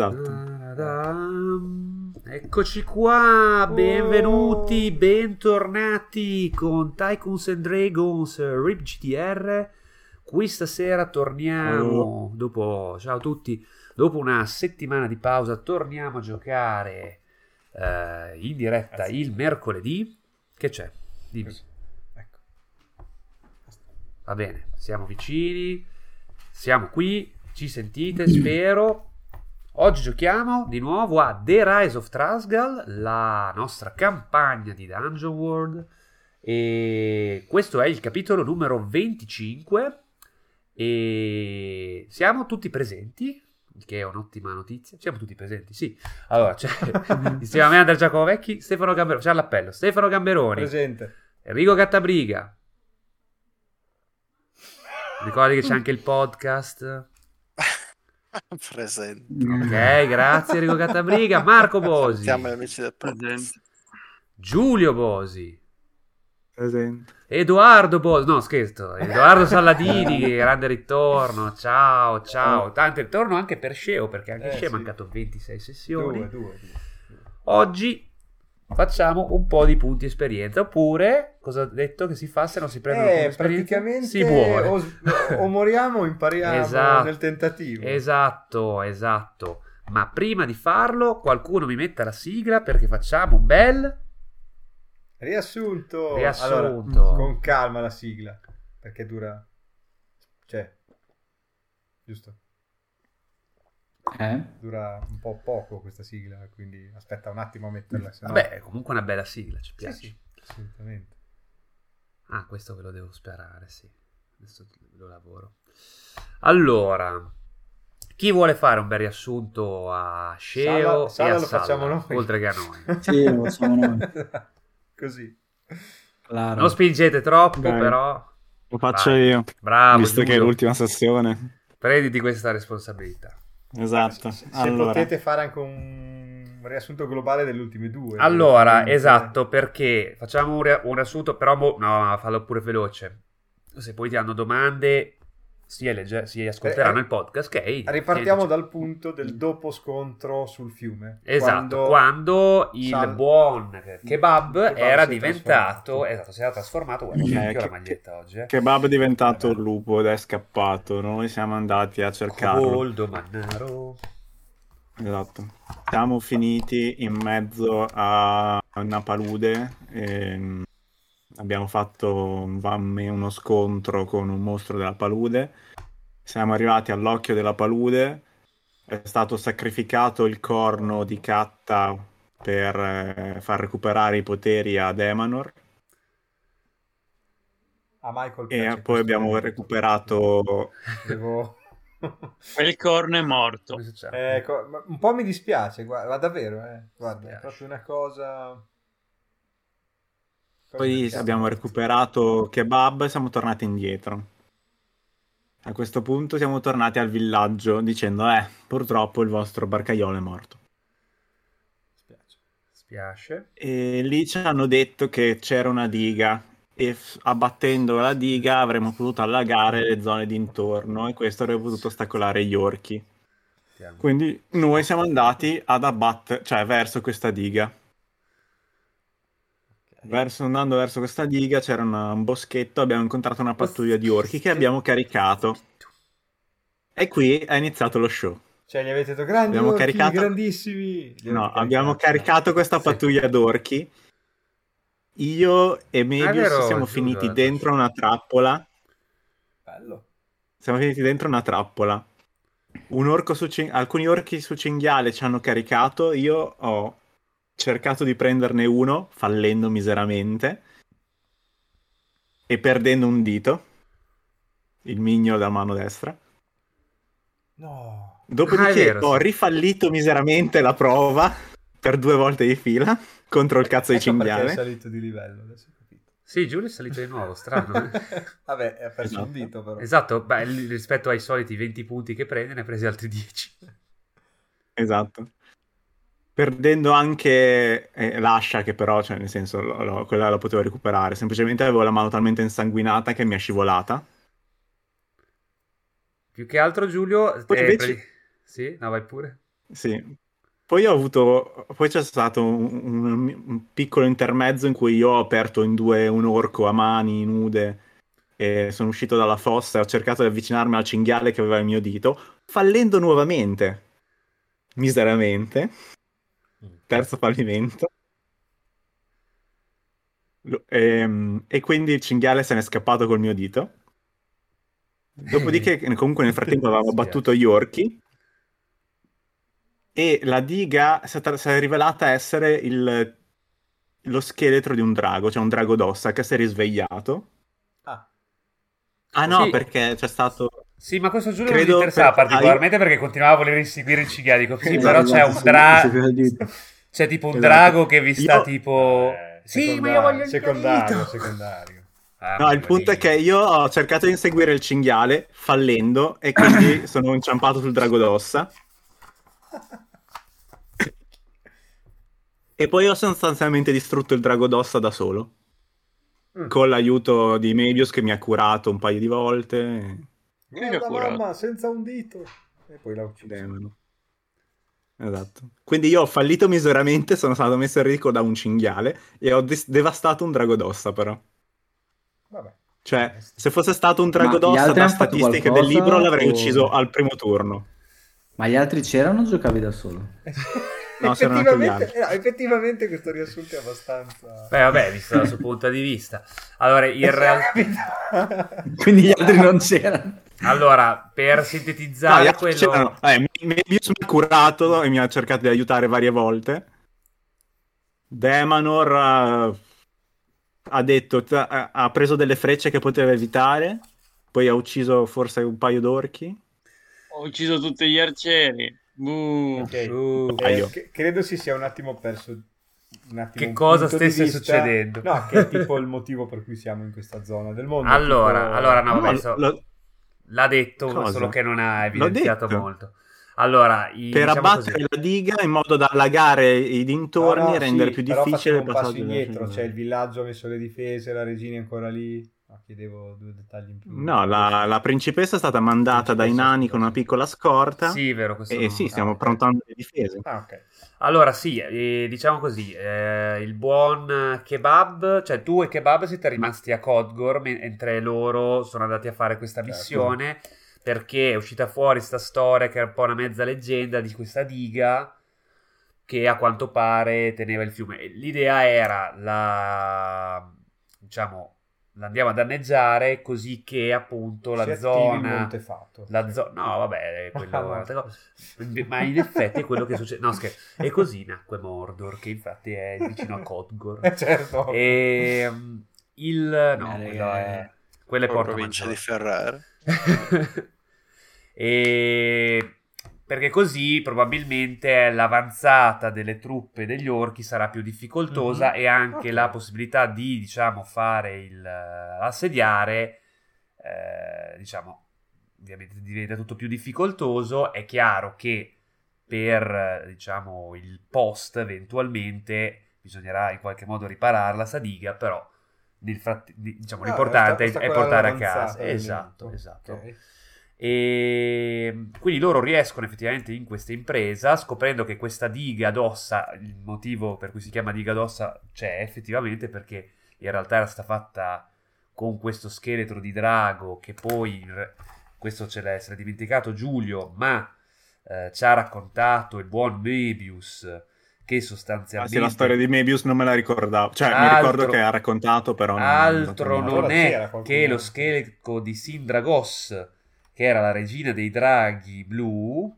Esatto. Eccoci qua, benvenuti, bentornati con Tycoons and Dragons RIP GTR. Qui stasera torniamo, dopo, ciao a tutti, dopo una settimana di pausa, torniamo a giocare eh, in diretta il mercoledì. Che c'è? Dimmi. Ecco. Va bene, siamo vicini, siamo qui, ci sentite, spero. Oggi giochiamo di nuovo a The Rise of Trasgal, la nostra campagna di Dungeon World. E questo è il capitolo numero 25. E siamo tutti presenti, il che è un'ottima notizia. Siamo tutti presenti, sì. Allora, c'è insieme a me Andrea Giacomo Vecchi, Stefano Gamberoni. C'è l'appello. Stefano Gamberoni, Presente. Enrico Gattabriga. Ricordi che c'è anche il podcast. Presente. Ok, grazie Enrico Gattabriga. Marco Bosi. Salutiamo gli amici del. Presente. Giulio Bosi. Presente. Edoardo Bosi. No, scherzo. Edoardo Salladini, grande ritorno. Ciao, ciao. Tanto ritorno anche per Sceo, perché anche Eh, Sceo è sì. mancato 26 sessioni. Due, due, due. Oggi facciamo un po' di punti esperienza. Oppure, cosa ha detto che si fa se non si punti Eh, praticamente Si muore. o, o moriamo o impariamo Esatto. nel tentativo. Esatto, esatto. Ma prima di farlo, qualcuno mi metta la sigla perché facciamo un bel Riassunto. riassunto. Allora, con calma la sigla, perché dura... Cioè, giusto? Eh? Dura un po' poco questa sigla, quindi aspetta un attimo a metterla. Se no... Vabbè, è comunque una bella sigla, ci sì, piace. sì, assolutamente. Ah, questo ve lo devo sperare, sì. Adesso lo lavoro. Allora, chi vuole fare un bel riassunto a Sceo Sala- Sala e a lo Salla, facciamo noi. oltre che a noi? Sì, lo facciamo noi. Così. Claro. Non spingete troppo, Dai. però. Lo faccio Vai. io, Bravo, visto che è Giulio. l'ultima sessione. Prenditi questa responsabilità. Esatto. Se, se allora, potete fare anche un riassunto globale delle ultime due. Allora, Direttamente. esatto, perché facciamo un, ria- un riassunto, però mo- no, fallo pure veloce. Se poi ti hanno domande, si, legge- si ascolteranno Eh, il podcast. Ok, Ripartiamo dal punto del dopo scontro sul fiume. Esatto, quando, il Sal- buon kebab Kebab era diventato, esatto, si era trasformato, guarda, Eh, anche che- la maglietta oggi, eh. Kebab è diventato un lupo ed è scappato. Noi siamo andati a cercarlo. Coldo Mannaro. Esatto. Siamo finiti in mezzo a una palude. e abbiamo fatto un vamme- uno scontro con un mostro della palude. Siamo arrivati all'occhio della palude. È stato sacrificato il corno di Katta per eh, far recuperare i poteri ad Emanor. A Michael E poi abbiamo recuperato Devo- Quel corno è morto. Ecco, un po' mi dispiace, guarda, davvero, eh. Guarda, è proprio una cosa... Poi abbiamo recuperato kebab e siamo tornati indietro. A questo punto siamo tornati al villaggio dicendo, eh, purtroppo il vostro barcaiolo è morto. Spiace. Spiace. E lì ci hanno detto che c'era una diga e f- abbattendo la diga avremmo potuto allagare le zone d'intorno e questo avrebbe potuto ostacolare gli orchi. Quindi noi siamo andati ad abbattere, cioè verso questa diga. Verso- andando verso questa diga c'era una- un boschetto, abbiamo incontrato una pattuglia di orchi che abbiamo caricato. E qui è iniziato lo show. Cioè, gli avete detto grandi Abbiamo orchi, caricato- grandissimi. No, abbiamo caricato questa Sì. pattuglia d'orchi. Io e Mebius vero, siamo finiti l'ha dentro una trappola. Bello. Siamo finiti dentro una trappola. Un orco su cing- alcuni orchi su cinghiale ci hanno caricato. Io ho cercato di prenderne uno, fallendo miseramente e perdendo un dito, il mignolo da mano destra. No. Ah, è Dopodiché vero, ho rifallito miseramente la prova per due volte di fila contro il cazzo di Ecco perché è cinghiale. salito di livello, adesso ho capito. Sì, Giulio è salito di nuovo, strano. eh? Vabbè, ha perso Esatto. un dito però. esatto, beh, rispetto ai soliti 20 punti che prende, ne ha presi altri 10. Esatto. Perdendo anche eh, l'ascia, che però, cioè, nel senso, lo- lo- quella la potevo recuperare. Semplicemente avevo la mano talmente insanguinata che mi è scivolata. Più che altro, Giulio, Poi eh, invece- pre- Sì, no, vai pure. Sì. Poi ho avuto. Poi c'è stato un, un- un piccolo intermezzo in cui io ho aperto in due un orco a mani nude e sono uscito dalla fossa e ho cercato di avvicinarmi al cinghiale che aveva il mio dito, fallendo nuovamente. Miseramente. Terzo fallimento. Lo- ehm, E, quindi il cinghiale se n'è scappato col mio dito. Dopodiché, comunque, nel frattempo avevamo battuto gli orchi. E la diga si è, tra- si è rivelata essere il- lo scheletro di un drago, cioè un drago d'ossa che si è risvegliato. Ah, Ah no, Sì. perché c'è stato... Sì, ma questo Giulio Credo non mi interessava per- particolarmente perché continuava a voler inseguire il cinghiale. Dico, sì, Esatto, però c'è un drago. C'è tipo un Esatto. drago che vi sta Io- tipo. eh, sì, ma io voglio il secondario, secondario. Ah, No, il punto è che io ho cercato di inseguire il cinghiale fallendo e quindi sono inciampato sul drago d'ossa. E poi ho sostanzialmente distrutto il drago d'ossa da solo. Mm. Con l'aiuto di Mebius che mi ha curato un paio di volte. Guarda curato. mamma, senza un dito. E poi l'ha ucciso. Demano. Esatto. Quindi io ho fallito miseramente, sono stato messo in ridicolo da un cinghiale e ho dis- devastato un drago d'ossa però. Vabbè. Cioè, se fosse stato un drago d'ossa da statistiche del qualcosa libro l'avrei o- ucciso al primo turno. Ma gli altri c'erano o giocavi da solo? No, c'erano anche gli effettivamente, altri. eh, no, effettivamente questo riassunto è abbastanza... Beh, vabbè, visto dal suo punto di vista. Allora, in realtà. Quindi gli altri non c'erano. Allora, per No, sintetizzare altri quello. c'erano. Eh, Mebius mi ha curato e mi ha cercato di aiutare varie volte. Demanor ha, ha detto, ha ha preso delle frecce che poteva evitare, poi ha ucciso forse un paio d'orchi. Ho ucciso tutti gli arcieri. Buh. Ok. Uh, Eh, credo si sia un attimo perso un attimo Che cosa stesse vista- succedendo. No, che è tipo il motivo per cui siamo in questa zona del mondo. Allora, tipo- allora no, vabbè, No, so- lo- l'ha detto, Cosa? solo che non ha evidenziato molto. Allora, i- per diciamo abbattere così. la diga in modo da allagare i dintorni No, no, e rendere sì, più difficile il un passaggio indietro, sceneggiatura. cioè il villaggio ha messo le difese, la regina è ancora lì. Chiedevo due dettagli in più. No, la, la principessa è stata mandata dai nani con una piccola scorta. Sì, vero, questo E non- sì, ah, stiamo ok. approntando le difese. Ah, ok. Allora, sì, eh, diciamo così, eh, il buon kebab, cioè tu e kebab siete rimasti a Kodgor, mentre loro sono andati a fare questa Certo. missione, perché è uscita fuori sta storia che è un po' una mezza leggenda di questa diga che a quanto pare teneva il fiume. L'idea era la, diciamo, l'andiamo a danneggiare così che appunto la Si zona... Montefato. La zo- no, vabbè, quello, Ah, ma in effetti è quello che succede. No, scherzo. E così nacque Mordor, che infatti è vicino a Kotgor. Eh, certo. E mm, il no, Eh, quello è quello è Porto provincia di Maggiore. Ferrara. e perché così probabilmente l'avanzata delle truppe degli orchi sarà più difficoltosa Mhm. e anche Ok. la possibilità di, diciamo, fare il assediare, eh, diciamo, ovviamente diventa tutto più difficoltoso. È chiaro che per, eh, diciamo, il post eventualmente bisognerà in qualche modo riparare la sadiga, però nel fratt- di- diciamo, Ah, l'importante è quella portare a casa. Esatto, esatto. Ok. E quindi loro riescono effettivamente in questa impresa, scoprendo che questa diga d'ossa, il motivo per cui si chiama diga d'ossa c'è effettivamente perché in realtà era stata fatta con questo scheletro di drago che poi, questo ce l'è, se l'è dimenticato Giulio, ma eh, ci ha raccontato il buon Mebius che Ah, sostanzialmente... sì, la storia di Mebius non me la ricordavo. Cioè, mi Altro- ricordo che ha raccontato, però... non- Altro non- non è che lo scheletro di Sindragos, che era la regina dei draghi blu,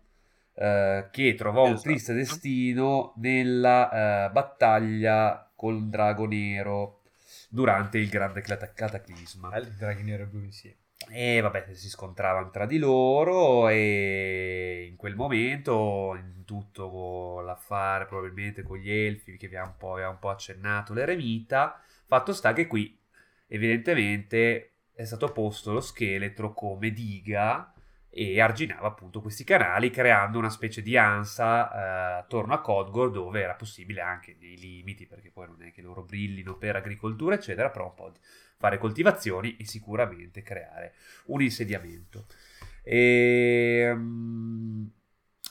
eh, che trovò un Esatto. triste destino nella eh, battaglia col drago nero durante il grande cata- cataclisma. Ah, I draghi nero e blu insieme. E vabbè, si scontravano tra di loro e in quel momento, in tutto con l'affare probabilmente con gli elfi che aveva un po', aveva un po' accennato l'eremita, fatto sta che qui evidentemente è stato posto lo scheletro come diga e arginava appunto questi canali creando una specie di ansa eh, attorno a Codgor dove era possibile anche nei limiti perché poi non è che loro brillino per agricoltura eccetera però un po' di fare coltivazioni e sicuramente creare un insediamento. E, mm,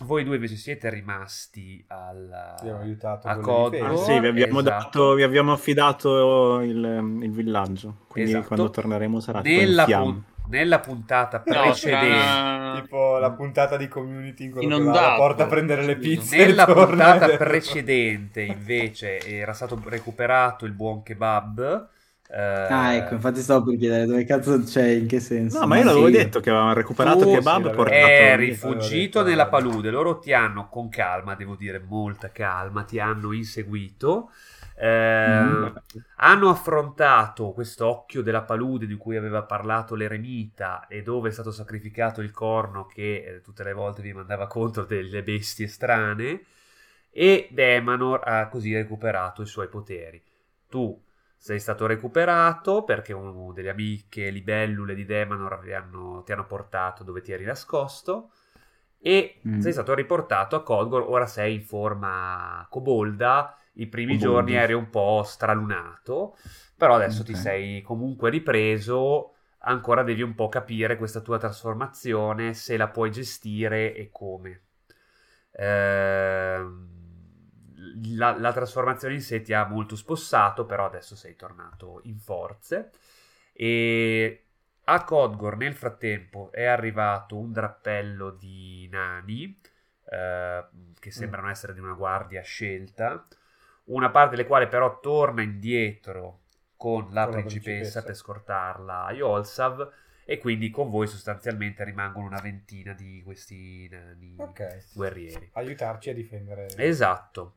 voi due invece siete rimasti al, Abbiamo aiutato a. Ah, sì, vi abbiamo, esatto. dato, vi abbiamo affidato il, il villaggio. Quindi Esatto. quando torneremo sarà nella, pun- nella puntata No, precedente sarà- Tipo la puntata di community in quello che va Inondato. alla porta a prendere le pizze. Nella puntata precedente, invece, era stato recuperato il buon kebab. Eh, Ah, ecco, infatti stavo per chiedere dove cazzo c'è, in che senso. No, ma io l'avevo sì. detto che avevamo recuperato Tu- kebab sì, e portato... È Avevo nella palude. Loro ti hanno, con calma, devo dire, molta calma, ti hanno inseguito. Eh, Mm. Hanno affrontato questo occhio della palude di cui aveva parlato l'eremita e dove è stato sacrificato il corno che eh, tutte le volte vi mandava contro delle bestie strane. E Demanor ha così recuperato i suoi poteri. Tu sei stato recuperato perché una delle amiche libellule di Demanor hanno- ti hanno portato dove ti eri nascosto e Mm. sei stato riportato a Kodgor, ora sei in forma cobolda, i primi Coboldo. giorni eri un po' stralunato, però adesso ti Ok. sei comunque ripreso, ancora devi un po' capire questa tua trasformazione, se la puoi gestire e come. Ehm, la, la trasformazione in sé ti ha molto spossato, però adesso sei tornato in forze. E a Codgor nel frattempo è arrivato un drappello di nani eh, che sembrano essere di una guardia scelta, una parte delle quali però torna indietro con la Con la principessa, principessa. per scortarla a Yolsav e quindi con voi sostanzialmente rimangono una ventina di questi nani Ok. guerrieri. Aiutarci a difendere. Esatto.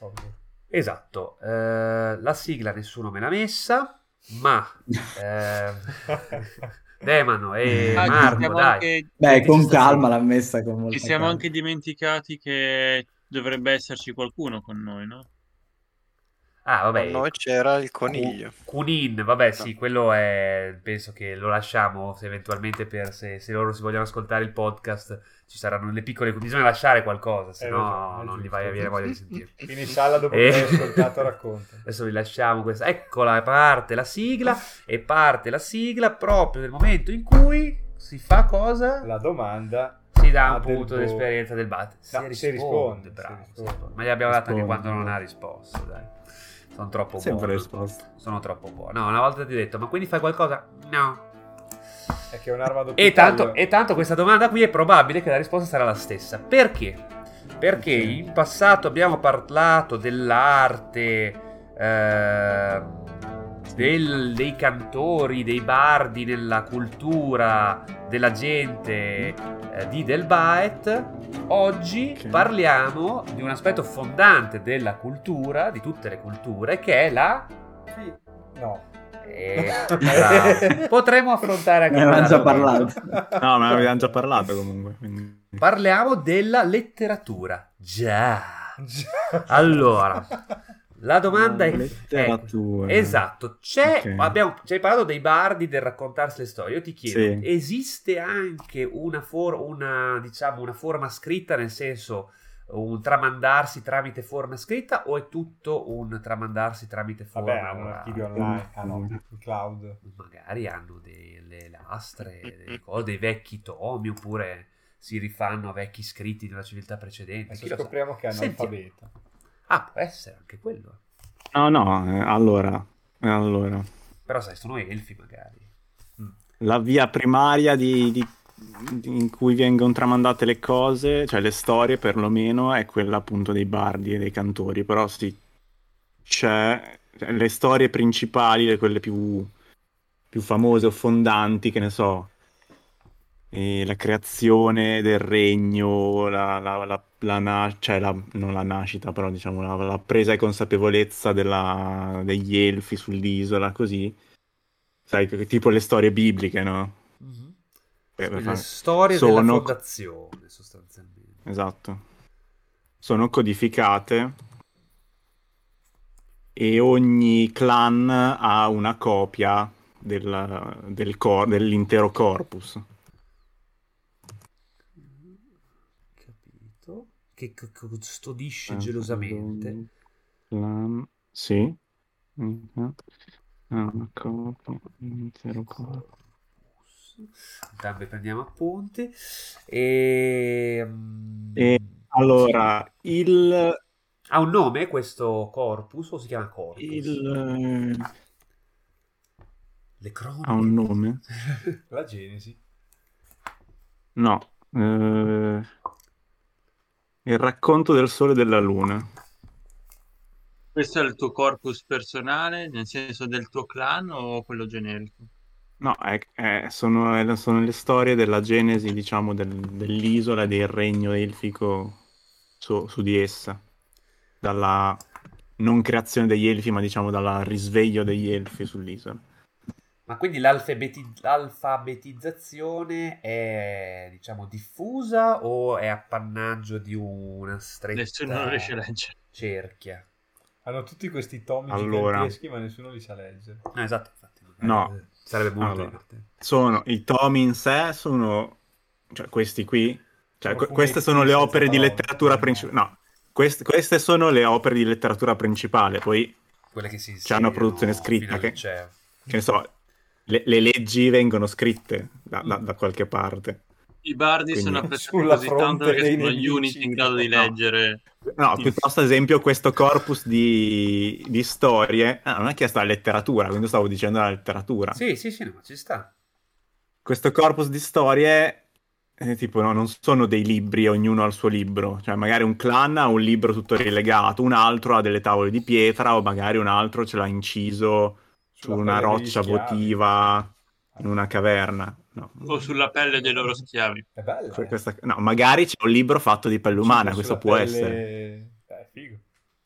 Codgor. Esatto, Eh, la sigla nessuno me l'ha messa, ma eh, Demano e Ah, Marco, dai. anche- Beh, con calma l'ha messa con molta ci siamo calma. anche dimenticati che dovrebbe esserci qualcuno con noi, no? Ah, vabbè. Con noi c'era il coniglio. Kunin, vabbè, sì, quello è. Penso che lo lasciamo se eventualmente per se, se loro si vogliono ascoltare il podcast. Ci saranno le piccole. Bisogna lasciare qualcosa, se Hai no non li giusto. vai a avere voglia di sentire. Finiscialla dopo Eh. che hai ascoltato racconta. Adesso vi lasciamo questa. Eccola, parte la sigla. E parte la sigla proprio nel momento in cui si fa cosa? La domanda Si dà un del punto d'esperienza del bat. Si, No, si risponde, risponde, bravo, si risponde. Ma gli abbiamo dato anche quando non ha risposto, dai. Sono troppo Sempre buono. risposto. Sono troppo buono. No, una volta ti ho detto, ma quindi fai qualcosa? No. è che è un'arma E tanto, e tanto questa domanda qui è probabile che la risposta sarà la stessa. Perché? Perché Sì. in passato abbiamo parlato dell'arte, eh, del- dei cantori, dei bardi nella cultura della gente eh, di Delbaet. Oggi Ok. parliamo di un aspetto fondante della cultura, di tutte le culture, che è la... Sì. No. Eh. Potremmo affrontare anche Ne avevamo già parlato. No, ne abbiamo già parlato comunque. quindi- Parliamo della letteratura. Già. Allora, la domanda è... Letteratura. ecco, esatto, c'è, Ok. abbiamo, ci hai parlato dei bardi del raccontarsi le storie. Io ti chiedo, Sì. esiste anche una, for- una, diciamo, una forma scritta, nel senso un tramandarsi tramite forma scritta o è tutto un tramandarsi tramite forma Vabbè, hanno un archivio online. Ah no, il cloud. magari hanno delle lastre, delle cose, dei vecchi tomi, oppure si rifanno a vecchi scritti una civiltà precedente. Adesso sa. scopriamo che è Senti- analfabeta. Ah, può essere anche quello. No, no, eh, allora, allora, Però sai, sono elfi magari. Mm. la via primaria di, di- di- in cui vengono tramandate le cose, cioè le storie perlomeno, è quella appunto dei bardi e dei cantori, però sì, c'è cioè, le storie principali, le- quelle più, più famose o fondanti, che ne so, e la creazione del regno, la, la- la- la na- cioè la- non la nascita, però diciamo la, la presa di consapevolezza della- degli elfi sull'isola, così. Sai, tipo le storie bibliche, no? Per- per Le fare- storie della sono- fondazione, sostanzialmente. Esatto. Sono codificate e ogni clan ha una copia del- del cor- dell'intero corpus. Capito? Che custodisce Ah, gelosamente. Clan, sì. Mhm. Ha una copia dell'intero corpus. Intanto prendiamo appunti. E... mm, E allora, il, Ha un nome questo corpus o si chiama corpus? il Le cronache. ha un nome? La Genesi. No. eh, il racconto del sole e della luna. Questo è il tuo corpus personale, nel senso del tuo clan o quello generico? No, è- è- sono, sono le storie della genesi, diciamo, del- dell'isola e del regno elfico su, su di essa. Dalla non creazione degli elfi, ma diciamo dal risveglio degli elfi sull'isola. Ma quindi l'alfabeti- l'alfabetizzazione è, diciamo, diffusa o è appannaggio di una stretta Nessuno non riesce a leggere. cerchia? Hanno tutti questi tomi Allora. giganteschi, ma nessuno li sa leggere. No, esatto, infatti. No. Eh, Sarebbe molto Allora. divertente. Sono i tomi in sé, sono cioè questi qui. Cioè, Sono que- fumetti queste sono le senza opere di parole. letteratura principale. No, quest- queste sono le opere di letteratura principale. Poi Quelle che si C'è una produzione scritta che- che ne so, le, le leggi vengono scritte da, da- da qualche parte. I bardi Quindi- sono apprezzati così tanto che sono gli unici in grado di No. leggere. No, piuttosto ad esempio questo corpus di, di storie, ah, non è chiesto la letteratura, quindi stavo dicendo la letteratura. Sì, sì, sì, no, ci sta. Questo corpus di storie, eh, tipo, no, non sono dei libri, ognuno ha il suo libro, cioè magari un clan ha un libro tutto rilegato, un altro ha delle tavole di pietra o magari un altro ce l'ha inciso su una roccia votiva in una caverna. No. O sulla pelle dei loro schiavi. È bella. Eh. questa- no, magari c'è un libro fatto di pelle umana, questo può pelle- essere. Eh, È figo.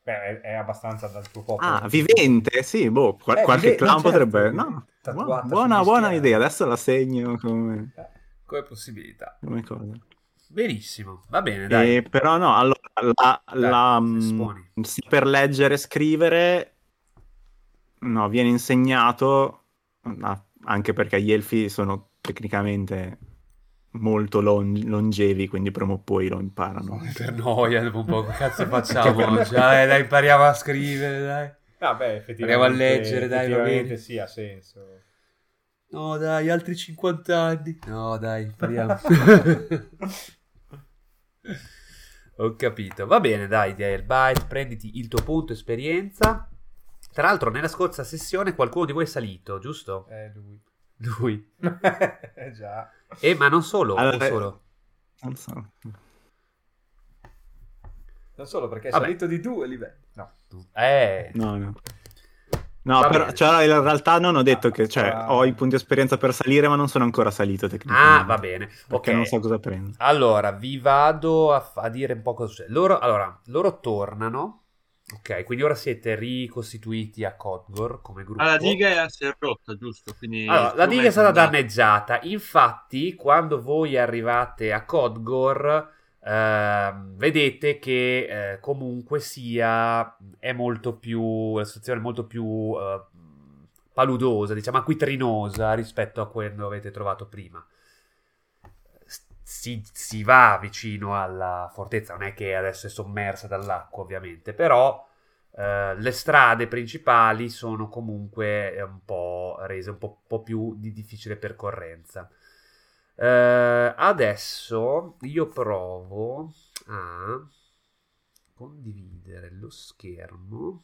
Beh, è, abbastanza dal tuo popolo. Ah, vivente, sì, boh, qual- Eh, qualche vive- clan certo, potrebbe... No, tatuata buona, buona idea, adesso la segno come, Come possibilità. come cosa. Benissimo, va bene, dai. Eh, però no, allora, la, Dai, la, mh, saper leggere e scrivere, no, viene insegnato, ma anche perché gli elfi sono tecnicamente molto lon- longevi, quindi prima o poi lo imparano. Per noia, dopo un po', che cazzo facciamo? Dai, dai, impariamo a scrivere, dai. Ah, beh, effettivamente. Proviamo a leggere, dai, va bene. sì, ha senso. No, dai, altri 50 anni. No, dai, impariamo. Ho capito. Va bene, dai, Byte, prenditi il tuo punto esperienza. Tra l'altro, nella scorsa sessione qualcuno di voi è salito, giusto? Eh, lui. Lui. Eh, già. Eh, ma non solo, Allora, solo. Non so. Non solo perché è Vabbè. salito di due livelli. No. Eh, No, no. No, Va però cioè, in realtà non ho detto Ah, che cioè, ah. ho i punti esperienza per salire, ma non sono ancora salito tecnicamente. Ah, va bene. Perché Ok. non so cosa prendo. Allora, vi vado a, a dire un po' cosa succede. Loro, allora, loro tornano. Ok, quindi ora siete ricostituiti a Codgor come gruppo. Ah, la diga è, si è rotta, giusto? Quindi Allora, la diga è stata andata? danneggiata. Infatti, quando voi arrivate a Codgor, ehm, vedete che eh, comunque sia è molto più la situazione è molto più eh, paludosa, diciamo acquitrinosa rispetto a quello che avete trovato prima. Si, si va vicino alla fortezza, non è che adesso è sommersa dall'acqua, ovviamente, però eh, le strade principali sono comunque eh, un po' rese un po', po' più di difficile percorrenza. Eh, adesso io provo a condividere lo schermo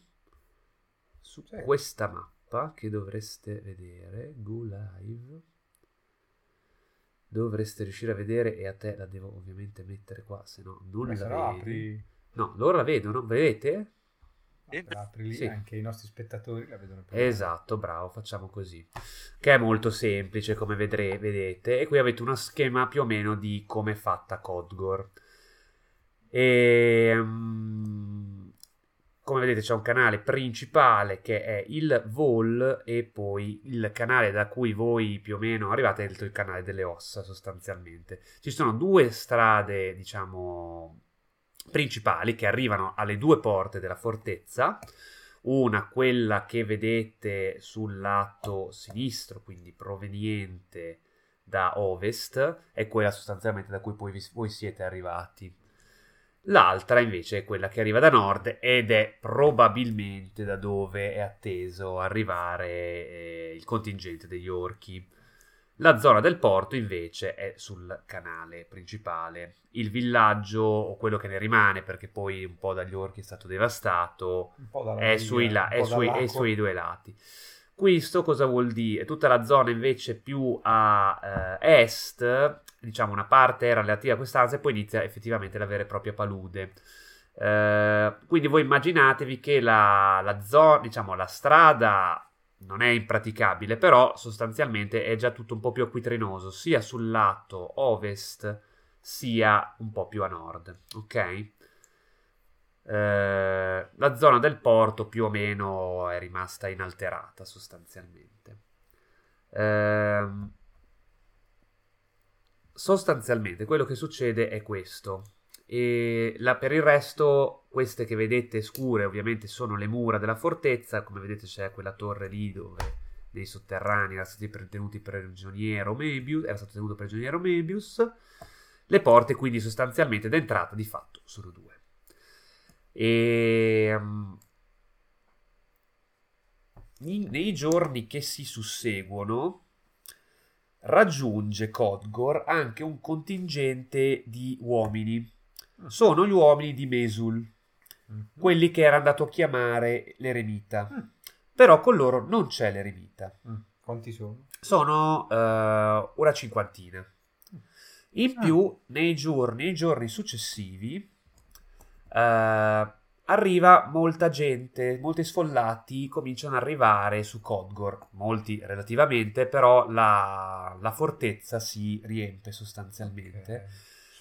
su questa mappa che dovreste vedere. Go live. Dovreste riuscire a vedere e a te la devo ovviamente mettere qua, se no non Beh, la vedi. apri, No, loro la vedono, vedete? Sì. apri lì, Sì. anche i nostri spettatori la vedono più. Esatto, bravo, facciamo così. Che è molto semplice, come vedre- vedete. E qui avete uno schema più o meno di come è fatta Codgor. E, mm, come vedete c'è un canale principale che è il Vol e poi il canale da cui voi più o meno arrivate è il canale delle ossa sostanzialmente. Ci sono due strade, diciamo, principali che arrivano alle due porte della fortezza una quella che vedete sul lato sinistro, quindi proveniente da ovest, è quella sostanzialmente da cui poi vi- voi siete arrivati. L'altra invece è quella che arriva da nord ed è probabilmente da dove è atteso arrivare eh, il contingente degli orchi. La zona del porto invece è sul canale principale. Il villaggio, o quello che ne rimane, perché poi un po' dagli orchi è stato devastato, è, sui, la- è sui- è sui due lati. Questo cosa vuol dire? Tutta la zona invece più a eh, est, diciamo una parte relativa a quest'ansia e poi inizia effettivamente la vera e propria palude. Eh, quindi voi immaginatevi che la, la zona, diciamo la strada non è impraticabile, però sostanzialmente è già tutto un po' più acquitrinoso, sia sul lato ovest sia un po' più a nord, ok? Eh, la zona del porto più o meno è rimasta inalterata sostanzialmente. Ehm, sostanzialmente quello che succede è questo. La- per il resto, queste che vedete scure ovviamente sono le mura della fortezza. Come vedete c'è quella torre lì dove nei sotterranei era stato tenuto prigioniero Mebius, era stato tenuto prigioniero Mebius. Le porte quindi sostanzialmente d'entrata di fatto sono due. E in- nei giorni che si susseguono raggiunge Kodgor anche un contingente di uomini. Sono gli uomini di Mesul, Mhm. quelli che era andato a chiamare l'eremita. Mm. Però con loro non c'è l'eremita. Mm. Quanti sono? Sono eh, una cinquantina. In più, nei giorni, nei giorni successivi, eh, arriva molta gente, molti sfollati cominciano ad arrivare su Kodgor, molti relativamente, però la, la fortezza si riempie sostanzialmente.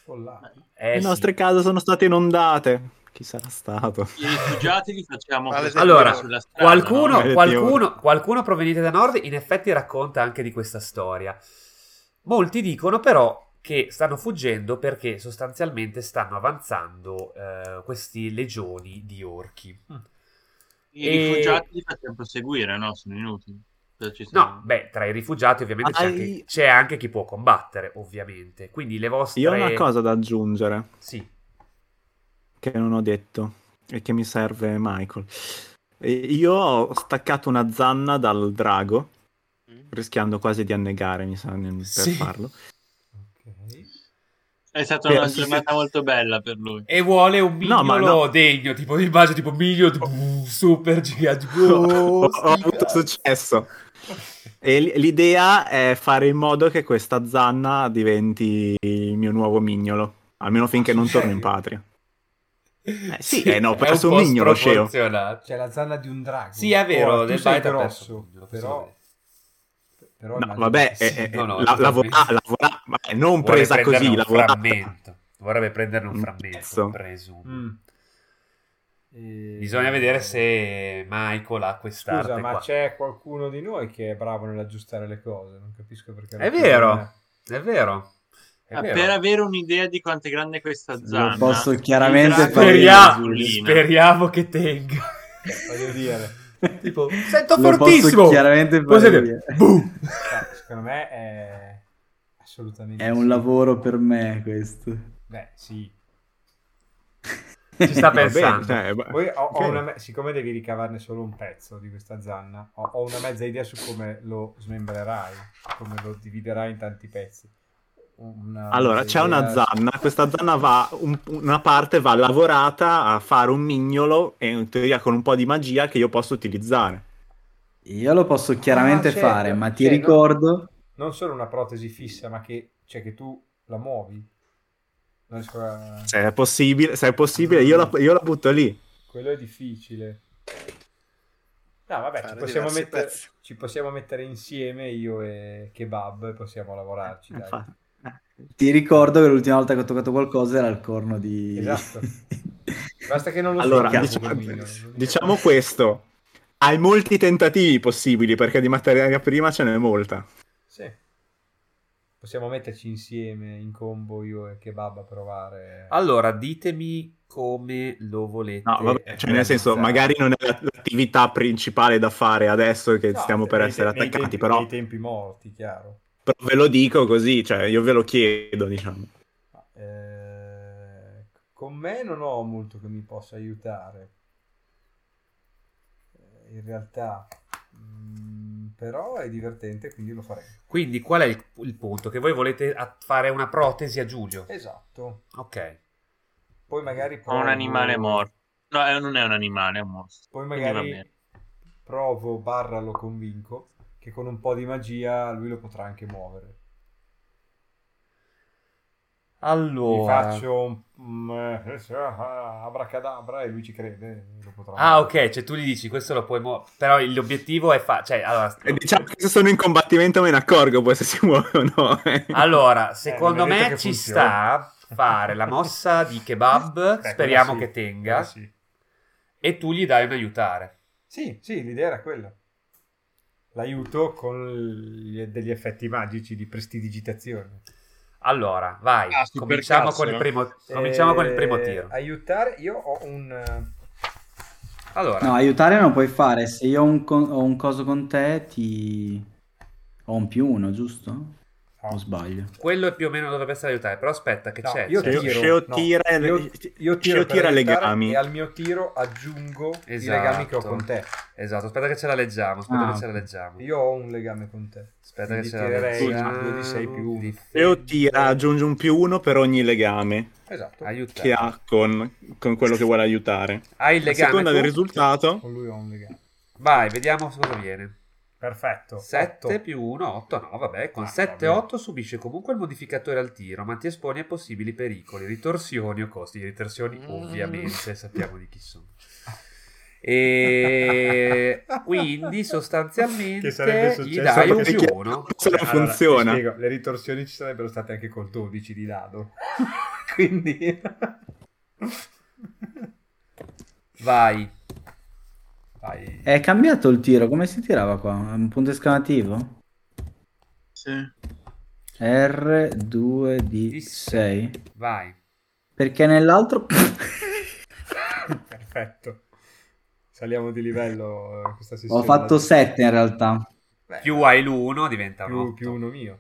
Sfollati. Eh, Le sì. nostre case sono state inondate. Chi sarà stato? I rifugiati li facciamo Allora, sulla strada, Qualcuno, no? Qualcuno, qualcuno proveniente da nord in effetti racconta anche di questa storia. Molti dicono però che stanno fuggendo perché sostanzialmente stanno avanzando eh, questi legioni di orchi. I E- rifugiati li facciamo proseguire, no? Sono inutili. No, beh, tra i rifugiati ovviamente c'è Hai- anche, c'è anche chi può combattere, ovviamente. Quindi le vostre... Io ho una cosa da aggiungere Sì. che non ho detto e che mi serve Michael. Io ho staccato una zanna dal drago, rischiando quasi di annegare, mi sa, nel- per Sì. farlo. È stata Beh, una sì, giornata molto bella per lui. E vuole un No, ma mignolo no. degno, tipo tipo mignolo tipo, uh, super gigante. ho, Oh, ho avuto successo. E l'idea è fare in modo che questa zanna diventi il mio nuovo mignolo, almeno finché non torno in patria. Eh, sì, eh, no, ho perso un un mignolo, sceo. C'è la zanna di un drago. Sì, è vero, Oh, del mignolo, però... però No, vabbè, che sì. eh, eh, No, no, la- lavora- lavora- vabbè, non Vuole presa così, un lavorata. frammento. Vorrebbe prenderne un Un frammento, presumo. Mm. E- Bisogna vedere se Michael ha quest'arte Scusa, ma qua. c'è qualcuno di noi che è bravo nell'aggiustare le cose? Non capisco perché... È vero, è vero. È Ah, vero. per avere un'idea di quanto è grande questa zanna, posso chiaramente fare Speriamo, speriamo che tenga. Voglio dire, tipo, sento Lo fortissimo. posso chiaramente Poi boom. cioè, secondo me è assolutamente... È un sì. lavoro per me questo. Beh, sì. Ci sta bene, pensando. cioè, Poi ho, ho ok. una me- siccome devi ricavarne solo un pezzo di questa zanna, ho, ho una mezza idea su come lo smembrerai, come lo dividerai in tanti pezzi. Una Allora, mezza c'è una idea- zanna, questa zanna va, un- una parte va lavorata a fare un mignolo e in teoria con un po' di magia che io posso utilizzare. Io lo posso chiaramente Ah, certo. fare, ma ti Cioè, ricordo... Non solo una protesi fissa, ma che, cioè, che tu la muovi. Non a... Se è possibile, se è possibile io, la, io la butto lì. Quello è difficile. No, vabbè, ci possiamo, pezzi. ci possiamo mettere insieme io e Kebab e possiamo lavorarci, dai. Infatti. Ti ricordo che l'ultima volta che ho toccato qualcosa era il corno di... Esatto. Basta che non lo Allora, so, diciamo, diciamo questo. Hai molti tentativi possibili perché di materia prima ce n'è molta. Sì. Possiamo metterci insieme in combo io e Kebab a provare. Allora, ditemi come lo volete. No, vabbè, cioè nel senso, magari non è la- l'attività principale da fare adesso che No, stiamo per nei- essere nei attaccati, tempi- però, Nei tempi morti, chiaro. Però ve lo dico così, cioè io ve lo chiedo, diciamo. Eh, con me non ho molto che mi possa aiutare. Eh, In realtà, Mm, però è divertente, quindi lo faremo. Quindi qual è il, il punto? Che voi volete fare una protesi a Giulio. Esatto. Ok. Poi magari provo... un animale morto. No, eh, non è un animale, è un mostro. Poi magari provo, barra lo convinco, che con un po' di magia lui lo potrà anche muovere. Gli Allora... faccio un... mm, eh, ah, abracadabra e lui ci crede. Lo potrà Ah, muovere. ok, cioè tu gli dici questo lo puoi muovere. Però l'obiettivo è fa... cioè, allora, E diciamo che se sono in combattimento me ne accorgo poi se si muove o no. eh. allora, secondo non è detto me ci sta fare la mossa di kebab, Beh, speriamo sì, che tenga, Sì. e tu gli dai un aiutare. sì, sì, l'idea era quella. L'aiuto con gli- degli effetti magici di prestidigitazione. Allora, vai, Ah, cominciamo, cazzo, con il primo, cominciamo con il primo Eh, tiro. Aiutare, io ho un... eh, Allora, No, aiutare non puoi fare. Se io ho un, ho un coso con te, ti... Ho un più uno, giusto? O sbaglio? quello è più o meno dovrebbe essere aiutare, però aspetta che No, c'è. io Sceo- tiro, Sceo no, tira, io, io tiro tira aiutare legami. e al mio tiro aggiungo i Esatto. legami che ho con te. Esatto, aspetta che ce la leggiamo, aspetta Ah, che ce la leggiamo. Io ho un legame con te. Aspetta che Quindi ce la leggiamo. due di sei più uno. Sceo tira, aggiunge un più uno per ogni legame Esatto. Aiuta. che ha con, con quello che vuole aiutare. Hai il A legame seconda tu? del risultato, Con lui ho un legame. Vai, vediamo cosa viene. Perfetto. 7 Otto. più 1, 8, no, vabbè, con Ah, 7 vabbè. 8 subisce comunque il modificatore al tiro, ma ti esponi a possibili pericoli, ritorsioni o costi. Ritorsioni Mm. ovviamente sappiamo di chi sono. E quindi sostanzialmente Che sarebbe gli successo dai un più 1. se non Allora, funziona. spiego, le ritorsioni ci sarebbero state anche col 12 di dado. Quindi... Vai. Vai. È cambiato il tiro, come si tirava qua? Un punto esclamativo? Sì. R2D6. Vai. Perché nell'altro... Perfetto. Saliamo di livello eh, questa sessione. Ho fatto 7 in realtà. Beh, Più hai l'1 diventa un più, 8. più uno mio.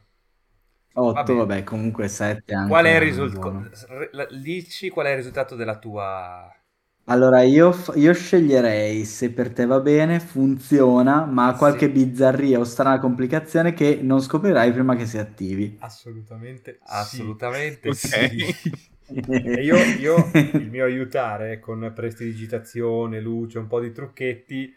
8, Va bene. vabbè, comunque 7 anche. Qual è il risultato? Dici qual è il risultato della tua... Allora, io, f- io sceglierei, se per te va bene, funziona, ma ha qualche Sì. bizzarria o strana complicazione che non scoprirai prima che si attivi. Assolutamente sì. Assolutamente Ok. sì. E io, io il mio aiutare con prestidigitazione, luce, un po' di trucchetti,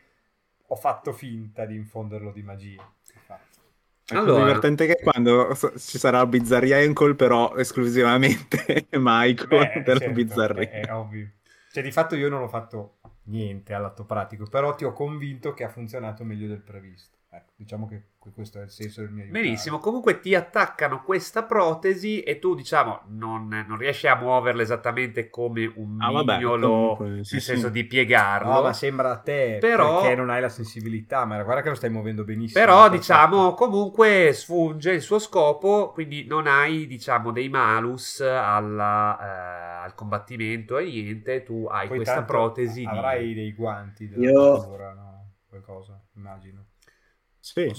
ho fatto finta di infonderlo di magia. Infatti. Ecco, Allora. è divertente che quando so- ci sarà Bizzarria Ankle, però esclusivamente Michael Beh, per la certo, Bizzarria. È, è ovvio. Cioè, di fatto io non ho fatto niente all'atto pratico, però ti ho convinto che ha funzionato meglio del previsto. Ecco, diciamo che questo è il senso del mio aiutare. Benissimo, comunque ti attaccano questa protesi e tu diciamo non, non riesci a muoverla esattamente come un Ah, mignolo, comunque, nel sì, senso sì. di piegarlo. No, ma sembra a te Però- perché non hai la sensibilità, ma guarda che lo stai muovendo benissimo. Però diciamo comunque sfunge il suo scopo, quindi non hai diciamo dei malus alla, eh, al combattimento e niente, tu hai Poi questa protesi di... Avrai dei guanti della Io- natura, no? Qualcosa, immagino. Sì.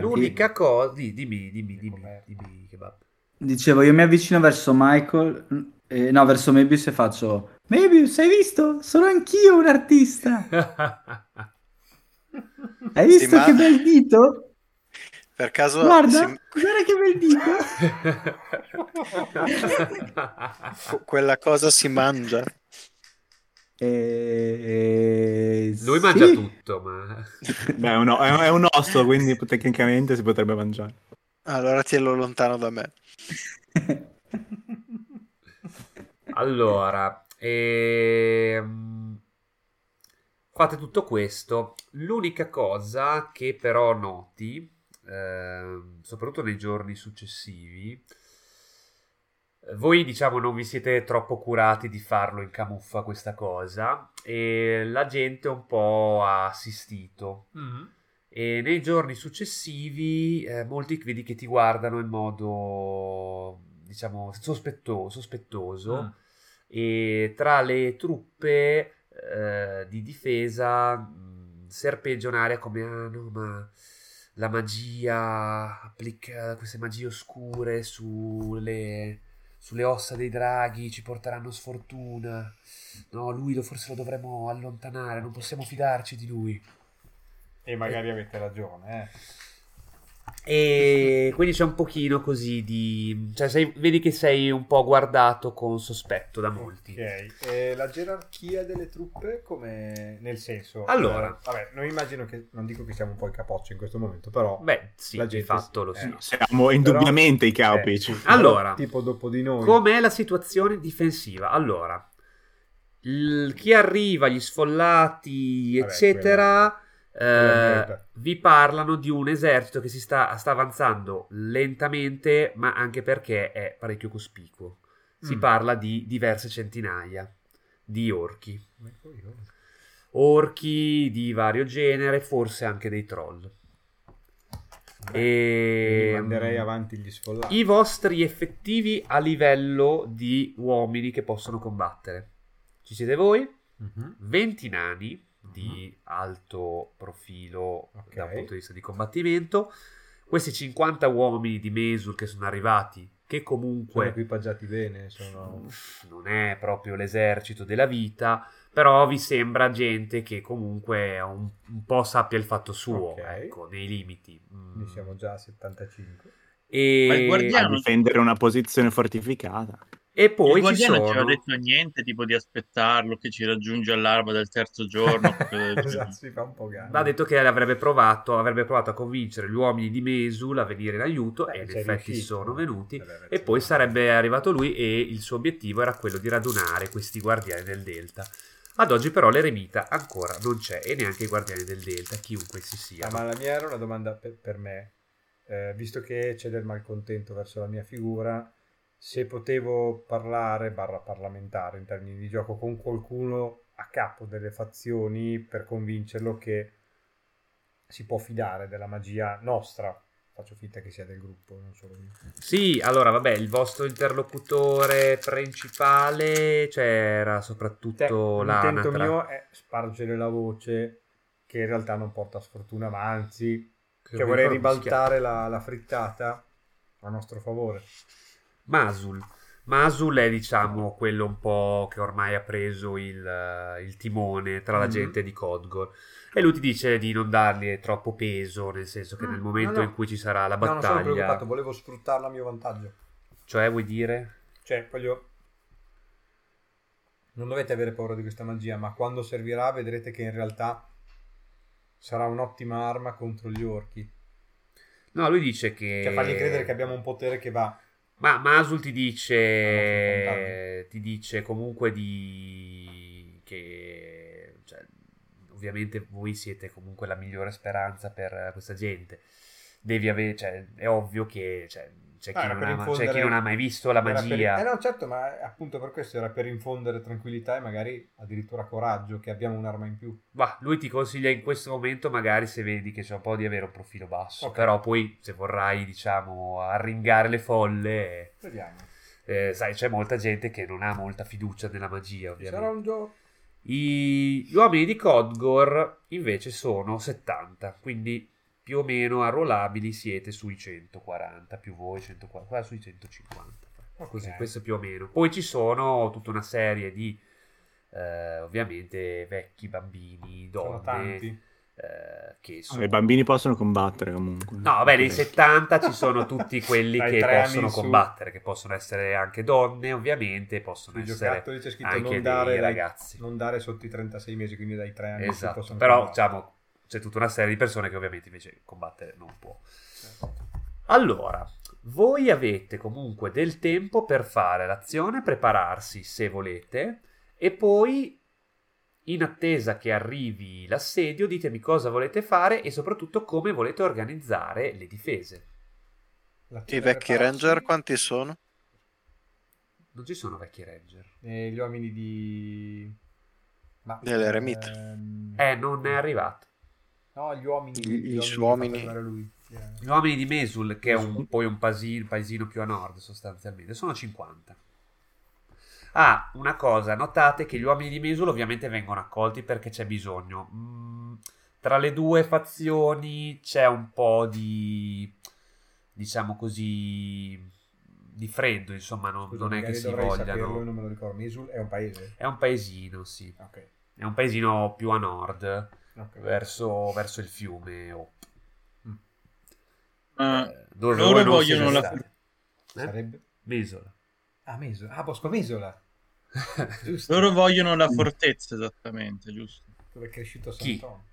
L'unica cosa... di- dimmi, dimmi, dimmi, Coperto. dimmi, kebab. Dicevo, io mi avvicino verso Michael, eh, no, verso Mebius e faccio... Mebius, hai visto? Sono anch'io un artista! Hai Sì, visto ma- che bel dito? Per caso Guarda, si- guarda che bel dito! quella cosa si mangia. Eh, Lui sì. mangia tutto, ma... Beh, è un, è un- osso, quindi tecnicamente si potrebbe mangiare. Allora tienilo lontano da me. Allora, ehm, fate tutto questo. L'unica cosa che però noti, ehm, soprattutto nei giorni successivi, voi diciamo non vi siete troppo curati di farlo in camuffa questa cosa e la gente un po' ha assistito. Mhm. E nei giorni successivi eh, molti vedi che ti guardano in modo, diciamo, sospetto- sospettoso Mm. e tra le truppe eh, di difesa mh, serpeggia un'area come, ah no, ma la magia applica queste magie oscure sulle, sulle ossa dei draghi ci porteranno sfortuna. No, lui forse lo dovremmo allontanare, non possiamo fidarci di lui. E magari avete ragione, eh. E quindi c'è un pochino così di... Cioè, sei- vedi che sei un po' guardato con sospetto da molti. Ok, e la gerarchia delle truppe come nel senso... Allora. eh, vabbè, non immagino che... Non dico che siamo un po' i capocci in questo momento, però... Beh, sì, La di gente fatto sì. lo Eh, sì. no. Siamo indubbiamente i capi. Eh, Allora. tipo dopo di noi... Com'è la situazione difensiva? Allora, il- chi arriva, gli sfollati, Vabbè, eccetera, quella eh, vi parlano di un esercito che si sta, sta avanzando lentamente, ma anche perché è parecchio cospicuo. Si Mm. parla di diverse centinaia di orchi. Orchi di vario genere, forse anche dei troll. E... Quindi manderei avanti gli sfollati. I vostri effettivi a livello di uomini che possono combattere. Ci siete voi? Mhm. 20 nani di alto profilo Ok. da un punto di vista di combattimento. Questi 50 uomini di Mesul che sono arrivati, che Sono comunque equipaggiati bene, sono... non è proprio l'esercito della vita, però vi sembra gente che comunque un, un po' sappia il fatto suo, Ok. ecco, nei limiti. Mm. Siamo già a 75. E, Ma il guardiano- A difendere una posizione fortificata. E poi il ci guardiano non ci sono... aveva detto niente, tipo di aspettarlo, che ci raggiunge all'alba del terzo giorno. esatto, si fa un po' gana. Ha detto che avrebbe provato, avrebbe provato a convincere gli uomini di Mesul a venire in aiuto e in effetti riuscito. sono venuti. E poi sarebbe arrivato lui e il suo obiettivo era quello di radunare questi guardiani del Delta. Ad oggi però l'eremita ancora non c'è e neanche i guardiani del Delta, chiunque si sia. Ah, ma la mia era una domanda per, per me. Eh, visto che c'è del malcontento verso la mia figura, se potevo parlare, barra parlamentare in termini di gioco, con qualcuno a capo delle fazioni per convincerlo che si può fidare della magia nostra. Faccio finta che sia del gruppo, non solo mio. Sì, allora vabbè, il vostro interlocutore principale cioè, era soprattutto Cioè, l'intento l'anatra. mio è spargere la voce che in realtà non porta sfortuna, ma anzi Che Cioè vorrei ribaltare la, la frittata a nostro favore. Masul. Masul è diciamo quello un po' che ormai ha preso il, eh, il timone tra la Mhm. gente di Codgor e lui ti dice di non dargli troppo peso, nel senso che Mm, nel momento no, no. in cui ci sarà la No, non sono battaglia, preoccupato, volevo sfruttarla a mio vantaggio. cioè vuoi dire? Cioè, voglio... Non dovete avere paura di questa magia, ma quando servirà vedrete che in realtà sarà un'ottima arma contro gli orchi. No, lui dice che... Cioè, fargli credere che abbiamo un potere che va... Ma Masul ti dice, ti dice comunque di che cioè, ovviamente voi siete comunque la migliore speranza per questa gente. Devi avere, cioè, è ovvio che cioè, c'è, chi Ah, era non per ha, c'è infondere- chi non ha mai visto la era per- magia. Eh no, certo, ma appunto per questo era per infondere tranquillità e magari addirittura coraggio, che abbiamo un'arma in più. Ma lui ti consiglia in questo momento, magari se vedi che c'è un po' di avere un profilo basso. Ok. Però poi, se vorrai, diciamo, arringare le folle, Vediamo. eh, sai, c'è molta gente che non ha molta fiducia nella magia, ovviamente. sarà un gioco... I- Gli uomini di Codgor invece sono 70, quindi più o meno arruolabili siete sui 140, più voi 140, qua sui 150. Così, Ok. questo più o meno. Poi ci sono tutta una serie di, eh, ovviamente, vecchi, bambini, Sono donne, tanti. eh, che Ah, sono... I bambini possono combattere comunque. No, vabbè, nei Ok. 70 ci sono tutti quelli che possono in su. combattere, che possono essere anche donne, ovviamente, possono Sui essere c'è scritto anche non dei dare, dai- ragazzi. non dare sotto i 36 mesi, quindi dai 3 anni. Esatto, possono però combattere. diciamo c'è tutta una serie di persone che ovviamente invece combattere non può. Certo. Allora, voi avete comunque del tempo per fare l'azione, prepararsi se volete e poi in attesa che arrivi l'assedio ditemi cosa volete fare e soprattutto come volete organizzare le difese. I vecchi prepararsi ranger quanti sono? Non ci sono vecchi ranger. E gli uomini di... Ma, Dell'eremita. ehm, Eh, non è arrivato. No, gli uomini... Gli- gli gli uomini uomini. lui. Eh, Gli uomini di Mesul, che è un, poi un paesino, paesino più a nord sostanzialmente, sono 50. Ah, una cosa, notate che gli uomini di Mesul ovviamente vengono accolti perché c'è bisogno. Mm, tra le due fazioni c'è un po' di, diciamo così, di freddo, insomma, non, Scusa, non è che si dovrei saperlo vogliano. non me lo ricordo. Mesul è un paese? È un paesino, sì. Ok. È un paesino più a nord. Ok. verso, verso il fiume. o- Ma eh, dove loro voi non vogliono la stati. Eh? Sarebbe... Mesola. Ah, Mesola. Ah, Bosco Mesola. Loro vogliono la fortezza esattamente, giusto? Dove è cresciuto Chi? Sant'Antonio.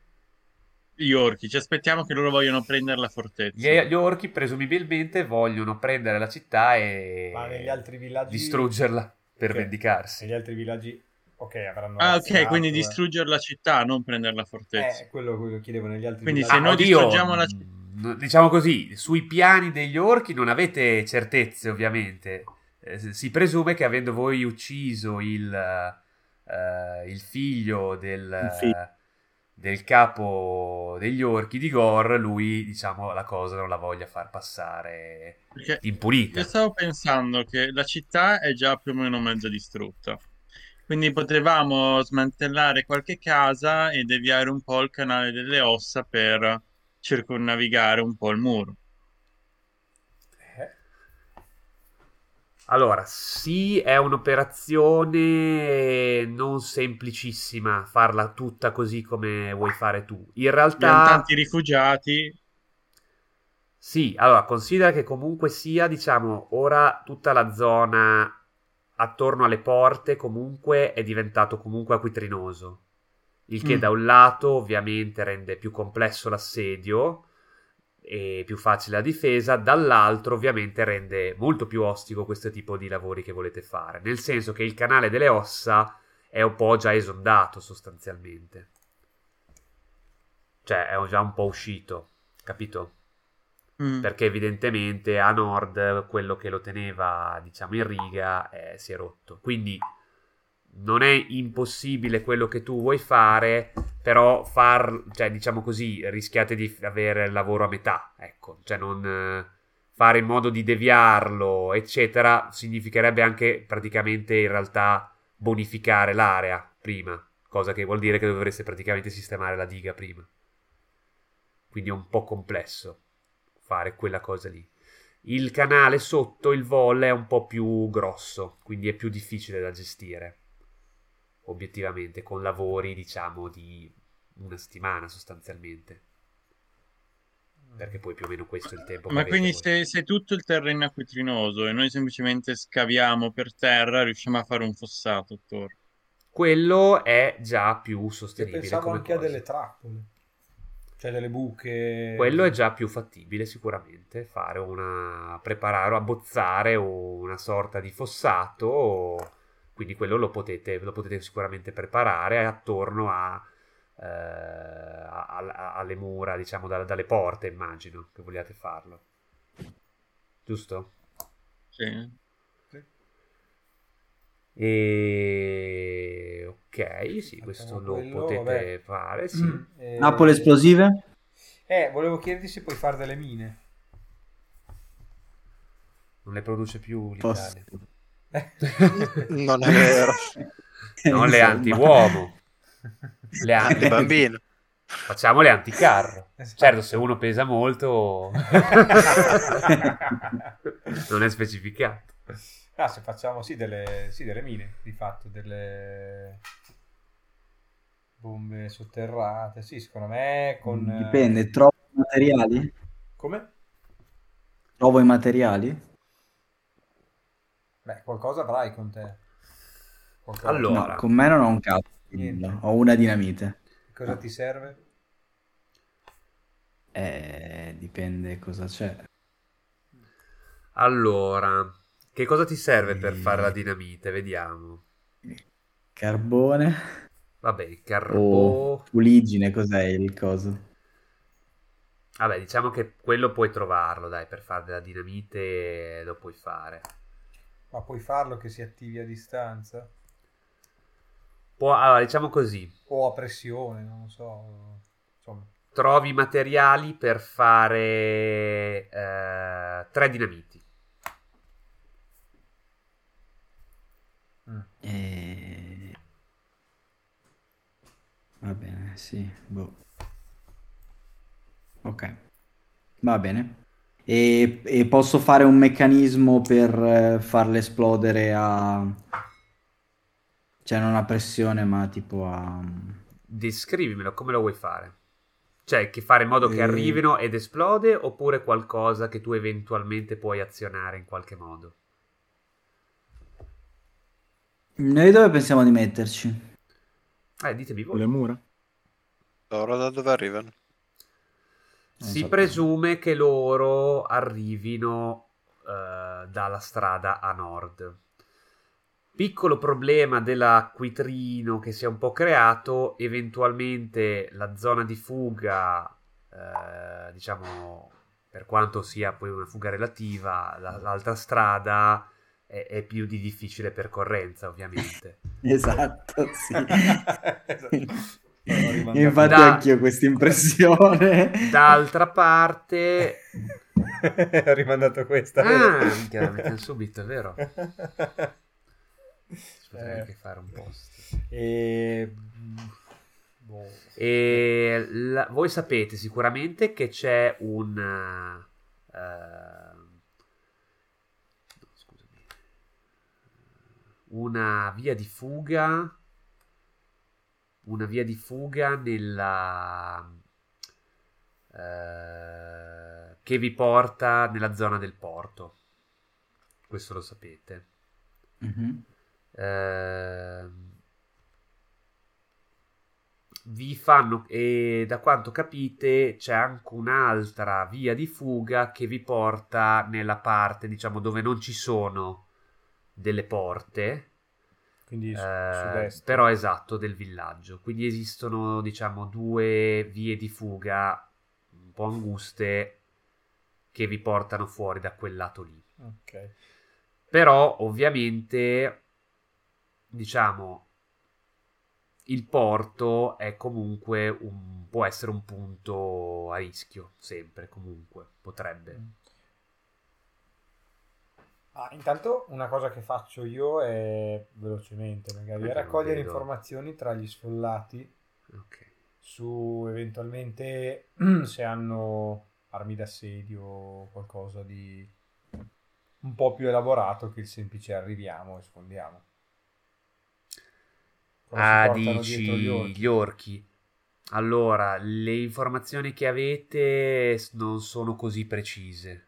Gli orchi, ci aspettiamo che loro vogliono prendere la fortezza. Gli, gli orchi presumibilmente vogliono prendere la città e Ma negli altri villaggi... distruggerla per Ok. vendicarsi. Negli altri villaggi... Ok, avranno... Ah, ok, quindi eh. distruggere la città, non prendere la fortezza. Eh, quello, quello chiedevo negli altri Quindi se noi oddio, distruggiamo la mm, Diciamo così, sui piani degli orchi non avete certezze, ovviamente. Eh, si presume che avendo voi ucciso il, eh, il figlio del, figlio. del capo degli orchi di Gor, lui, diciamo, la cosa non la voglia far passare Perché impunita. io stavo pensando che la città è già più o meno mezza distrutta. Quindi potevamo smantellare qualche casa e deviare un po' il canale delle ossa per circonnavigare un po' il muro. Eh, Allora, sì, è un'operazione non semplicissima farla tutta così come vuoi fare tu. In Abbiamo realtà, tanti rifugiati. sì, allora, considera che comunque sia, diciamo, ora tutta la zona attorno alle porte comunque è diventato comunque acquitrinoso. Il che Mm. da un lato ovviamente rende più complesso l'assedio e più facile la difesa, dall'altro ovviamente rende molto più ostico questo tipo di lavori che volete fare, nel senso che il canale delle ossa è un po' già esondato sostanzialmente. Cioè è già un po' uscito, capito? Mm. Perché evidentemente a nord quello che lo teneva, diciamo, in riga eh, si è rotto. Quindi non è impossibile quello che tu vuoi fare, però far, cioè, diciamo così, rischiate di avere il lavoro a metà, ecco, cioè non eh, fare in modo di deviarlo, eccetera, significherebbe anche praticamente in realtà bonificare l'area prima, cosa che vuol dire che dovreste praticamente sistemare la diga prima. Quindi è un po' complesso fare quella cosa lì. Il canale sotto il vol è un po' più grosso, quindi è più difficile da gestire. Obiettivamente, con lavori, diciamo, di una settimana sostanzialmente. Perché poi più o meno questo è il tempo Ma quindi se, se tutto il terreno è acquitrinoso e noi semplicemente scaviamo per terra, riusciamo a fare un fossato attorno. Quello è già più sostenibile pensavo come anche a cosa. delle trappole. Cioè delle buche... Quello è già più fattibile sicuramente, fare una... preparare, abbozzare una sorta di fossato, quindi quello lo potete, lo potete sicuramente preparare attorno a, eh, a- a- alle mura, diciamo, da- dalle porte, immagino che vogliate farlo. Giusto? Sì. E... Ok, sì, questo lo quello, potete vabbè. fare, sì. Mm, eh, Napoli esplosive? Eh, volevo chiederti se puoi fare delle mine. Non le produce più l'Italia. Non è vero. Non le Insomma. anti-uomo. Le anti- Il bambino. Facciamo le anticarro. Esatto. Certo, se uno pesa molto non è specificato. Ah, se facciamo sì delle, sì, delle mine, di fatto, delle bombe sotterrate. Sì, secondo me con... eh, Dipende, trovo i materiali? Come? Trovo i materiali? Beh, qualcosa avrai con te. Qualcosa. Allora. No, con me non ho un cazzo. Niente. Ho una dinamite. Cosa ti serve? Eh, dipende cosa c'è. Allora, che cosa ti serve per fare la dinamite? Vediamo. Carbone Vabbè, carbone. fuligine, cos'è il coso? Vabbè, diciamo che quello puoi trovarlo, dai, per fare della dinamite lo puoi fare. Ma puoi farlo che si attivi a distanza? Può- allora, diciamo così, O a pressione, non lo so. Insomma, trovi i materiali per fare eh, tre dinamiti. Mm. Eh, Va bene, sì, boh. Ok, va bene. E, e posso fare un meccanismo per eh, farle esplodere a... Cioè non a pressione, ma tipo a... descrivimelo, come lo vuoi fare? Cioè, che fare in modo che Eh. arrivino ed esplode oppure qualcosa che tu eventualmente puoi azionare in qualche modo? Noi dove pensiamo di metterci? Eh, ditemi voi. Le mura? Loro da dove arrivano? Non Si so. presume che loro arrivino eh, dalla strada a nord. Piccolo problema dell'acquitrino che si è un po' creato, eventualmente la zona di fuga, eh, diciamo, per quanto sia poi una fuga relativa, la- l'altra strada è, è più di difficile percorrenza, ovviamente. Esatto, sì. Rimandato- Infatti Da- anch'io questa impressione. D'altra parte... Ho rimandato questa. Ah, minchia, la mettiamo subito, è vero? Potrei Eh. anche fare un post. E... boh. E la- voi sapete sicuramente che c'è un... eh, no, scusami. Una via di fuga. Una via di fuga nella... eh, che vi porta nella zona del porto. Questo lo sapete. Mhm. Ehm, vi fanno e da quanto capite c'è anche un'altra via di fuga che vi porta nella parte diciamo dove non ci sono delle porte Quindi su- eh, però esatto del villaggio. Quindi esistono diciamo due vie di fuga un po' anguste che vi portano fuori da quel lato lì. Ok. però ovviamente diciamo il porto è comunque un, può essere un punto a rischio sempre comunque potrebbe Ah, intanto una cosa che faccio io è velocemente magari è raccogliere informazioni tra gli sfollati ok su eventualmente se hanno armi d'assedio o qualcosa di un po' più elaborato che il semplice arriviamo e sfondiamo. Cosa ah dici gli orchi? gli orchi allora le informazioni che avete non sono così precise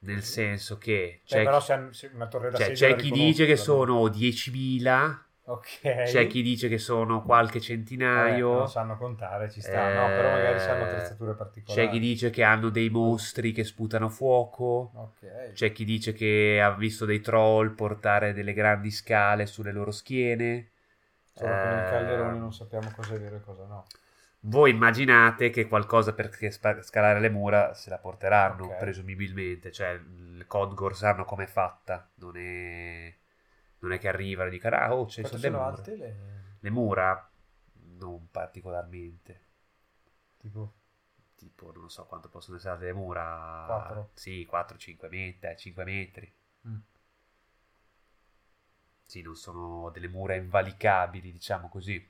nel senso che c'è, hanno- una torre cioè, c'è chi dice che sono 10.000 Ok. c'è chi dice che sono qualche Vabbè, centinaio non sanno contare, ci sta. No, però magari sanno attrezzature particolari. C'è chi dice che hanno dei mostri che sputano fuoco. Ok. C'è chi dice che ha visto dei troll portare delle grandi scale sulle loro schiene. Solo che nel Eh, calderone non sappiamo cosa è vero e cosa no. Voi immaginate che qualcosa per scalare le mura se la porteranno, Ok. presumibilmente. Cioè, il Codgor sanno com'è fatta. Non è, non è che arrivano e dicono, ah, oh, ci Quanto sono le mura. alte le... Le mura? Non particolarmente. Tipo... Tipo, non so quanto possono essere alte le mura. Quattro. Sì, 4-5 metri, 5 metri. Mm. Sì, non sono delle mura invalicabili, diciamo così.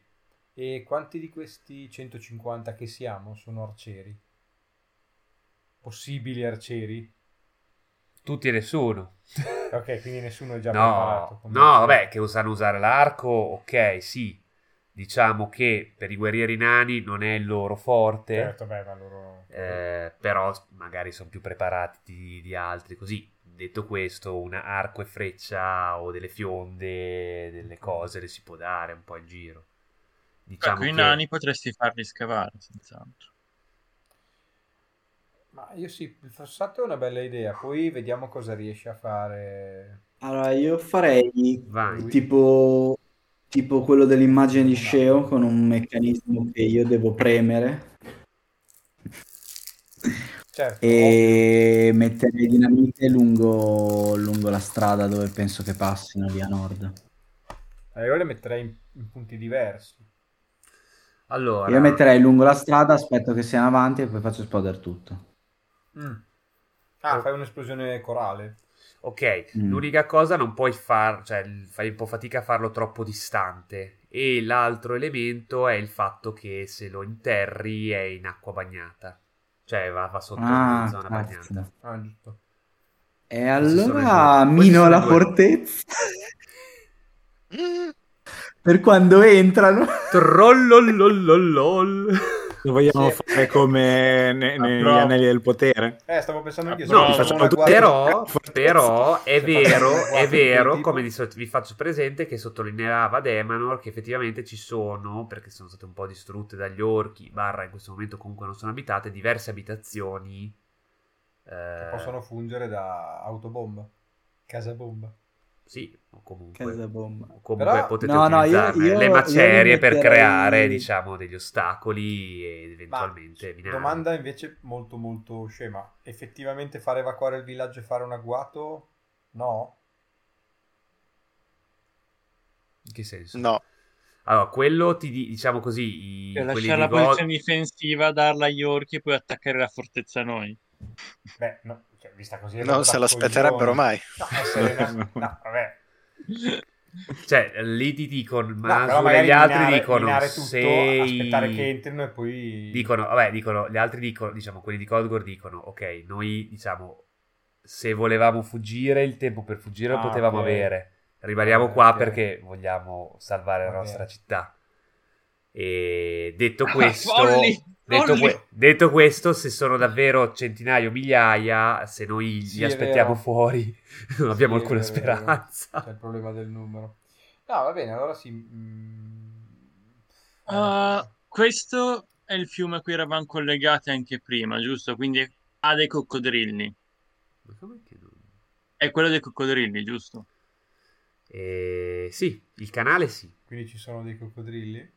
E quanti di questi 150 che siamo sono arcieri? Possibili arcieri? Tutti e nessuno. Ok, quindi nessuno è già preparato. No, come no, arciere. vabbè, che sanno usare l'arco, ok, sì. Diciamo che per i guerrieri nani non è il loro forte, Certo, beh, ma loro... eh, però magari sono più preparati di, di altri. Così, detto questo, un arco e freccia o delle fionde, delle cose le si può dare un po' in giro. Diciamo Ecco, i nani potresti farli scavare, senz'altro. Ma io sì, il fossato è una bella idea, poi vediamo cosa riesce a fare... Allora, io farei Vai. tipo, tipo quello dell'immagine di Sceo con un meccanismo che io devo premere Certo, e metterei dinamite lungo, lungo la strada dove penso che passino lì a nord. Eh, io le metterei in, in punti diversi. Allora, Io metterei lungo la strada, aspetto che siano avanti e poi faccio esplodere tutto. Mm. Ah, fai un'esplosione corale. Ok, Mm. l'unica cosa non puoi far, cioè fai un po' fatica a farlo troppo distante. E l'altro elemento è il fatto che se lo interri è in acqua bagnata. Cioè va, va sotto una Ah, zona cazzo. bagnata. Ah, giusto. E Questi sono i allora mino sono i la due. fortezza. Per quando entrano. Trollolololol. Lo vogliamo Sì. fare come ne- negli Approvo. anelli del potere? Eh, stavo pensando anche No, facciamo guardia- Però, però è Se vero, è vero, come vi, vi faccio presente che sottolineava Demanor che effettivamente ci sono, perché sono state un po' distrutte dagli orchi, barra in questo momento comunque non sono abitate, diverse abitazioni. che eh, possono fungere da autobomba, casa bomba. Sì, o comunque, Casa bomba. o comunque Però- potete No, no, io- utilizzarne io- le macerie per creare, diciamo, degli ostacoli e eventualmente minare. Domanda invece molto molto scema. Effettivamente fare evacuare il villaggio e fare un agguato? No? In che senso? No, Allora, quello ti di- diciamo così, i, Per quelli lasciare di la Go- posizione difensiva, darla agli orchi e poi attaccare la fortezza a noi. Beh, no, vista così... non se l'aspetterebbero mai. No, no, vabbè. Cioè, lì ti dicono, No, ma magari gli altri minare- dicono minare tutto, sei... aspettare che entrino e poi... Dicono, vabbè, dicono, gli altri dicono, diciamo, quelli di Codgor dicono, ok, noi, diciamo, se volevamo fuggire, il tempo per fuggire lo Ah, potevamo ok. avere. Rimaniamo Ok, qua ok. perché vogliamo salvare la nostra città. E detto Ah, questo... Detto, que- detto questo, se sono davvero centinaia o migliaia, se noi Sì, li vero. fuori, non abbiamo Sì, alcuna è vero. speranza. C'è il problema del numero. No, va bene, allora sì. mm, Uh, questo è il fiume a cui eravamo collegati anche prima, giusto? Quindi ha dei coccodrilli. Ma che È quello dei coccodrilli, giusto? Eh, sì, il canale sì. Quindi ci sono dei coccodrilli?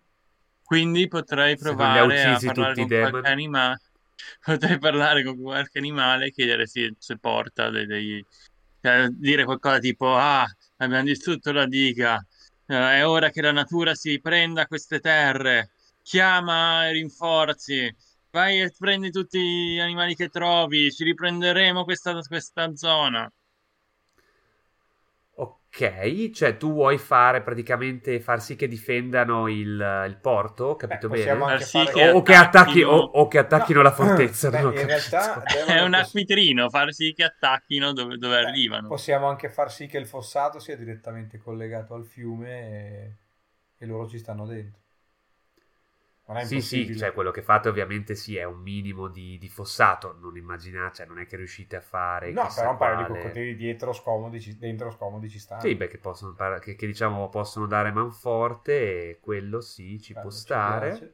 Quindi potrei provare a parlare con demon. qualche animale. Potrei parlare con qualche animale e chiedere se, se porta dei, dei- cioè, dire qualcosa tipo: Ah, abbiamo distrutto la diga. eh, è ora che la natura si prenda queste terre. Chiama i rinforzi. Vai e prendi tutti gli animali che trovi. Ci riprenderemo questa, questa zona. Ok, cioè tu vuoi fare praticamente far sì che difendano il, il porto, capito Beh, possiamo bene? anche Far sì fare... O, che attacchi, o, attacchino- o che attacchino No. la fortezza. Beh, in capito. realtà È un acquitrino, far sì che attacchino dove, dove Beh, arrivano. Possiamo anche far sì che il fossato sia direttamente collegato al fiume e, e loro ci stanno dentro. Non è Sì, sì, cioè quello che fate ovviamente sì è un minimo di, di fossato, non immaginate, cioè non è che riuscite a fare No, però un paio di quale- coccodrilli dietro scomodi, ci- dentro scomodi ci stanno. Sì, beh, che, possono, che, che, diciamo possono dare manforte e quello sì, ci Bello, può ci stare. piace.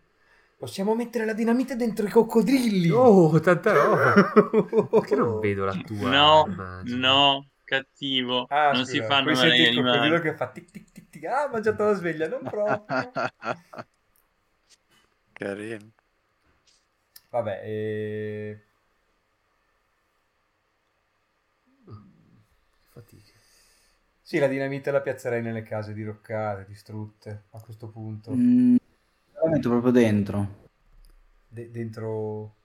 Possiamo mettere la dinamite dentro i coccodrilli. Oh, tanta roba! Perché non vedo la tua No, immagine? no, cattivo. Ah, non scusa, si fanno poi male senti gli il coccodrillo animali. che fa tic tic tic tic. Ah, ha mangiato la sveglia, non proprio. Carino. Vabbè, e... Fatica. sì, la dinamite la piazzerei nelle case diroccate, distrutte, a questo punto. Mm, la metto proprio dentro, De- dentro...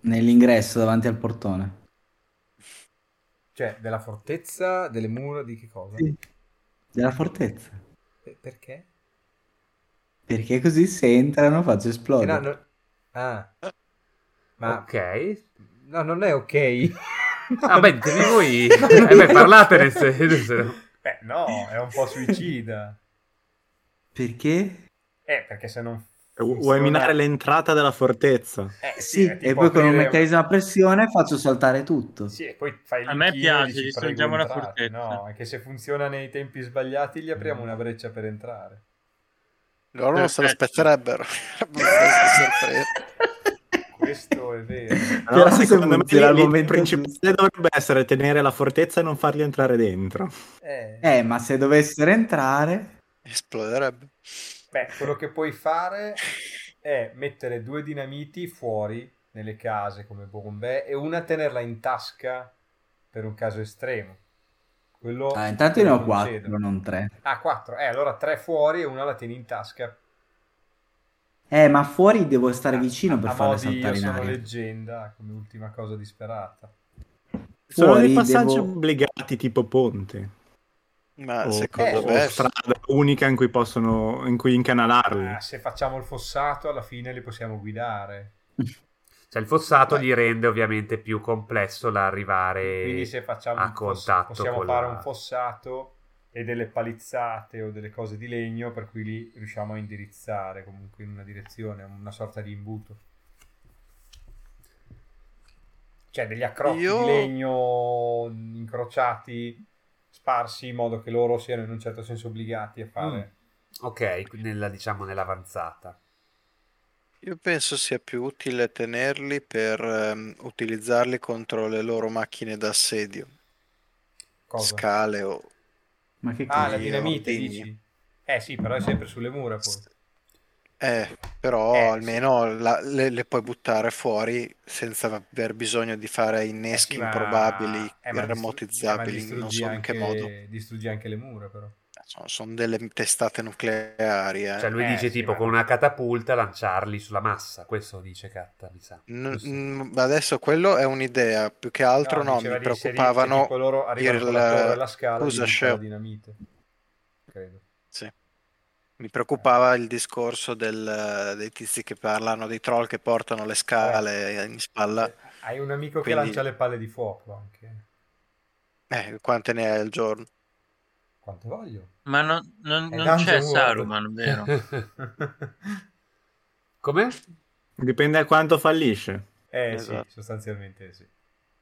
nell'ingresso davanti al portone. Cioè, della fortezza, delle mura, di che cosa? Sì. Della fortezza. Pe- Perché? Perché così se entrano faccio esplodere. no, no- Ah. Ma... Ok. No, non è ok. Ah, beh, ditemi voi. Eh, beh, parlate nel senso. Beh, no, è un po' suicida. Perché? Eh, perché se non Eh, Vuoi minare l'entrata della fortezza? Eh, Sì, è e poi con un meccanismo a pressione faccio saltare tutto. Sì, e poi fai A me piace, distruggiamo "Prego, la entrate". fortezza. No, è che se funziona nei tempi sbagliati gli apriamo una breccia per entrare. Loro non se. Questa sorpresa. Questo è vero. Allora, Però se secondo me momento principale dovrebbe essere tenere la fortezza e non farli entrare dentro. Eh, Eh, ma se dovessero entrare... Esploderebbe. Beh, quello che puoi fare è mettere due dinamiti fuori nelle case come bombe e una tenerla in tasca per un caso estremo. Quello Ah, intanto io ne ho quattro, concedo. non tre. Ah, quattro. Eh, allora tre fuori e una la tieni in tasca. Eh, ma fuori devo stare A- vicino per a farle modi saltare io in sono aria. leggenda come ultima cosa disperata. Sono Fuori dei passaggi devo- obbligati tipo ponte Ma o, secondo eh, me strada unica in cui possono in cui incanalarli. Ah, se facciamo il fossato alla fine li possiamo guidare. Cioè, il fossato Beh. gli rende ovviamente più complesso l'arrivare Quindi se facciamo a un foss- contatto possiamo con fare la- un fossato e delle palizzate o delle cose di legno per cui li riusciamo a indirizzare comunque in una direzione, una sorta di imbuto. Cioè degli accrocchi Io- di legno incrociati, sparsi in modo che loro siano in un certo senso obbligati a fare... Ok, nella, diciamo nell'avanzata. Io penso sia più utile tenerli per ehm, utilizzarli contro le loro macchine d'assedio, Cosa? scale o... Ma che Ah, la dinamite ordigni. dici? Eh sì, però è sempre sulle mura poi. Eh, però Eh, almeno la- le, le puoi buttare fuori senza aver bisogno di fare inneschi Eh sì, ma- improbabili, eh, ma distru- irremotizzabili, eh, ma non distruggi so in che anche- modo. Distruggi anche le mura però. Sono, sono delle testate nucleari, eh. Cioè lui Eh, dice sì, tipo ma- con una catapulta lanciarli sulla massa, questo dice Catta, mi sa. N- adesso quello è un'idea, più che altro no, diceva mi preoccupavano tipo loro il- la scala scusa, di dinamite. Credo. Mi preoccupava il discorso del- dei tizi che parlano, dei troll che portano le scale in spalla. Eh, Hai un amico che Quindi- lancia le palle di fuoco anche. Eh, quante ne hai al giorno? Quante voglio? Ma non, non- non Dungeon c'è World. Saruman, vero? Come? Dipende da quanto fallisce. eh Esatto. sì, sostanzialmente sì.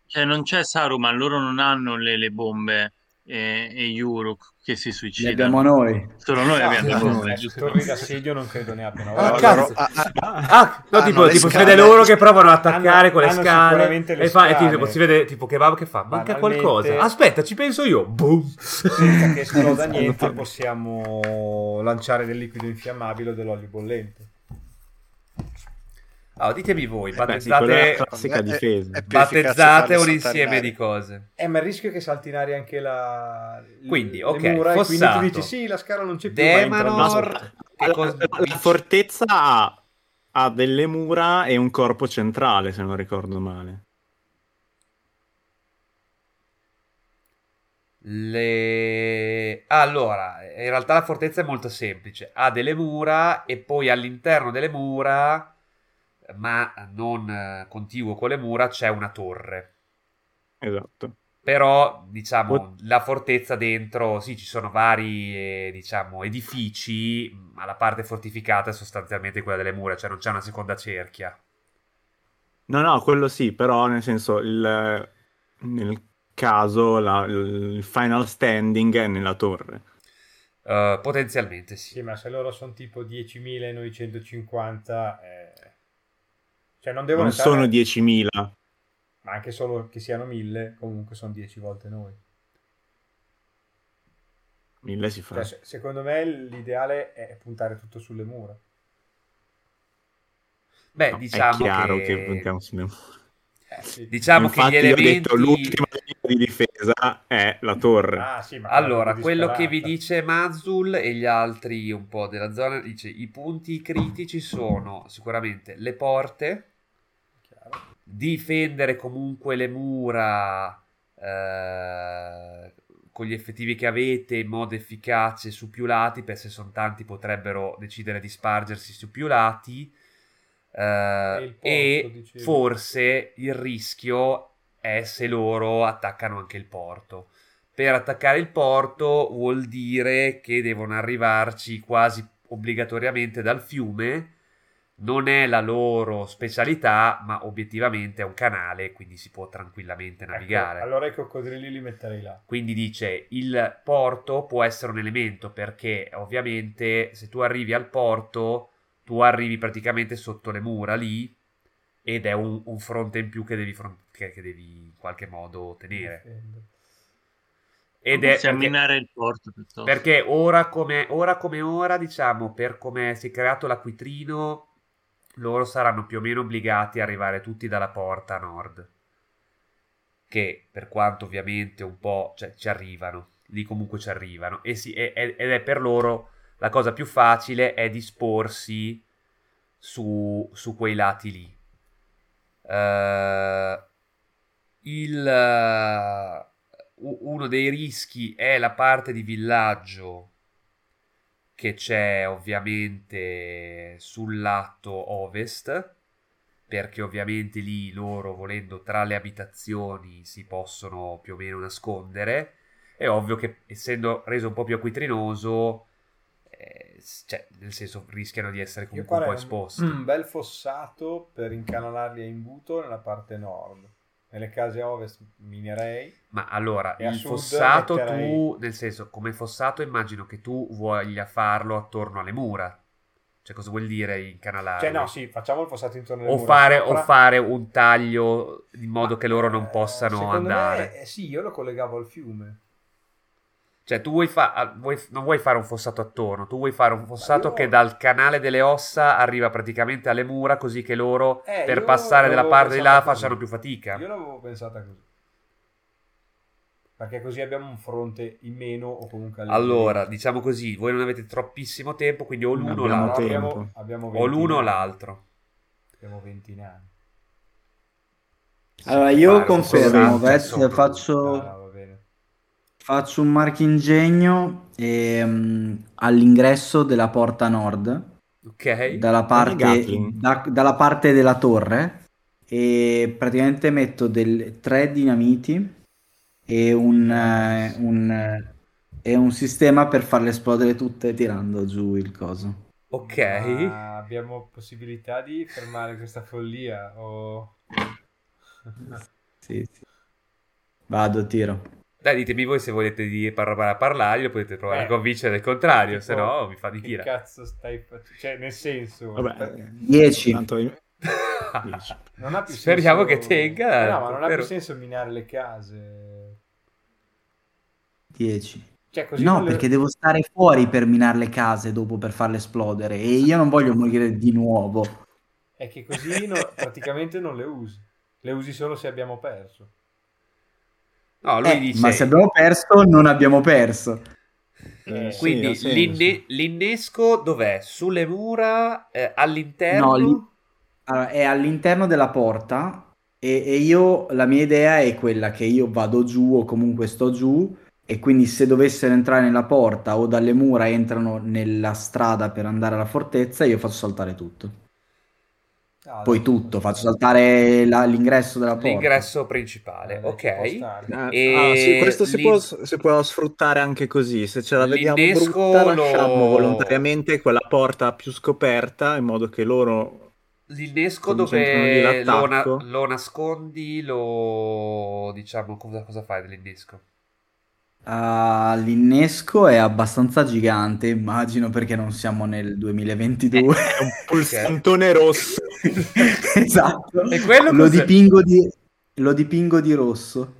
Cioè non c'è Saruman, loro non hanno le, le bombe e, e Uruk che si Li suicidano. abbiamo noi. Solo noi No, abbiamo no, giusto? torri d'assedio non credo ne abbiano. Ah, No, Guarda, cazzo. loro- ah, ah, Ah, no, Hanno tipo, tipo si vede loro che provano ad attaccare Hanno- con le scale le e, fa, e scale. tipo, si vede tipo kebab che fa, manca Banalmente- qualcosa. Aspetta, ci penso io. Boom. senza che esploda niente possiamo lanciare del liquido infiammabile o dell'olio bollente. Ah, ditemi voi, Beh, è la battezzate, È- difesa. è efficace battezzate un insieme in di cose. Eh, ma il rischio è che salti in aria anche la... Quindi, le ok, mura, e quindi tu fossato. dici sì, la scala non c'è più, Demanor, che La, cosa- la- la fortezza ha, ha delle mura e un corpo centrale, se non ricordo male. Le... Allora, in realtà la fortezza è molto semplice. Ha delle mura e poi all'interno delle mura, ma non eh, contiguo con le mura, c'è una torre. Esatto. Però, diciamo, Ot- la fortezza dentro, sì, ci sono vari, eh, diciamo, edifici, ma la parte fortificata è sostanzialmente quella delle mura, cioè non c'è una seconda cerchia. No, no, quello sì, però nel senso, il- nel caso la- il final standing è nella torre. Eh, potenzialmente sì. Sì, ma se loro sono tipo 10.000 e noi 150, eh... cioè non devono Non stare- sono 10.000. ma anche solo che siano 1.000, comunque sono 10 volte noi. 1000 si fa. Cioè, se- secondo me l'ideale è puntare tutto sulle mura. Beh, No, diciamo è chiaro che... che puntiamo sulle mura. Eh, sì. Diciamo che Infatti gli io ho elementi... detto l'ultima linea di difesa è la torre. Ah, sì, ma Allora, quello che vi dice Mazul e gli altri un po' della zona, dice i punti critici sono sicuramente le porte. Difendere comunque le mura eh, con gli effettivi che avete in modo efficace su più lati, per se sono tanti potrebbero decidere di spargersi su più lati. eh, E porto, e forse il rischio è se loro attaccano anche il porto. Per attaccare il porto vuol dire che devono arrivarci quasi obbligatoriamente dal fiume. Non è la loro specialità, ma obiettivamente è un canale, quindi si può tranquillamente navigare. Ecco, allora i coccodrilli li metterei là. Quindi dice il porto può essere un elemento perché ovviamente se tu arrivi al porto tu arrivi praticamente sotto le mura lì ed è un, un fronte in più che devi, fron- che, che devi in qualche modo tenere. Difendo. Ed è perché, minare il porto piuttosto. perché ora come, ora come ora, diciamo, per come si è creato l'acquitrino, loro saranno più o meno obbligati a arrivare tutti dalla porta nord. Che per quanto ovviamente un po' cioè, ci arrivano, lì comunque ci arrivano. E si- e- ed è per loro la cosa più facile è disporsi su, su quei lati lì. Eh, il, eh, u- uno dei rischi è la parte di villaggio che c'è ovviamente sul lato ovest, perché ovviamente lì loro volendo tra le abitazioni si possono più o meno nascondere, è ovvio che essendo reso un po' più acquitrinoso, eh, cioè, nel senso rischiano di essere comunque un po' esposti. un, un bel fossato per incanalarli a imbuto nella parte nord. Nelle case ovest minerei. Ma allora, a il fossato metterei- tu, nel senso, come fossato immagino che tu voglia farlo attorno alle mura. Cioè, cosa vuol dire incanalare? Cioè, no, sì, facciamo il fossato intorno alle o, mura. fare, Sopra- o fare un taglio in modo Ma, che loro non eh, possano secondo andare. me, eh, sì, io lo collegavo al fiume. Cioè, tu vuoi fa- vuoi- non vuoi fare un fossato attorno, tu vuoi fare un fossato io- che dal canale delle ossa arriva praticamente alle mura, così che loro Eh, per passare dalla parte di là così. facciano più fatica. Io l'avevo pensata così. Perché così abbiamo un fronte in meno o comunque Allora, diciamo così, voi non avete troppissimo tempo, quindi o l'uno o l'altro. abbiamo, abbiamo O 20 l'uno o l'altro. Abbiamo 20 nani. Allora, io confermo, Vez, faccio, bene. Faccio un marchingegno ehm, all'ingresso della porta nord, Ok? dalla parte, da- dalla parte della torre, e praticamente metto del- tre dinamiti e un, eh, un, eh, e un sistema per farle esplodere tutte tirando giù il coso. Ok. Ma abbiamo possibilità di fermare questa follia? O... Sì, sì. Vado, tiro. Dai, ditemi voi se volete di parlare a parlare, lo potete provare a Eh, convincere del contrario, se tipo, no mi fa di Che tira. cazzo stai facendo? Cioè, nel senso... Vabbè, 10. tanto io- Dieci. Non ha più Speriamo senso... che tenga, Eh, no, ma non ha però- più senso minare le case. 10. Cioè, così No, le- perché devo stare fuori per minare le case dopo per farle esplodere e io non voglio morire di nuovo. È che così no- praticamente non le usi. Le usi solo se abbiamo perso. No, lui Eh, dice... Ma se abbiamo perso, non abbiamo perso. Eh, sì, Quindi senso. l'inne- l'innesco dov'è? Sulle mura? Eh, all'interno? No, lì- Allora, è all'interno della porta e, e io la mia idea è quella che io vado giù o comunque sto giù e quindi se dovessero entrare nella porta o dalle mura entrano nella strada per andare alla fortezza, io faccio saltare tutto. Ah, Poi tutto, faccio saltare la- l'ingresso della porta. L'ingresso principale, Eh, ok. stare. Ah, E ah, sì, questo si, può, si può sfruttare anche così. Se ce la vediamo L'innesco brutta, lo- lasciamo volontariamente quella porta più scoperta in modo che loro L'innesco dove lo, na- lo nascondi, lo... diciamo, cosa, cosa fai dell'innesco? Ah, l'innesco è abbastanza gigante, immagino perché non siamo nel 2022. è un pulsantone rosso. Esatto. E quello lo, dipingo di, lo dipingo di rosso.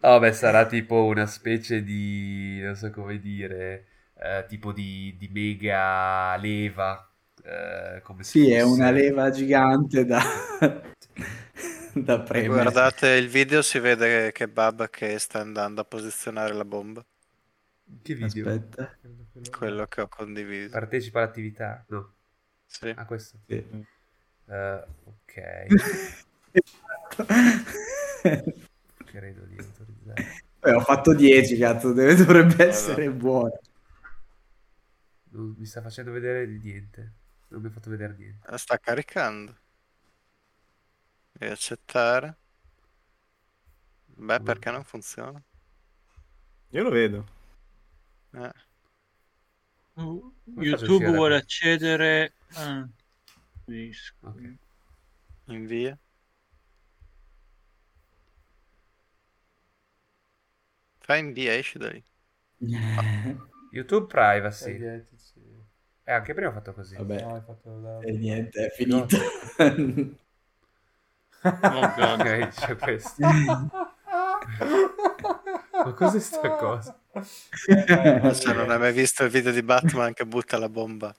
Ah, Vabbè, sarà tipo una specie di, non so come dire, eh, tipo di, di mega leva. eh, come Sì, è fosse- una leva gigante da, da premere. Guardate il video, si vede che Bab che sta andando a posizionare la bomba. Che video? Aspetta. Quello che ho condiviso. Partecipa all'attività? No. Sì. Ah, questo. Sì. Eh, ok, credo di autorizzare. Beh, ho fatto 10, cazzo, deve- dovrebbe essere buono. Non mi sta facendo vedere di niente. Non mi ha fatto vedere niente. La Sta caricando. E accettare. Beh, perché non funziona? Io lo vedo. Eh. faccio YouTube vuole accedere. Ah, capisco. Ok. Invia. Fai invia, esci da lì. YouTube privacy. Sì. Eh, anche prima ho fatto così. Vabbè, No, hai fatto da- e niente, è finito. Oh. Ok, c'è questo. Ma cos'è sta cosa? Se non hai mai visto il video di Batman che butta la bomba.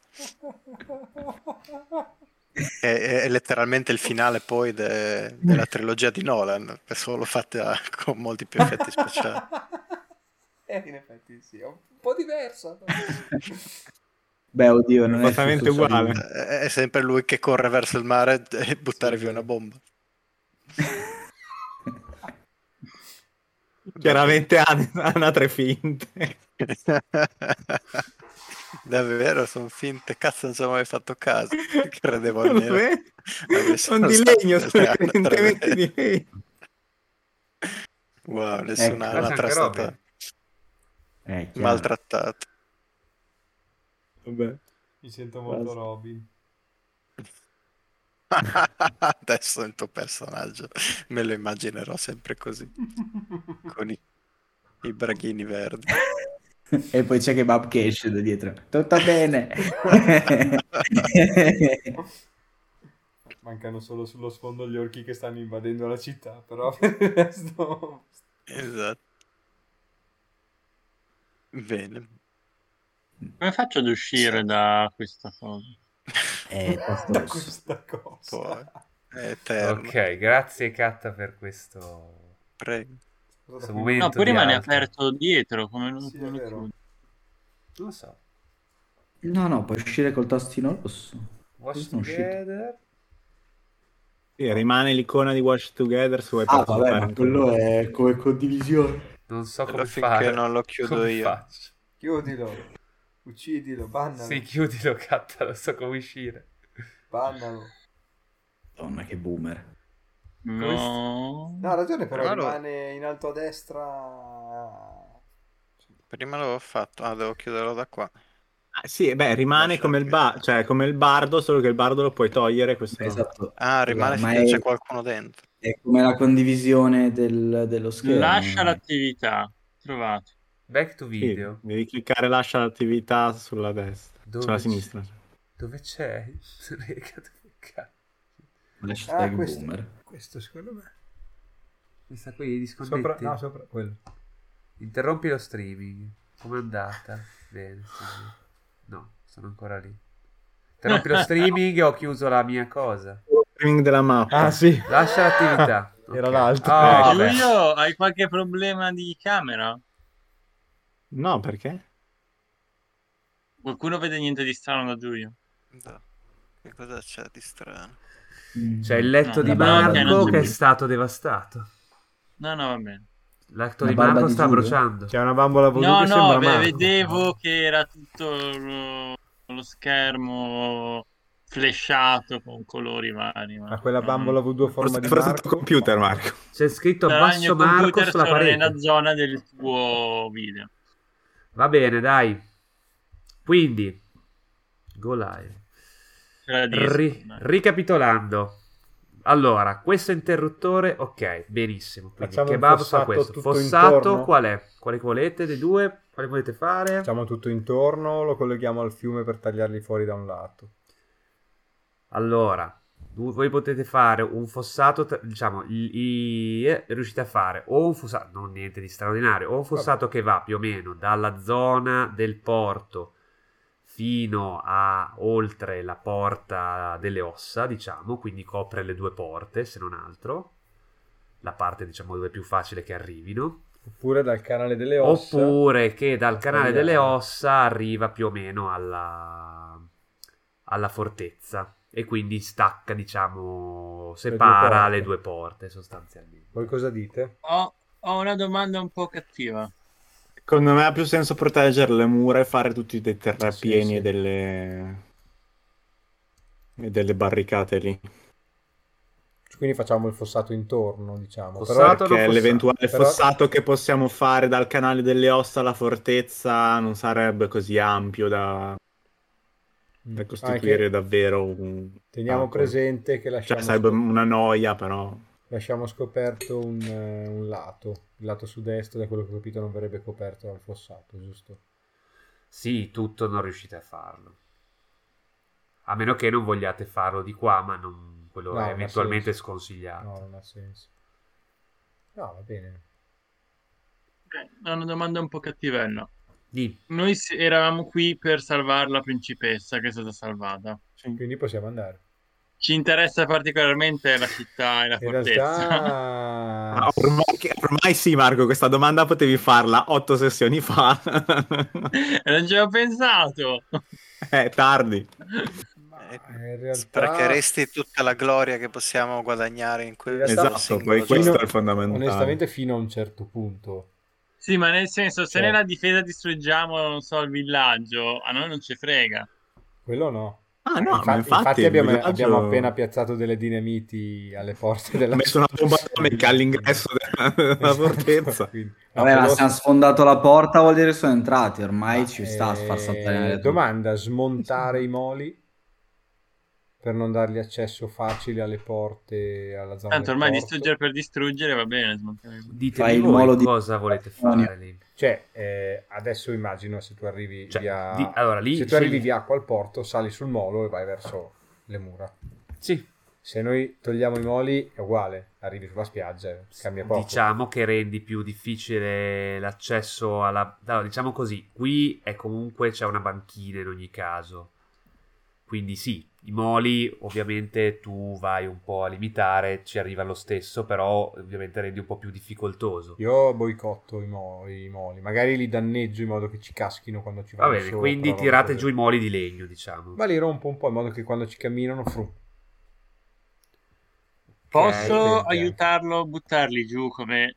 È, è- è letteralmente il finale poi de- della trilogia di Nolan, è solo fatta con molti più effetti speciali. Eh, in effetti sì, è un po' diverso. Beh, oddio, non è Esattamente uguale. è sempre lui che corre verso il mare e buttare via una bomba. Chiaramente ha, ha tre finte. Davvero, sono finte, cazzo non ci avevo mai fatto caso. Credevo almeno. Dove? avessero Sono di legno, sono evidentemente di legno. Wow, nessuna Ecco. altra è stata. Eh, maltrattata. Vabbè. Mi sento molto. Robin. Adesso il tuo personaggio me lo immaginerò sempre così, con i, i braghini verdi. E poi c'è Kebab che esce da dietro. Tutto bene. Mancano solo sullo sfondo gli orchi che stanno invadendo la città, però per il resto... Esatto. Bene. Come faccio ad uscire da questa cosa? Eh, tasto da questa cosa. È eterno. Ok, grazie Katta per questo, Prego. questo. No, poi rimane alto. aperto dietro, come non, Sì, è lo lo so. No, no, puoi uscire col tastino rosso. Watch together. Sì, rimane l'icona di Watch Together se vuoi Ah, vabbè, ma quello è come condivisione. Non so come fare. non lo chiudo Come io. faccio? Chiudilo. Uccidilo, bannalo. Sì, chiudilo, Katta, non so come uscire. Bannalo. Madonna, che boomer. No. No, ha ragione, però lo- rimane in alto a destra... Prima l'avevo fatto. Ah, devo chiuderlo da qua. Ah, sì, beh, rimane come il, ba- cioè, come il bardo, solo che il bardo lo puoi togliere. Questo. Esatto. Ah, rimane Ma finché è- c'è qualcuno dentro. È come la condivisione del- dello schermo. Lascia l'attività. Trovato. Back to Sì, video. devi cliccare lascia l'attività sulla destra, Dove sulla c'è? sinistra. Dove c'è? Rega, dove cazzo? Hashtag Ah, questo, boomer. questo secondo me. Questa qui di Sopra, no, sopra quello. Interrompi lo streaming. Com'è andata? Bene, sì, sì. No, sono ancora lì. Interrompi lo streaming e ho chiuso la mia cosa. Streaming della mappa. Ah, sì. Lascia l'attività. Era Ok. l'altro. Vabbè. Giulio, hai qualche problema di camera? No, perché? Qualcuno vede niente di strano da Giulio? Da. Che cosa c'è di strano? Mm. C'è il letto No, di Marco che è stato devastato. No, no, va bene. Il letto La di Marco di sta Giulio? bruciando. C'è una bambola voodoo No, che no, sembra beh, vedevo che era tutto lo, lo schermo flashato con colori vari. Ma Ma quella no, bambola voodoo forma Forse, di Marco. tuo computer, Marco. C'è scritto Sarà basso Marco sulla parete. nella zona del tuo video. Va bene, dai. Quindi, go live. Ri- ricapitolando. Allora, questo interruttore, ok, benissimo. Quindi Facciamo kebab fa questo. tutto Fossato intorno. qual è? Quale volete dei due? Quale volete fare? Facciamo tutto intorno, lo colleghiamo al fiume per tagliarli fuori da un lato. Allora, voi potete fare un fossato, diciamo, i- i- riuscite a fare o un fossato, non niente di straordinario, o un fossato che va più o meno dalla zona del porto fino a oltre la porta delle ossa, diciamo, quindi copre le due porte, se non altro, la parte, diciamo, dove è più facile che arrivino. Oppure dal canale delle ossa. Oppure che dal canale delle ossa arriva più o meno alla, alla fortezza e quindi stacca, diciamo, separa le due porte sostanzialmente. Voi cosa dite? Ho, ho una domanda un po' cattiva. Secondo me ha più senso proteggere le mura e fare tutti dei terrapieni Sì, sì. e delle... e delle barricate lì. Quindi facciamo il fossato intorno, diciamo. Fossato Però Perché fossato. l'eventuale Però- fossato che possiamo fare dal canale delle ossa alla fortezza non sarebbe così ampio da, da Mm. costituire Anche davvero un... teniamo Ah, presente che Cioè lasciamo, sarebbe scop- una noia però. lasciamo scoperto un, eh, un lato. Il lato sud-est, da quello che ho capito, non verrebbe coperto dal fossato, giusto? Sì, tutto non riuscite a farlo. A meno che non vogliate farlo di qua, ma non- quello No, è eventualmente senso. sconsigliato. No, non ha senso. No, va bene. Ok, Ho una domanda un po' cattivella. Di. Noi eravamo qui per salvare la principessa che è stata salvata. Quindi possiamo andare. Ci interessa particolarmente la città e la In fortezza. Ah, realtà... ormai, ormai sì Marco, questa domanda potevi farla otto sessioni fa. E non ci avevo pensato. È tardi. Eh, in realtà... Sprecheresti tutta la gloria che possiamo guadagnare in quel Esatto, poi questo è il fondamentale. Onestamente fino a un certo punto. Sì, ma nel senso, se Cioè- nella difesa distruggiamo, non so, il villaggio, a noi non ci frega. Quello no. Ah no, infatti, infatti, il abbiamo, villaggio- abbiamo appena piazzato delle dinamiti alle porte della messo una bomba atomica all'ingresso della, della fortezza. Quindi- Vabbè, ma se hanno sfondato la porta vuol dire che sono entrati, ormai ci sta a far Eh, saltare le Domanda, smontare i moli per non dargli accesso facile alle porte, alla zona Tanto ormai porto? distruggere per distruggere va bene. Ditemi il voi molo di- cosa volete fare lì. Cioè, eh, adesso immagino se tu arrivi Cioè, via... di- allora, lì se tu arrivi via acqua al porto, sali sul molo e vai verso le mura. Sì, Se noi togliamo i moli è uguale, arrivi sulla spiaggia e cambia poco. diciamo che rendi più difficile l'accesso alla... Allora, diciamo così, qui è comunque c'è una banchina in ogni caso. Quindi sì, i moli ovviamente tu vai un po' a limitare, ci arriva lo stesso, però ovviamente rendi un po' più difficoltoso. Io boicotto i, mo- i moli, magari li danneggio in modo che ci caschino quando ci Va vanno bene, sopra, quindi tirate giù i moli di legno, diciamo. Ma li rompo un po' in modo che quando ci camminano, fru. Posso aiutarlo a buttarli giù come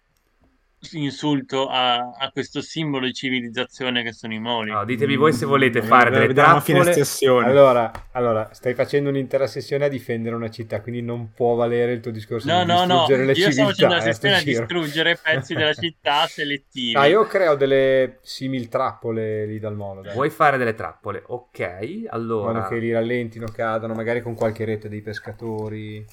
insulto a, a questo simbolo di civilizzazione che sono i moli? Allora, ditemi voi se volete Mm, fare delle a fine trappole. sessione. Allora, allora, stai facendo un'intera sessione a difendere una città, quindi non può valere il tuo discorso No, di no, no, distruggere le io civiltà. facendo la eh, sto sessione a distruggere pezzi della città selettivi. Ah, io creo delle simil trappole lì dal molo, dai. Vuoi fare delle trappole? Ok, allora... modo che li rallentino, cadano, magari con qualche rete dei pescatori.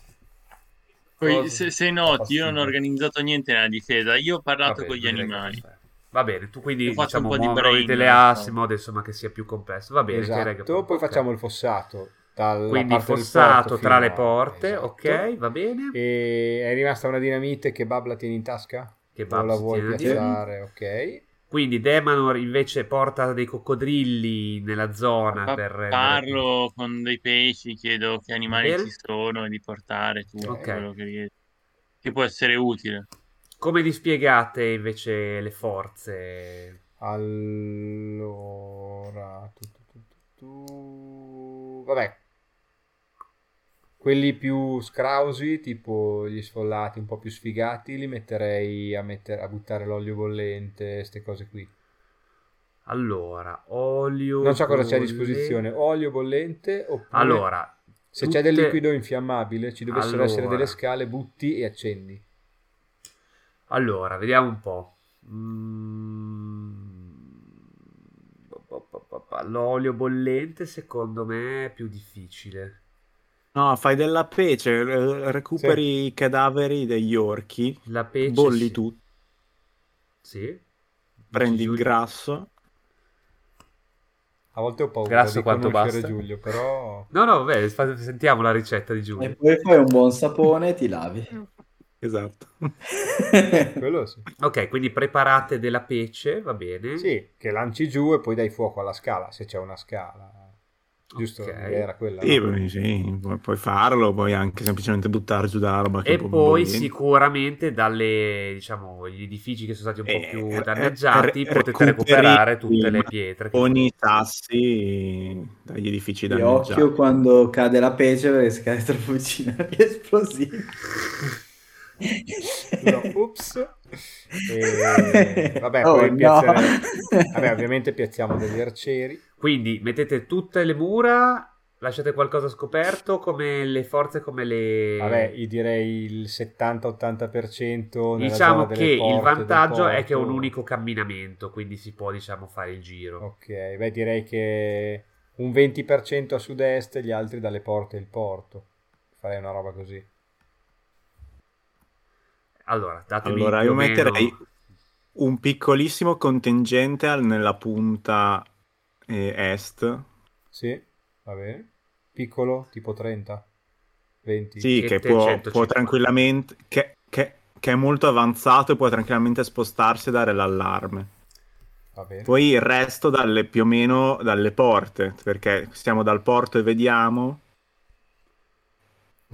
Poi, se, se noti, io non ho organizzato niente nella difesa, io ho parlato Va con gli animali. Va bene, tu quindi Ho fatto diciamo un po' di delle non assi modo insomma che sia più complesso. Va bene, direi che Esatto, poi facciamo il fossato. Dalla Quindi fossato porto tra le porte, esatto. ok, va bene. E è rimasta una dinamite che Bab la tieni in tasca? Che o Bab la si vuoi tiene piazzare? Ok. Quindi Demanor invece porta dei coccodrilli nella zona Pa- per rendere- Parlo con dei pesci, chiedo che animali Bene. ci sono e di portare tutto Ok. quello che, che può essere utile. Come dispiegate invece le forze? Allora, tu, tu, tu, tu, tu. vabbè, quelli più scrausi, tipo gli sfollati un po' più sfigati, li metterei a, mettere, a buttare l'olio bollente, queste cose qui. Allora, olio Non so cosa c'è a bollente- disposizione, olio bollente oppure Allora, se c'è del liquido infiammabile, ci dovessero essere Allora. delle scale, butti e accendi. Allora, vediamo un po'. Mm. L'olio bollente secondo me è più difficile. No, fai della pece, eh, recuperi i cadaveri degli orchi, La pece bolli sì. tutto, Sì. prendi Dici, il Giulio? grasso. A volte ho paura Grasso di quanto basta? Giulio, però... No, no, vabbè, sentiamo la ricetta di E Giulio. poi fai un buon sapone e ti lavi. Esatto. Quello sì. Ok, quindi preparate della pece, va bene. Sì, che lanci giù e poi dai fuoco alla scala, se c'è una scala. Giusto? Ok. L'idea Era quella. Sì, no? poi- sì, pu- puoi farlo, puoi anche semplicemente buttare giù della roba che E poi sicuramente dalle, diciamo, gli edifici che sono stati un po' Eh, più eh, danneggiati re- potete recuperare tutte le pietre. Ogni sassi dagli edifici E danneggiati. occhio quando cade la pece perché se cade troppo vicino agli esplosivi. No, ups. E... Vabbè, Oh, poi no. piazzerei- Vabbè, ovviamente piazziamo degli arcieri. Quindi mettete tutte le mura, lasciate qualcosa scoperto come le forze, come le... Vabbè, io direi il 70-80% nella Diciamo che il vantaggio è che è un unico camminamento, quindi si può, diciamo, fare il giro. Ok, beh, direi che un 20% a sud-est gli altri dalle porte del porto. Farei una roba così. Allora, datemi Allora, più io o meno- metterei un piccolissimo contingente nella punta eh, est. Sì, va bene. Piccolo, tipo 30? 20? Sì, Che può, 150. può tranquillamente... Che, che- che è molto avanzato e può tranquillamente spostarsi e dare l'allarme. Va bene. Poi il resto dalle, più o meno dalle porte, perché stiamo dal porto e vediamo,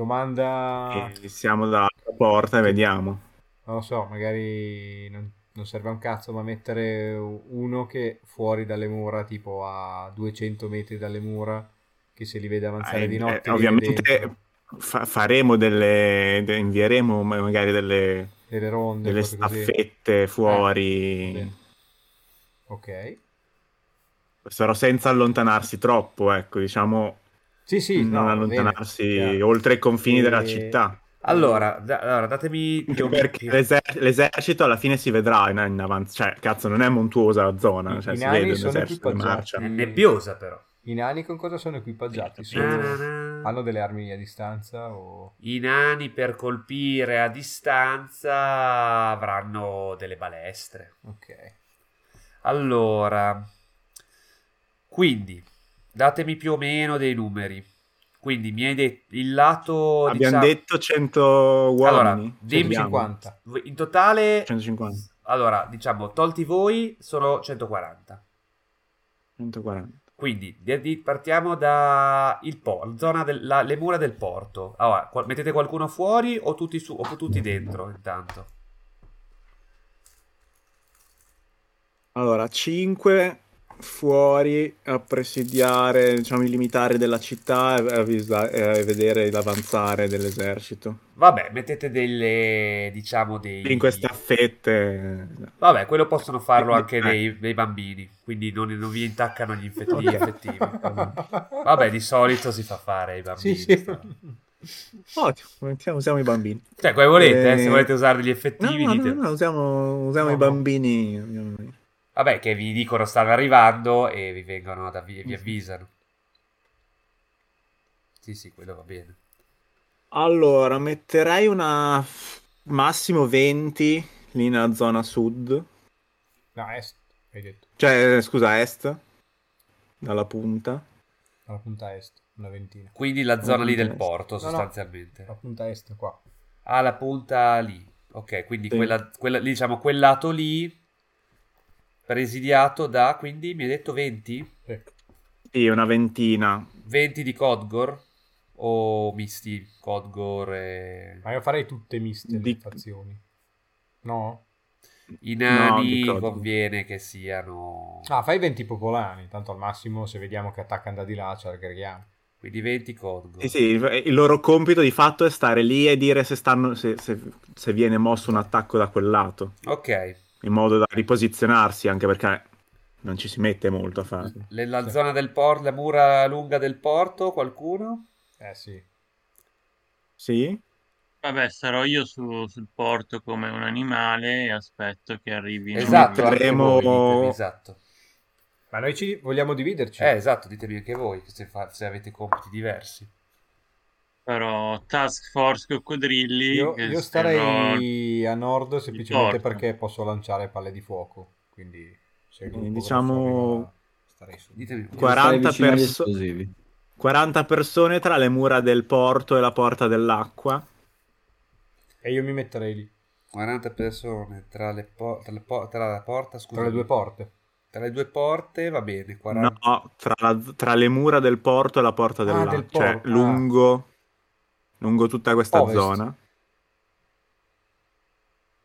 Domanda... e siamo dalla porta e vediamo. Non lo so, magari non, non serve un cazzo, ma mettere uno che fuori dalle mura, tipo a 200 metri dalle mura, che se li vede avanzare Eh, di eh, notte. viene ovviamente fa- faremo delle, de- invieremo ma- magari delle, delle ronde, delle cose così. staffette va fuori, bene. Ok. però senza allontanarsi troppo, ecco, diciamo Sì, sì, non no, allontanarsi bene, oltre i confini E- della città. Allora, da- allora, datemi meno- Perché l'eser- l'esercito alla fine si vedrà in, in avanti, cioè cazzo non è montuosa la zona, I- cioè si nani vede sono equipaggiati. marcia. È nebbiosa però. I nani con cosa sono equipaggiati? Sono- Hanno delle armi a distanza o... I nani per colpire a distanza avranno delle balestre. Ok. Allora, quindi, datemi più o meno dei numeri. Quindi mi hai detto il lato... Abbiamo diciamo- detto 100 uomini. Allora, dimmi- Abbiamo 50. In totale, 150, allora, diciamo, tolti voi, sono 140. 140. Quindi di- di- partiamo da il po- zona del- la- le mura del porto. Allora, mettete qualcuno fuori o tutti, su, o tutti dentro intanto? Allora, 5 fuori a presidiare diciamo, i limitari della città e, avvisa- e vedere l'avanzare dell'esercito. Vabbè, mettete delle, diciamo, dei... In queste affette. Vabbè, quello possono farlo Eh, anche eh. dei, dei bambini, quindi non, non vi intaccano gli, infetti- gli effettivi. Vabbè, di solito si fa fare ai bambini. Sì, sì. Ottimo, mettiamo- usiamo i bambini. Cioè, come volete, eh, se Eh, volete usare degli No, effettivi, no, dite. no, no, usiamo, usiamo No, i no. bambini. Vabbè, che vi dicono stanno arrivando e vi vengono ad avvi- vi avvisano. Sì, sì, quello va bene. Allora, metterei una massimo 20 lì nella zona sud. No, est, hai detto. Cioè, scusa, est. Dalla punta. Alla punta est, una ventina. Quindi la zona lì del Yes. porto, No, no. sostanzialmente. La punta est qua. Ah, la punta lì. Ok, quindi Sì. quella, quella- diciamo, quel lato lì, presidiato da, quindi mi hai detto 20? Sì. Sì, una ventina. 20 di Codgor? O misti Codgor e... Ma io farei tutte miste le Di- fazioni. No? I No, nani Codgor. conviene che siano... Ah, fai 20 popolani. Tanto al massimo se vediamo che attaccano da di là ci aggreghiamo. Quindi 20 Codgor. Sì, sì, il, il loro compito di fatto è stare lì e dire se, stanno, se, se- se viene mosso un attacco da quel lato, Ok, in modo da riposizionarsi, anche perché non ci si mette molto a fare. La Sì. zona del porto, la mura lunga del porto, qualcuno? Eh sì. Sì? Vabbè, sarò io su- sul porto come un animale e aspetto che arrivino. Esatto, ditemi, esatto. Ma noi ci vogliamo dividerci? Eh, esatto, ditemi anche voi se, fa- se avete compiti diversi. Farò task force coccodrilli. io, io starei a nord semplicemente perché posso lanciare palle di fuoco. Quindi se diciamo- su. Ditemi. Io 40 starei vicino agli perso- esplosivi. 40 persone tra le mura del porto e la porta dell'acqua. E io mi metterei lì, 40 persone tra, le po- tra, le po- tra la porta, scusa, tra le due porte. tra le due porte, va bene, 40. No, tra, la- tra le mura del porto e la porta Ah, dell'acqua. del Cioè, porto, lungo, lungo tutta questa Ovest. zona.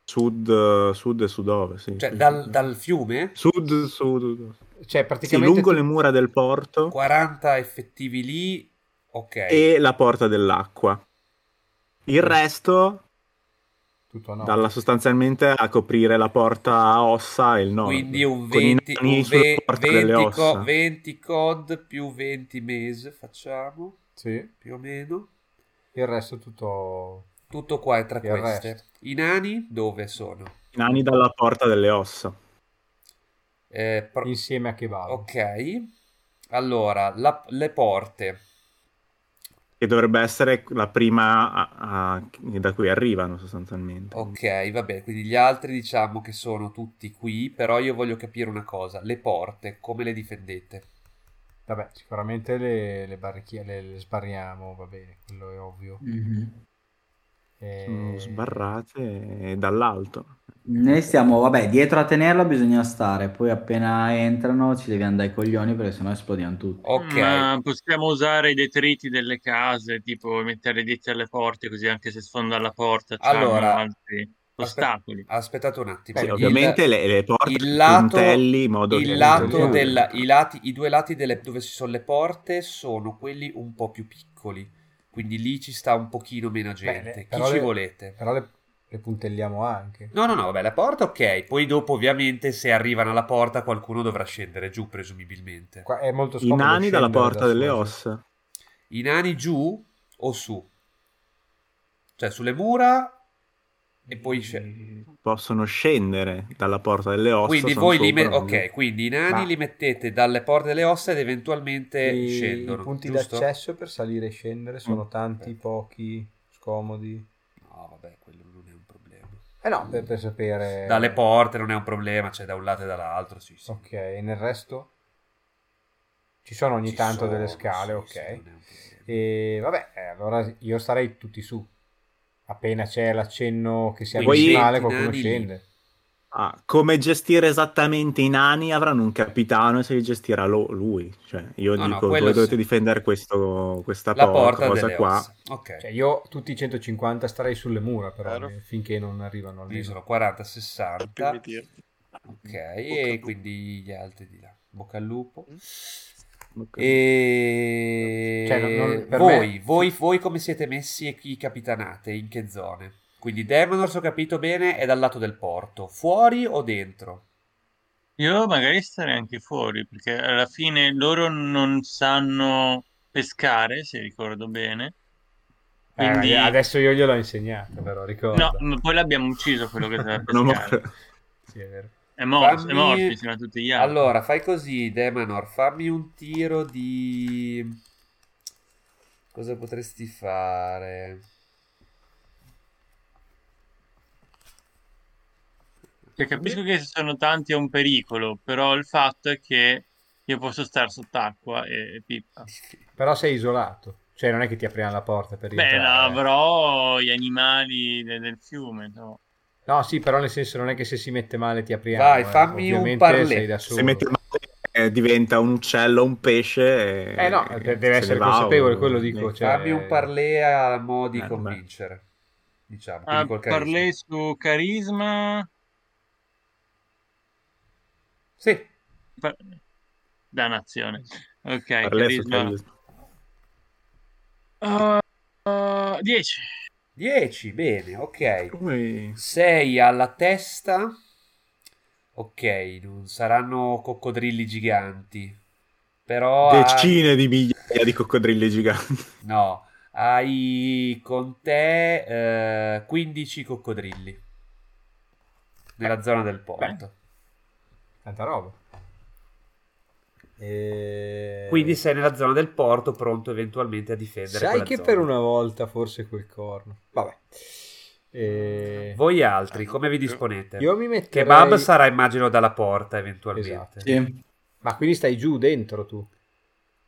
Sud, sud e sud-ovest, sì. Cioè, sì, dal, sì. dal fiume, Sud, sud. Cioè, Sì, praticamente lungo tu- le mura del porto 40 effettivi lì, ok. e la porta dell'acqua. Il resto, dalla sostanzialmente a coprire la porta a ossa e il nord. Quindi un Con i 20, nani un ve- porta delle 20, co- ossa. 20 COD più 20 mese facciamo, Sì. più o meno. Il resto tutto... Tutto qua è tra Il queste. resto. I nani dove sono? I nani dalla porta delle ossa. Eh, pro- insieme a Kebab. ok. Allora, la- le porte. Che dovrebbe essere la prima a- a- da cui arrivano sostanzialmente. Ok, va bene. Quindi gli altri diciamo che sono tutti qui, però io voglio capire una cosa. Le porte, come le difendete? Vabbè, sicuramente le, le barricchie le, le sbarriamo, va bene, quello è ovvio. Mhm. E- Sono sbarrate e dall'alto. Noi stiamo, vabbè, dietro a tenerla bisogna stare, poi appena entrano ci devi andare ai coglioni perché sennò esplodiamo tutti. Ok. Ma possiamo usare i detriti delle case, tipo mettere dietro alle porte, così anche se sfonda la porta Allora, altri ostacoli. Aspettate un attimo. Sì, Beh, ovviamente Il- le, le porte il lato- puntelli in modo il lato del- i, lati, i due lati delle- dove ci sono le porte sono quelli un po' più piccoli. Quindi lì ci sta un pochino meno gente. le- Chi ci le- volete? Però le, le puntelliamo anche. No, no, no, vabbè, la porta ok. Poi dopo, ovviamente, se arrivano alla porta, qualcuno dovrà scendere giù, presumibilmente. Qua è molto I scomodo nani dalla porta da delle ossa. I nani giù o su? Cioè sulle mura e poi sce- Possono scendere dalla porta delle ossa. Quindi voi li met- ok, quindi i nani Ma- li mettete dalle porte delle ossa ed eventualmente I, scendono. i punti giusto? d'accesso per salire e scendere sono Mm. tanti, pochi, scomodi. No, vabbè, quello non è un problema. Eh no, per, per sapere... Dalle porte non è un problema, c'è da un lato e dall'altro, sì, sì. Ok, e nel resto? Ci sono ogni Ci tanto sono, delle scale, sì, ok. sì. E vabbè, eh, allora io starei tutti su. Appena c'è l'accenno che sia Quindi male, qualcuno lì. scende. Ah, come gestire esattamente i nani avranno un capitano e se li gestirà lo- lui. Cioè, io No, no, dico, quello voi dovete sì. difendere questo, questa La porta, porta cosa qua. ossa. Ok. Cioè, io tutti i 150 starei sulle mura, però, Chiaro. eh, finché non arrivano almeno. sono 40-60. Primi tiri. Ok, e quindi gli altri di là. Bocca al lupo. E Cioè, non- non- per voi, me- voi, voi come siete messi e chi capitanate? In che zone? Quindi Demonor, se ho capito bene, è dal lato del porto. Fuori o dentro? Io magari starei anche fuori, perché alla fine loro non sanno pescare, se ricordo bene. Eh, Quindi... adesso io gliel'ho insegnato, però ricorda. No, ma poi l'abbiamo ucciso quello che Non pescare. Sì, è vero. È morto, Fammi- è morto insieme a tutti gli altri. Allora, fai così, Demanor, fammi un tiro di... Cosa potresti fare? Cioè, capisco che se sono tanti è un pericolo, però il fatto è che io posso stare sott'acqua e, e pippa. Però sei isolato. Cioè, non è che ti apriranno la porta per Beh, no, avrò gli animali de- del fiume, no? No, sì, però nel senso non è che se si mette male ti apriamo. Vai, eh. fammi un sei da solo. Se mette male eh, diventa un uccello, un pesce. e- Eh no, e deve essere consapevole, o- quello dico, cioè- Fammi un parlé a mo' di Eh, convincere. Diciamo, Ah, parlé su carisma. Sì, Pa- Dannazione. Ok, Parlé su carisma. carisma. Uh, uh, 10. 10, bene, ok. Come- 6 alla testa. Ok, non saranno coccodrilli giganti. Però hai- Decine di migliaia di coccodrilli giganti. no, hai con te eh, 15 coccodrilli nella zona del porto. Tanta roba. E... Quindi sei nella zona del porto pronto eventualmente a difendere Sai che zona. per una volta forse quel corno. Vabbè. E... Voi altri, come vi disponete? Io mi metterei... Kebab sarà immagino dalla porta eventualmente. Esatto. Sì. Ma quindi stai giù dentro tu?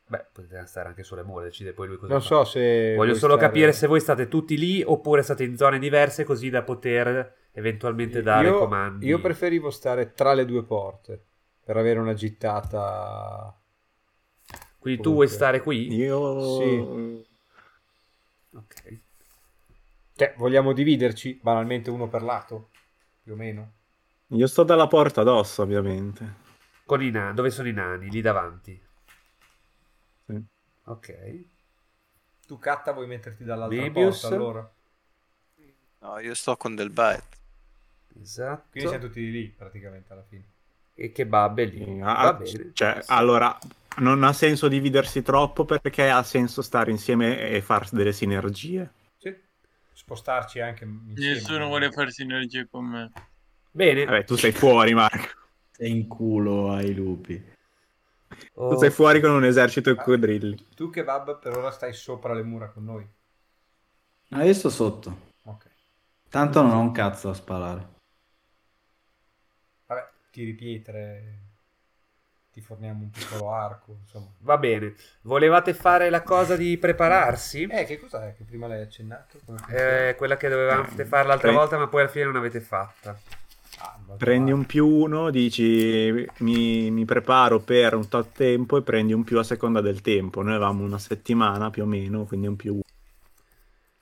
Beh, potete stare anche sulle mura, decide poi lui cosa Non fa. so se... Voglio solo stare- capire se voi state tutti lì oppure state in zone diverse così da poter eventualmente dare io, comandi. Io preferivo stare tra le due porte per avere una gittata... Quindi tu comunque. vuoi stare qui? Io... Sì. Ok. Cioè, vogliamo dividerci banalmente uno per lato? Più o meno? Io sto dalla porta addosso, ovviamente. Con i nani, dove sono i nani? Lì davanti. Sì. Ok. Tu, Catta, vuoi metterti dall'altra Mebius? porta allora? No, io sto con del bite. Esatto. Quindi siamo tutti lì praticamente alla fine. E kebab è lì. Ah, Va bene. Cioè, allora, non ha senso dividersi troppo perché ha senso stare insieme e fare delle sinergie. Sì. Spostarci anche insieme. Nessuno vuole fare sinergie con me. Bene. Vabbè, tu sei fuori, Marco. Sei in culo ai lupi. Oh, Tu sei fuori con un esercito di coccodrilli. Tu, Kebab, per ora stai sopra le mura con noi. Ah, io sto sotto. Ok. Tanto non ho un cazzo a sparare. Tiri pietre, ti forniamo un piccolo arco, insomma. Va bene. Volevate fare la cosa di prepararsi? Eh, che cos'è che prima l'hai accennato? Eh, quella che dovevate fare l'altra Sì. volta, ma poi alla fine non avete fatta. Ah, Prendi un più uno, dici mi, mi preparo per un tot tempo e prendi un più a seconda del tempo. Noi avevamo una settimana più o meno, quindi un più uno.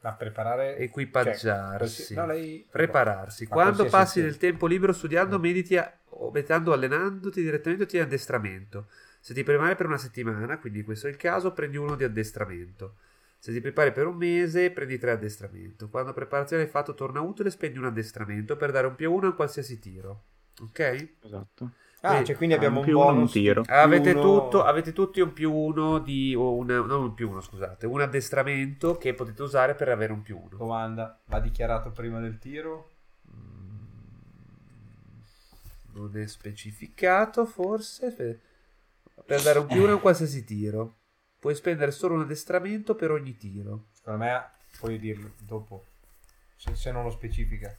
Ma preparare... Equipaggiarsi. Cioè, no, lei- Prepararsi. Ma Quando passi del tempo libero studiando, mediti a- o meditando, allenandoti direttamente o ti addestramento. Se ti prepari per una settimana, quindi questo è il caso, prendi uno di addestramento. Se ti prepari per un mese, prendi tre addestramento. Quando preparazione hai fatto torna utile, spendi un addestramento per dare un più uno a qualsiasi tiro. Ok? Esatto. Ah, cioè quindi abbiamo un un più uno, bonus un tiro. Avete, uno- tutto, avete tutti un più uno di. o un, non un più uno, scusate. Un addestramento che potete usare per avere un più uno. Domanda, va dichiarato prima del tiro? Non è specificato, forse. Per dare un più uno a un qualsiasi tiro. Puoi spendere solo un addestramento per ogni tiro. Secondo me puoi dirlo dopo, se, se non lo specifica.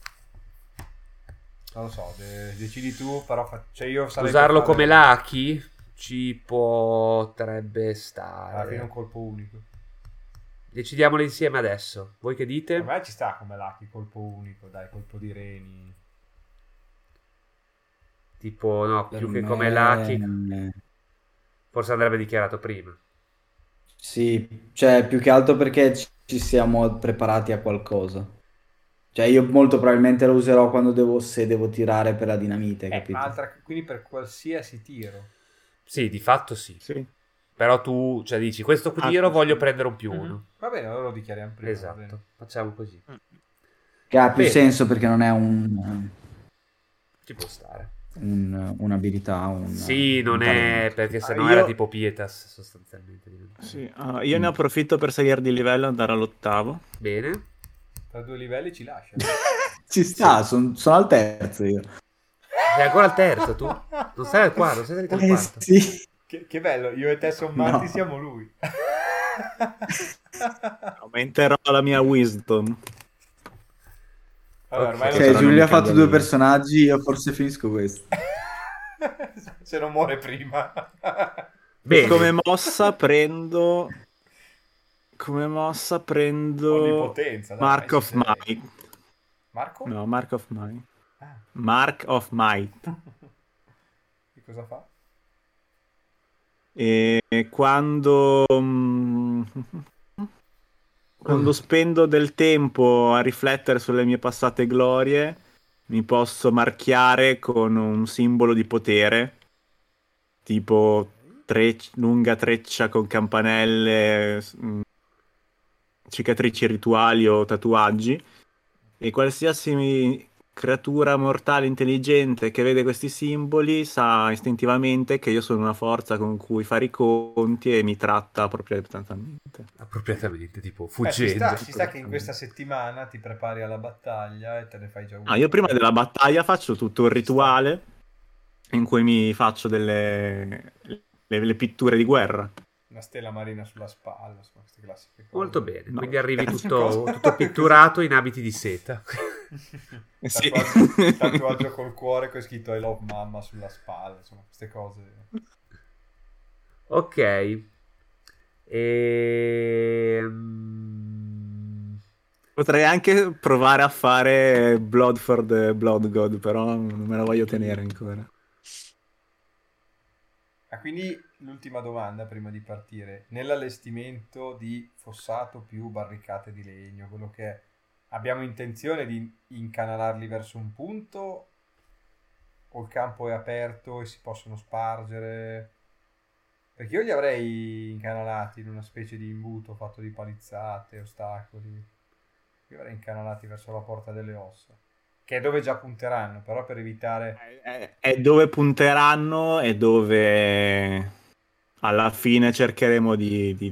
Non lo so, de- decidi tu, però fa- cioè io Usarlo fare- come Lucky ci potrebbe Alla fine un stare. colpo unico. Decidiamolo insieme adesso. Voi che dite? me ci sta come Lucky, colpo unico, dai, colpo di reni. Tipo, no, Per più che me- come Lucky. Forse andrebbe dichiarato prima. Sì, cioè più che altro perché ci- siamo preparati a qualcosa. Cioè io molto probabilmente lo userò quando devo, se devo tirare per la dinamite, Eh, capito? altra- quindi per qualsiasi tiro. Sì, di fatto sì. Sì. Però tu, cioè, dici, questo Ah, tiro sì. voglio prendere un più Mhm. uno. Va bene, allora lo dichiariamo prima. Esatto, facciamo così. Che ha più Bene. senso perché non è un, Ci può stare. Un- un'abilità, un, Sì, non un è perché sennò Ah, era io- tipo Pietas sostanzialmente. Sì, ah, io ne approfitto per salire di livello e andare all'ottavo. Bene. Tra due livelli ci lascia. Ci sta, son- sono al terzo io. Sei ancora al terzo tu? Non sei al quarto, sei al Eh, quarto. sì. che, che bello, io e te sommati No. siamo lui. Aumenterò la mia wisdom. Ok. ormai lo Cioè, Giulia ha fatto due personaggi, io forse finisco questo. Se non muore prima. Bene. Come mossa prendo... Come mossa prendo... Mark of Might. Marco? No, Mark of Might. Ah, Mark of Might. che cosa fa? E quando... mm, Quando spendo del tempo a riflettere sulle mie passate glorie, mi posso marchiare con un simbolo di potere, tipo trec- lunga treccia con campanelle, mm, cicatrici rituali o tatuaggi, e qualsiasi creatura mortale intelligente che vede questi simboli sa istintivamente che io sono una forza con cui fare i conti e mi tratta appropriatamente. Appropriatamente, tipo, Eh, ci, fuggendo. sta, ci sta che in questa settimana ti prepari alla battaglia e te ne fai già uno. Ah, io prima della battaglia faccio tutto un rituale in cui mi faccio delle le, le pitture di guerra. Una stella marina sulla spalla, insomma, queste classiche cose. Molto bene. No. Quindi arrivi tutto, tutto pitturato in abiti di seta. Sì. Tatuaggio, tatuaggio col cuore con scritto I love mamma sulla spalla, insomma, queste cose. ok. Ehm... Potrei anche provare a fare Blood for the Blood God, però non me la voglio tenere ancora. Ah, quindi l'ultima domanda prima di partire. Nell'allestimento di fossato più barricate di legno, quello che è, abbiamo intenzione di incanalarli verso un punto o il campo è aperto e si possono spargere? Perché io li avrei incanalati in una specie di imbuto fatto di palizzate, ostacoli. Io avrei incanalati verso la porta delle ossa, che è dove già punteranno, però per evitare... È, è dove punteranno e dove alla fine cercheremo di, di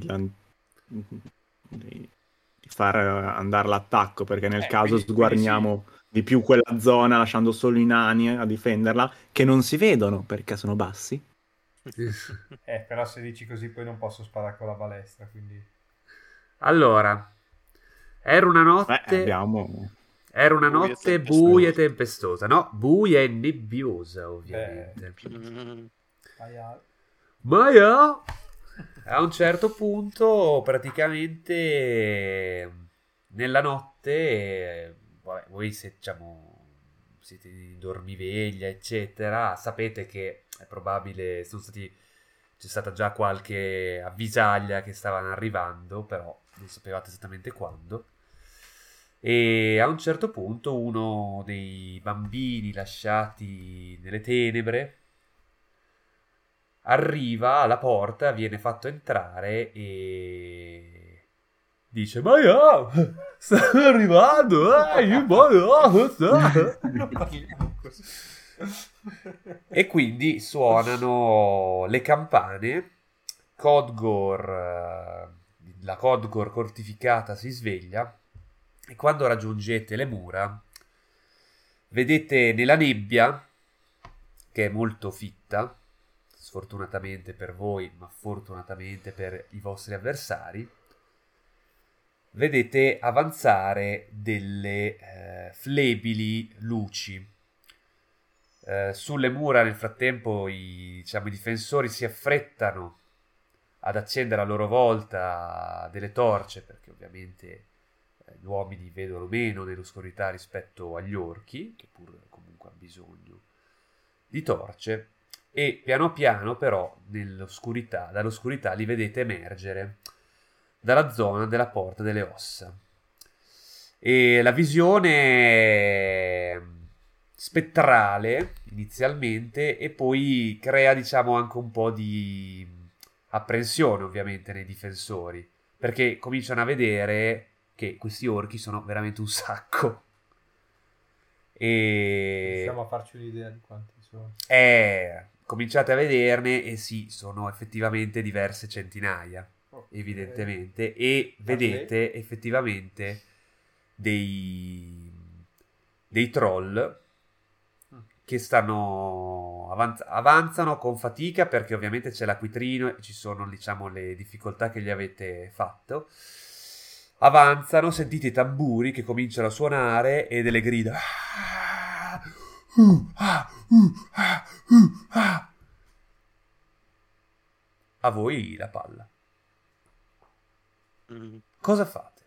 di- di far andare l'attacco, perché nel Eh, caso quindi- sguarniamo di più quella zona, lasciando solo i nani a difenderla, che non si vedono perché sono bassi. Eh, però se dici così poi non posso sparare con la balestra, quindi... allora, era una Beh, notte... abbiamo... Era una Buia e notte tempestosa. buia e tempestosa. No, buia e nebbiosa, ovviamente. Mm, Vai al- Ma io, a un certo punto, praticamente nella notte, vabbè, voi se, diciamo, siete in dormiveglia, eccetera, sapete che è probabile, sono stati, c'è stata già qualche avvisaglia che stavano arrivando, però non sapevate esattamente quando. E a un certo punto uno dei bambini lasciati nelle tenebre arriva alla porta, viene fatto entrare e dice: Ma io stanno arrivando, eh, io, ma io, sta-" Non parliamo così. E quindi suonano le campane, Codgor, eh, la Codgor fortificata si sveglia e quando raggiungete le mura vedete nella nebbia, che è molto fitta, sfortunatamente per voi, ma fortunatamente per i vostri avversari, vedete avanzare delle eh, flebili luci. Eh, sulle mura nel frattempo i, diciamo, i difensori si affrettano ad accendere a loro volta delle torce perché ovviamente eh, gli uomini vedono meno nell'oscurità rispetto agli orchi che pur comunque hanno bisogno di torce e piano piano però nell'oscurità, dall'oscurità li vedete emergere dalla zona della porta delle ossa. E la visione spettrale inizialmente e poi crea diciamo anche un po' di apprensione ovviamente nei difensori perché cominciano a vedere che questi orchi sono veramente un sacco e Iniziamo a farci un'idea di quanti sono. eh, cominciate a vederne e sì, sono effettivamente diverse centinaia Ok. evidentemente, e vedete effettivamente dei, dei troll che stanno avanz- avanzano con fatica perché ovviamente c'è l'acquitrino e ci sono diciamo le difficoltà che gli avete fatto. Avanzano sentite i tamburi che cominciano a suonare e delle grida. Uh, ah, uh, ah, uh, ah. a voi la palla Mm. cosa fate?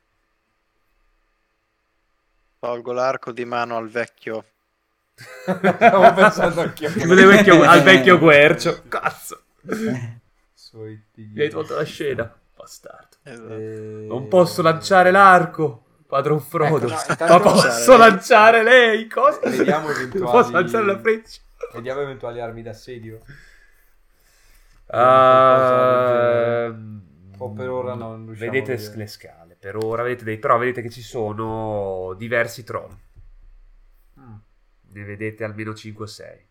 Tolgo l'arco di mano al vecchio. Stavo pensando anch'io. al vecchio, al vecchio Guercio cazzo Suoi mi hai tolto la scena bastardo Esatto. Eh, Non posso lanciare l'arco, padron Frodo. Ecco, no, ma posso lanciare lei? Cosa? Vediamo eventuali- Posso lanciare la freccia? Vediamo eventuali armi d'assedio. Ehm, O per ora non riusciamo Vedete a le scale. Per ora vedete dei però vedete che ci sono diversi troll. Mm. Ne vedete almeno 5 o 6.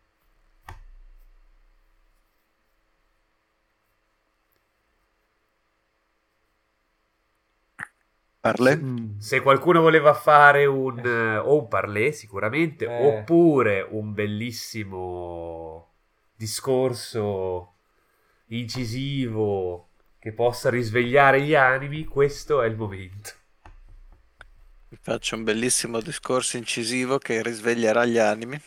Parle? Mm. Se qualcuno voleva fare un eh, o un parlé sicuramente Eh. oppure un bellissimo discorso incisivo che possa risvegliare gli animi, questo è il momento. Vi Faccio un bellissimo discorso incisivo che risveglierà gli animi.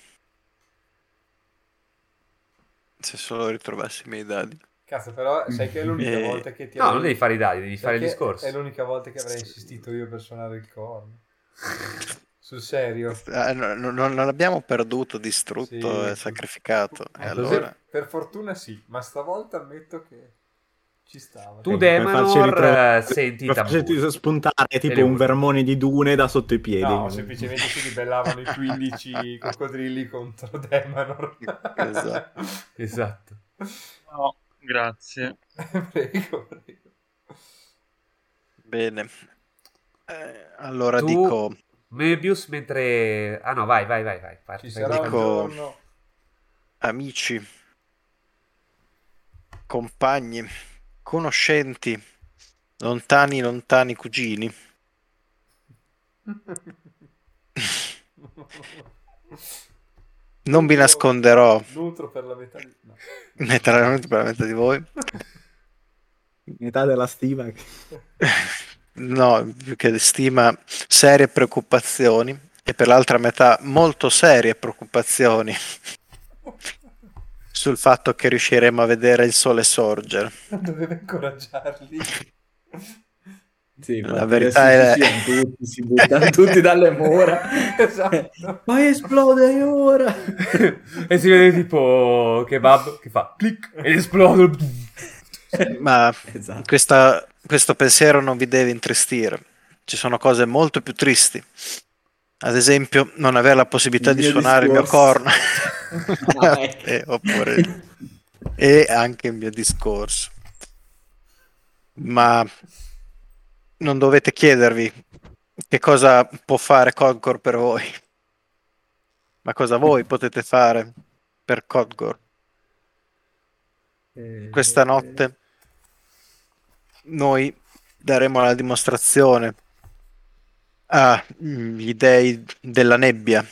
Se solo ritrovassi i miei dadi. Cazzo, però sai che è l'unica Eh, volta che ti No, avrei- non devi fare i dadi, devi fare il discorso. È l'unica volta che avrei insistito io per suonare il corno. Sul serio. Ah, no- no- non l'abbiamo perduto, distrutto Sì. e sacrificato. E Eh, allora... per, per fortuna sì, ma stavolta ammetto che ci stava. Tu, farci Demanor, ritrovare- eh, senti tamburi. spuntare tipo un vermone di dune da sotto i piedi. No, semplicemente si ribellavano i 15 coccodrilli contro Demanor. Esatto. Esatto. No, grazie. prego, prego. Bene. Eh, allora Tu- dico... Möbius mentre... Ah no, vai, vai, vai, vai. Parti, Ci sarà Dico- giorno... amici, compagni, conoscenti, lontani, lontani cugini. Non vi nasconderò, Nutro per la metà di... no. letteralmente per la metà di voi, Metà della stima. no, più che stima, serie preoccupazioni e per l'altra metà molto serie preoccupazioni sul fatto che riusciremo a vedere il sole sorgere. Doveva incoraggiarli. Sì, La verità è- siamo tutti, si buttano tutti dalle mura. esatto. Vai esplode ora! e si vede tipo kebab che fa clic ed esplode. Ma Esatto. questa- questo pensiero non vi deve intristire. Ci sono cose molto più tristi. Ad esempio, non avere la possibilità Il di suonare il mio discorso. corno. Ah, ecco. e, oppure- e anche il mio discorso. Ma non dovete chiedervi che cosa può fare Concord per voi. Ma cosa voi potete fare per Codgor? Eh, Questa notte noi daremo la dimostrazione agli dei della nebbia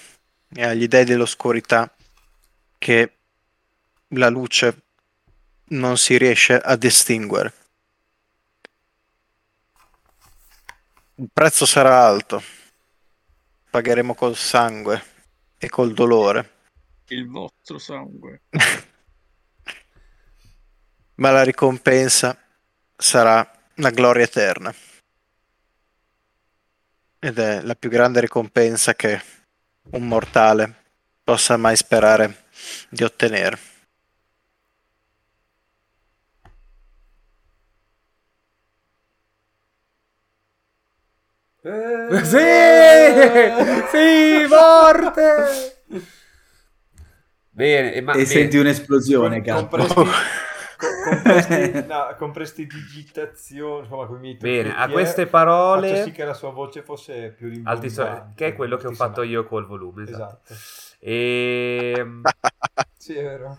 e agli dei dell'oscurità che la luce non si riesce a distinguere. Il prezzo sarà alto. Pagheremo col sangue e col dolore. Il vostro sangue. ma la ricompensa sarà la gloria eterna. Ed è la più grande ricompensa che un mortale possa mai sperare di ottenere. Eh, Sì! Sì, morte! Bene, e ma, E bene. senti un'esplosione, con, presti- con- con presti- no, con prestidigitazione, insomma, con i miei Bene, a trucchetti, queste eh, parole- faccio sì che la sua voce fosse più rimbombante. Altisonante, che è quello che ho fatto io col volume. Esatto. Esatto. E... Sì, è vero.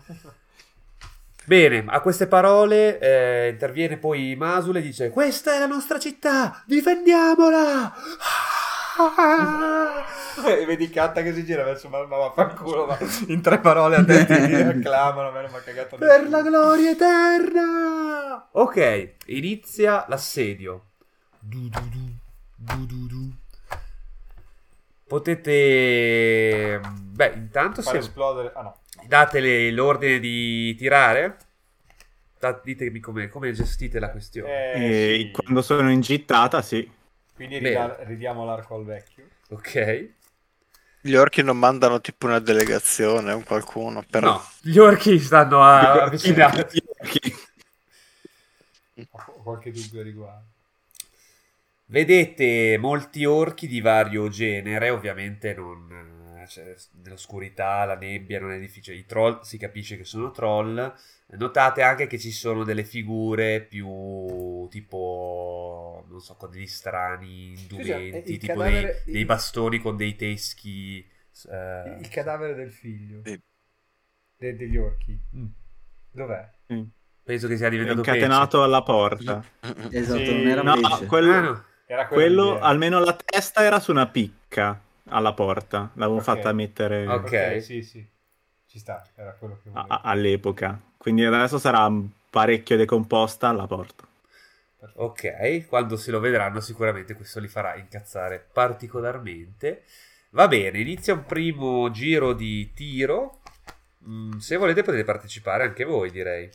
Bene, a queste parole eh, interviene poi Masule e dice: Questa è la nostra città, difendiamola! e vedi Katta che si gira verso ma, ma vaffanculo, ma in tre parole a te ti acclamano, me non mi ha cagato Per nessuno. la gloria eterna! Ok, inizia l'assedio. Du du du. Potete... Beh, intanto Fare se esplodere... Ah no. Date le- l'ordine di tirare. Ditemi come, come gestite la questione. Eh, E sì. quando sono in gittata, sì. Quindi rida- ridiamo l'arco al vecchio. Ok. Gli orchi non mandano tipo una delegazione o qualcuno per... No, gli orchi stanno a- avvicinati. Ho qualche dubbio a riguardo. Vedete molti orchi di vario genere, ovviamente non, eh, cioè, nell'oscurità, la nebbia non è difficile. I troll si capisce che sono troll. Notate anche che ci sono delle figure più tipo, non so, con degli strani indumenti, il tipo cadavere- dei, dei bastoni con dei teschi. eh, Il cadavere del figlio. Sì. De- degli orchi. mm, Dov'è? penso che sia diventato Incatenato alla porta. Esatto, Sì. non era No, pesce. quello, pesce. Ah, no. Era quello l'idea. almeno la testa era su una picca alla porta. L'avevo Ok. fatta mettere Ok. Ok, sì, sì. Ci sta, era quello che a- volevo. a- all'epoca. Quindi adesso sarà parecchio decomposta alla porta. Ok, quando se lo vedranno sicuramente questo li farà incazzare particolarmente. Va bene, inizia un primo giro di tiro. Mm, se volete potete partecipare anche voi, direi.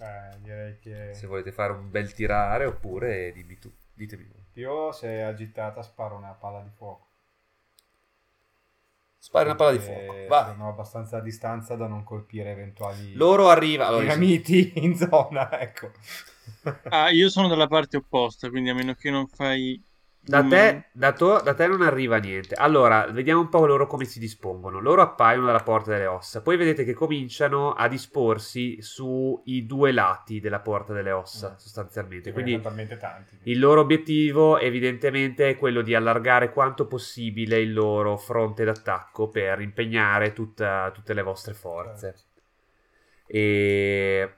Eh, direi che Se volete fare un bel tirare oppure dimmi tu, ditemi voi. io se è agitata sparo una palla di fuoco. Spari una palla di fuoco. Vai. Sono abbastanza a distanza da non colpire eventuali Loro arrivano. allora, dinamiti in zona, ecco. Ah, io sono dalla parte opposta, quindi a meno che non fai... Da Mm. te, da, to- da te non arriva niente. Allora, vediamo un po' loro come si dispongono. Loro appaiono dalla porta delle ossa. Poi vedete che cominciano a disporsi sui due lati della porta delle ossa, Mm. sostanzialmente. Quindi tanti. il loro obiettivo, evidentemente, è quello di allargare quanto possibile il loro fronte d'attacco per impegnare tutta- tutte le vostre forze. Certo. E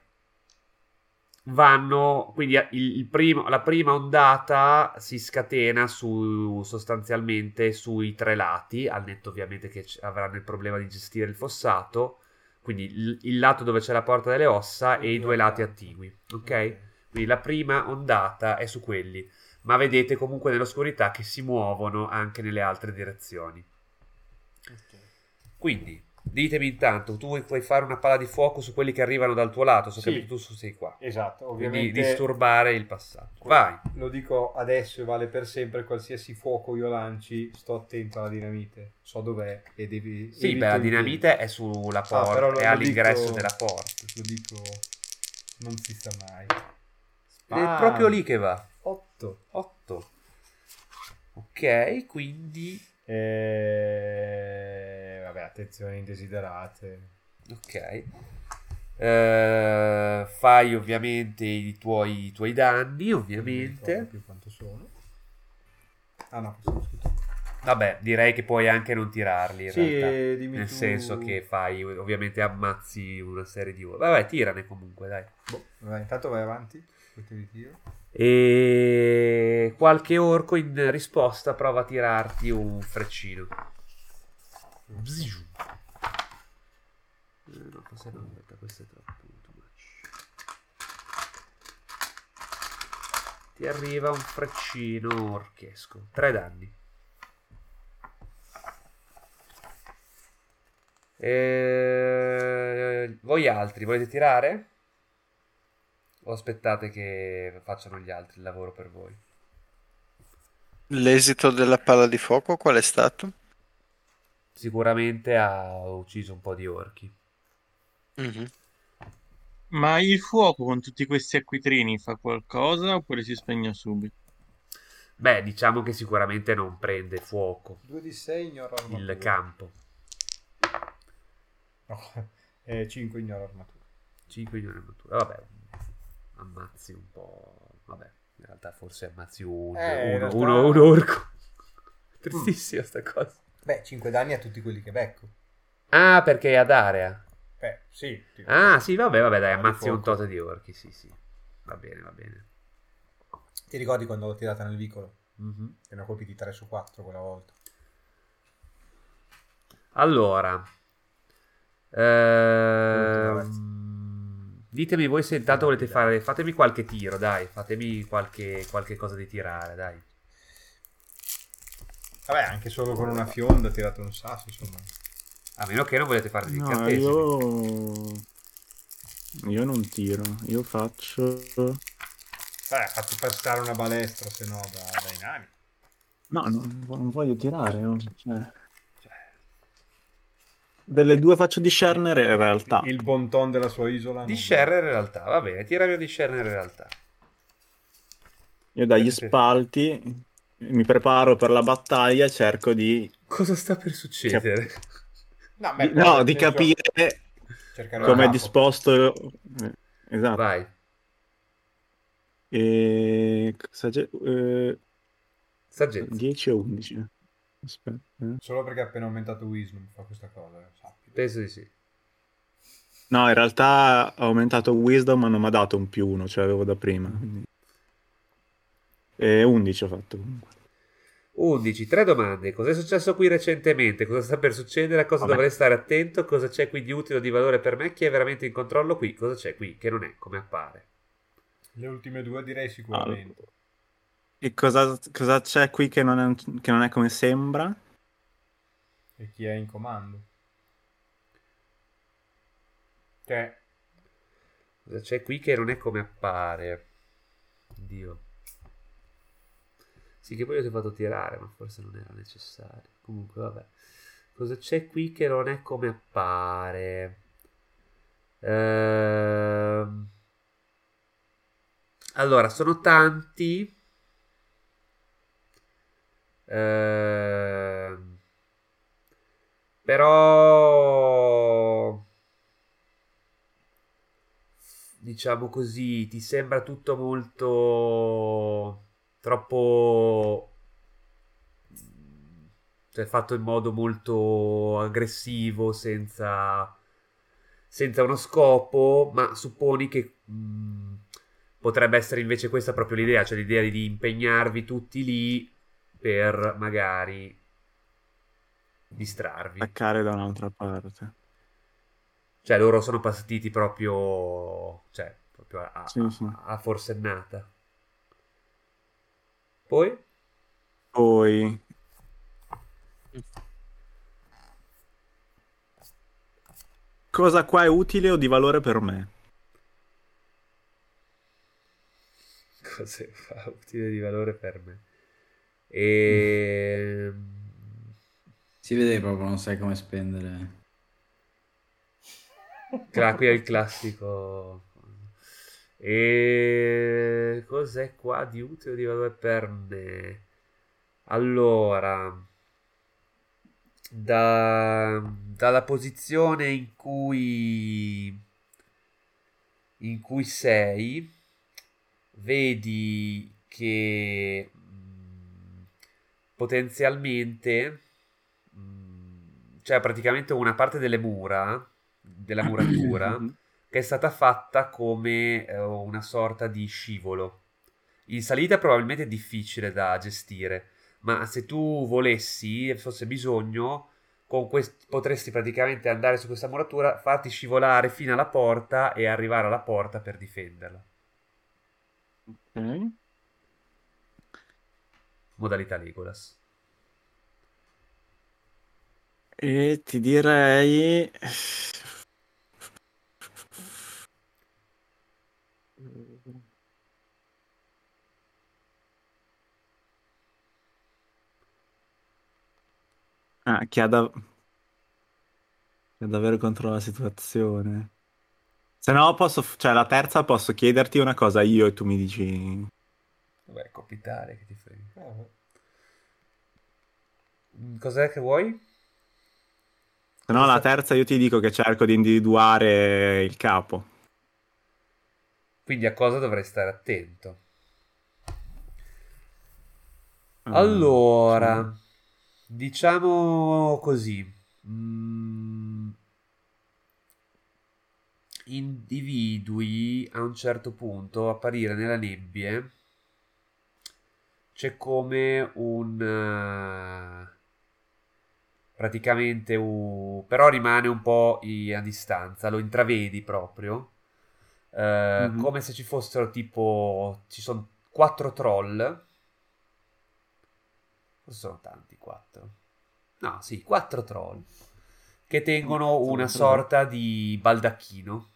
vanno quindi il, primo- la prima ondata si scatena su sostanzialmente sui tre lati al netto ovviamente che avranno il problema di gestire il fossato quindi il, il lato dove c'è la porta delle ossa e i due lati attigui ok? Quindi la prima ondata è su quelli ma vedete comunque nell'oscurità che si muovono anche nelle altre direzioni. Quindi ditemi intanto tu vuoi, vuoi fare una palla di fuoco su quelli che arrivano dal tuo lato? So Sì. che tu sei qua. Esatto, quindi ovviamente disturbare il passaggio vai. lo dico adesso e vale per sempre, qualsiasi fuoco io lanci, sto attento alla dinamite, so dov'è e devi... sì beh la di- dinamite è sulla Ah, porta lo- è lo all'ingresso dico- della porta. Lo dico, non si sa mai. è proprio lì che va. 8. 8 ok quindi E... Vabbè, attenzione indesiderate. Ok. Eh, fai ovviamente i tuoi, i tuoi danni, ovviamente. più quanto sono. Ah no, sono scritto. Vabbè, direi che puoi anche non tirarli in Sì, realtà. Nel tu- senso che fai, ovviamente ammazzi una serie di... Vabbè, tirane comunque, dai. Boh, vai, intanto vai avanti. E qualche orco in risposta prova a tirarti un freccino. Eh, no, forse no, aspetta, questo è troppo. too much. Ti arriva un freccino orchesco. Tre danni. E... Voi altri volete tirare? O aspettate che facciano gli altri il lavoro per voi? L'esito della palla di fuoco qual è stato? Sicuramente ha ucciso un po' di orchi. Mhm. Ma il fuoco con tutti questi acquitrini fa qualcosa oppure si spegne subito? Beh, diciamo che sicuramente non prende fuoco 2 di 6 ignoro armatura. il campo. No, eh, 5 ignoro armatura. 5 milioni di armatura. Vabbè, ammazzi un po'. Vabbè, in realtà forse ammazzi un, Eh, uno, realtà- uno- un orco. Tristissima sta cosa. Beh, 5 danni a tutti quelli che becco. Ah, perché è ad area. Beh, sì. ti- Ah, sì, vabbè, vabbè, dai, ammazzi un tot di orchi, sì, sì. Va bene, va bene. Ti ricordi quando l'ho tirata nel vicolo? Mhm. Che ne ho colpiti 3 su 4 quella volta. Allora, ehm, ditemi voi se intanto volete fare, fatemi qualche tiro, dai, fatemi qualche, qualche cosa di tirare, dai. Vabbè, anche solo con una fionda ho tirato un sasso, insomma. A meno che non volete fare No, incantesimi. io... Io non tiro, io faccio... Vabbè, fatti passare una balestra, se no, da, dai nani. No, non, non voglio tirare. oh, cioè. Delle due faccio discernere in realtà. Il bon ton della sua isola. Discernere in realtà, va bene, tirami a discernere in realtà. Io dagli spalti mi preparo per la battaglia cerco di, Cosa sta per succedere? No, beh, no, di capire come è disposto. eh, Esatto. Vai. E... c'è? Eh, Saggezza. 10 o 11? Aspetta. eh. Solo perché ha appena aumentato Wisdom fa questa cosa, eh, sappi. Penso di sì. No, in realtà ho aumentato Wisdom, ma non mi ha dato un più uno, cioè avevo da prima. quindi- E 11 ho fatto comunque. 11, tre domande. Cos'è successo qui recentemente? Cosa sta per succedere? A cosa Vabbè. dovrei stare attento? Cosa c'è qui di utile o di valore per me? Chi è veramente in controllo qui? Cosa c'è qui che non è come appare? Le ultime due direi sicuramente. E cosa, cosa c'è qui che non, è, che non è come sembra? E chi è in comando? Cioè, Cosa c'è qui che non è come appare? Dio. Sì, che poi io ti ho fatto tirare, ma forse non era necessario. Comunque, vabbè. Cosa c'è qui che non è come appare? Ehm... Allora, sono tanti. Ehm... Però diciamo così, ti sembra tutto molto troppo cioè fatto in modo molto aggressivo senza senza uno scopo, ma supponi che mh, potrebbe essere invece questa proprio l'idea, cioè l'idea di impegnarvi tutti lì per magari distrarvi. Attaccare da un'altra parte. Cioè, loro sono partiti proprio. Cioè, proprio a, Sì, sì. a- a forsennata. Poi? Poi cosa qua è utile o di valore per me? Cosa fa utile di valore per me? E. Si vede proprio non sai come spendere. Qui è il classico. E cos'è qua di utile di valore per me? Allora, da- dalla posizione in cui in cui sei, vedi che mm, potenzialmente mh, c'è praticamente una parte delle mura, della muratura, che è stata fatta come eh, una sorta di scivolo. In salita probabilmente è difficile da gestire, ma se tu volessi e fosse bisogno, con quest- potresti praticamente andare su questa muratura, farti scivolare fino alla porta e arrivare alla porta per difenderla. Ok. Modalità Legolas. E ti direi... Ah, chi ha da... chi ha davvero controllo la situazione. Se no posso... Cioè, la terza posso chiederti una cosa io e tu mi dici... Vabbè, copitare che ti frega. Ah, Mm, Cos'è che vuoi? Se no, la terza io ti dico che cerco di individuare il capo. Quindi a cosa dovrei stare attento? Ah, Allora, diciamo così. mm, individui a un certo punto apparire nella nebbie. C'è come un eh, praticamente un, però rimane un po' i- a distanza, lo intravedi proprio. Eh, Mhm. come se ci fossero tipo ci sono quattro troll Forse sono tanti, quattro. No, sì, quattro troll. Che tengono una sorta di baldacchino.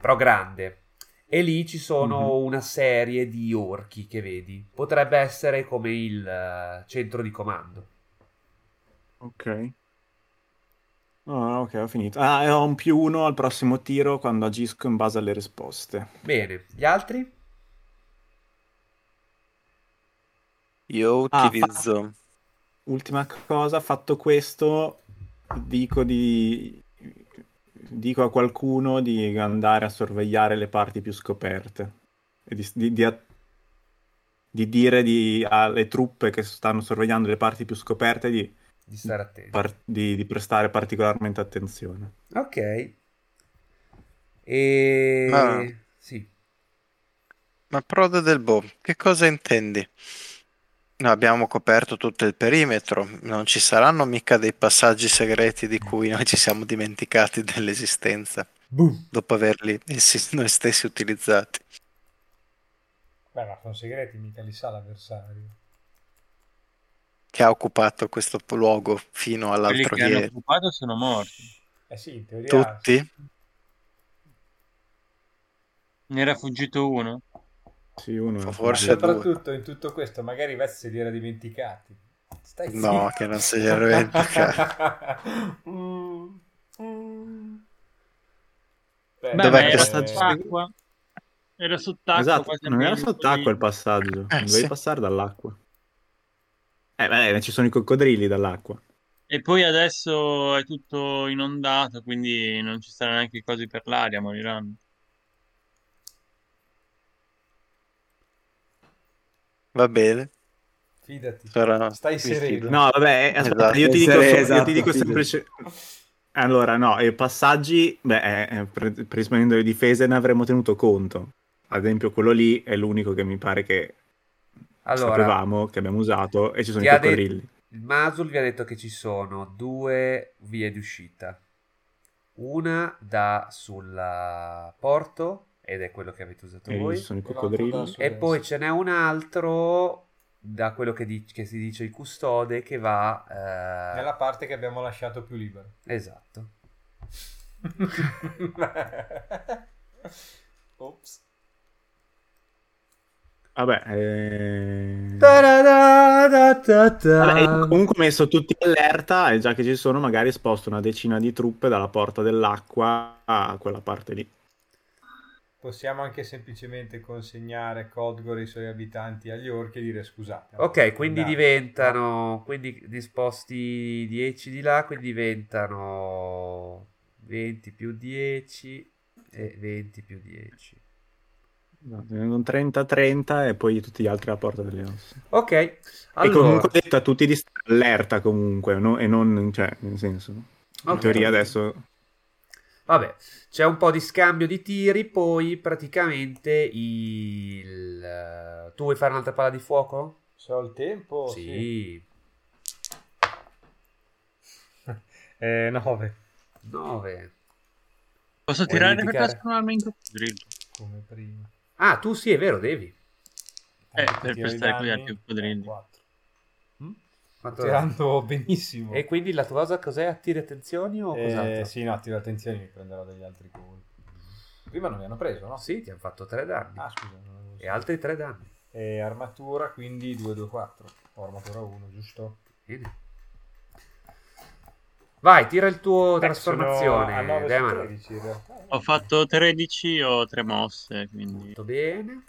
Però grande. E lì ci sono una serie di orchi che vedi. Potrebbe essere come il eh, centro di comando. Ok. Ah, ok, ho finito. Ah, e ho un più uno al prossimo tiro quando agisco in base alle risposte. Bene, gli altri? Io Ah, utilizzo... Ultima cosa, fatto questo, dico di... dico a qualcuno di andare a sorvegliare le parti più scoperte. E di, di- di a- di dire di- alle truppe che stanno sorvegliando le parti più scoperte di, Di stare attenti. par- di- di prestare particolarmente attenzione. Ok. E... Ma- Sì. Ma Prode del Bo, che cosa intendi? No, abbiamo coperto tutto il perimetro, non ci saranno mica dei passaggi segreti di cui noi ci siamo dimenticati dell'esistenza, Boom. dopo averli essi- noi stessi utilizzati. Beh, ma sono segreti, mica li sa l'avversario. Che ha occupato questo luogo fino Quelli all'altro che hanno ieri. occupato sono morti. Eh sì, in teoria... Tutti? Ne era fuggito uno. Sì, uno Forse Ma Forse due. soprattutto in tutto questo, magari Vez se li era dimenticati. Stai No, zitto. che non se li era dimenticato. Mm, mm. Beh, Dov'è ma che era sta- sott'acqua. Era sott'acqua. Esatto, non era sott'acqua il passaggio, Eh, dovevi sì. passare dall'acqua. Eh, beh, ci sono i coccodrilli dall'acqua. E poi adesso è tutto inondato, quindi non ci saranno neanche cosi per l'aria, moriranno. Va bene, Fidati. sarà Stai sereno. No, vabbè, eh, aspetta, Esatto. io ti dico, Essere so- io esatto, ti dico fidati. semplice... Allora, no, i passaggi, beh, eh, eh, pre- predisponendo le difese ne avremmo tenuto conto. Ad esempio, quello lì è l'unico che mi pare che Allora, sapevamo, che abbiamo usato, e ci sono i coccodrilli. il Masul vi ha detto che ci sono due vie di uscita. Una da sul porto, ed è quello che avete usato E voi. ci sono i coccodrilli. E poi ce n'è un altro da quello che, di- che si dice il custode che va... eh, Nella parte che abbiamo lasciato più libera. Esatto. Ops. Vabbè, eh... Vabbè, comunque ho messo tutti allerta e già che ci sono magari sposto una decina di truppe dalla porta dell'acqua a quella parte lì. Possiamo anche semplicemente consegnare Codgore e i suoi abitanti agli orchi e dire scusate. Ok, quindi Andate. diventano, quindi disposti 10 di là, quindi diventano 20 più 10 e 20 più 10. No, un 30-30 e poi tutti gli altri alla porta delle ossa. Ok, E allora, comunque ho detto a tutti di stare allerta comunque, no? e non, cioè, nel senso, in teoria adesso... vabbè, c'è un po' di scambio di tiri, poi praticamente il... eh, Tu vuoi fare un'altra palla di fuoco? Se ho il tempo, sì. Sì, Eh, 9, 9. Posso Vuoi tirare per indicare? in coccodrillo? come prima. Ah, tu sì, è vero, devi. Eh, per i stare con gli altri eh, quattro. Tirando benissimo. E quindi la tua cosa cos'è? Attiri attenzioni o Eh, cos'altro? sì, no, tiro attenzione, mi prenderò degli altri colpi. Prima non mi hanno preso, no? Sì, ti hanno fatto 3 danni. Ah, scusa. E altri 3 danni. E armatura, quindi 2, 2, 4. Ho armatura 1, giusto? Bene. Vai, tira il tuo Eh, trasformazione. sono a 9 su Demano. 13 in realtà. Ho fatto 13, ho tre mosse, quindi... Molto bene.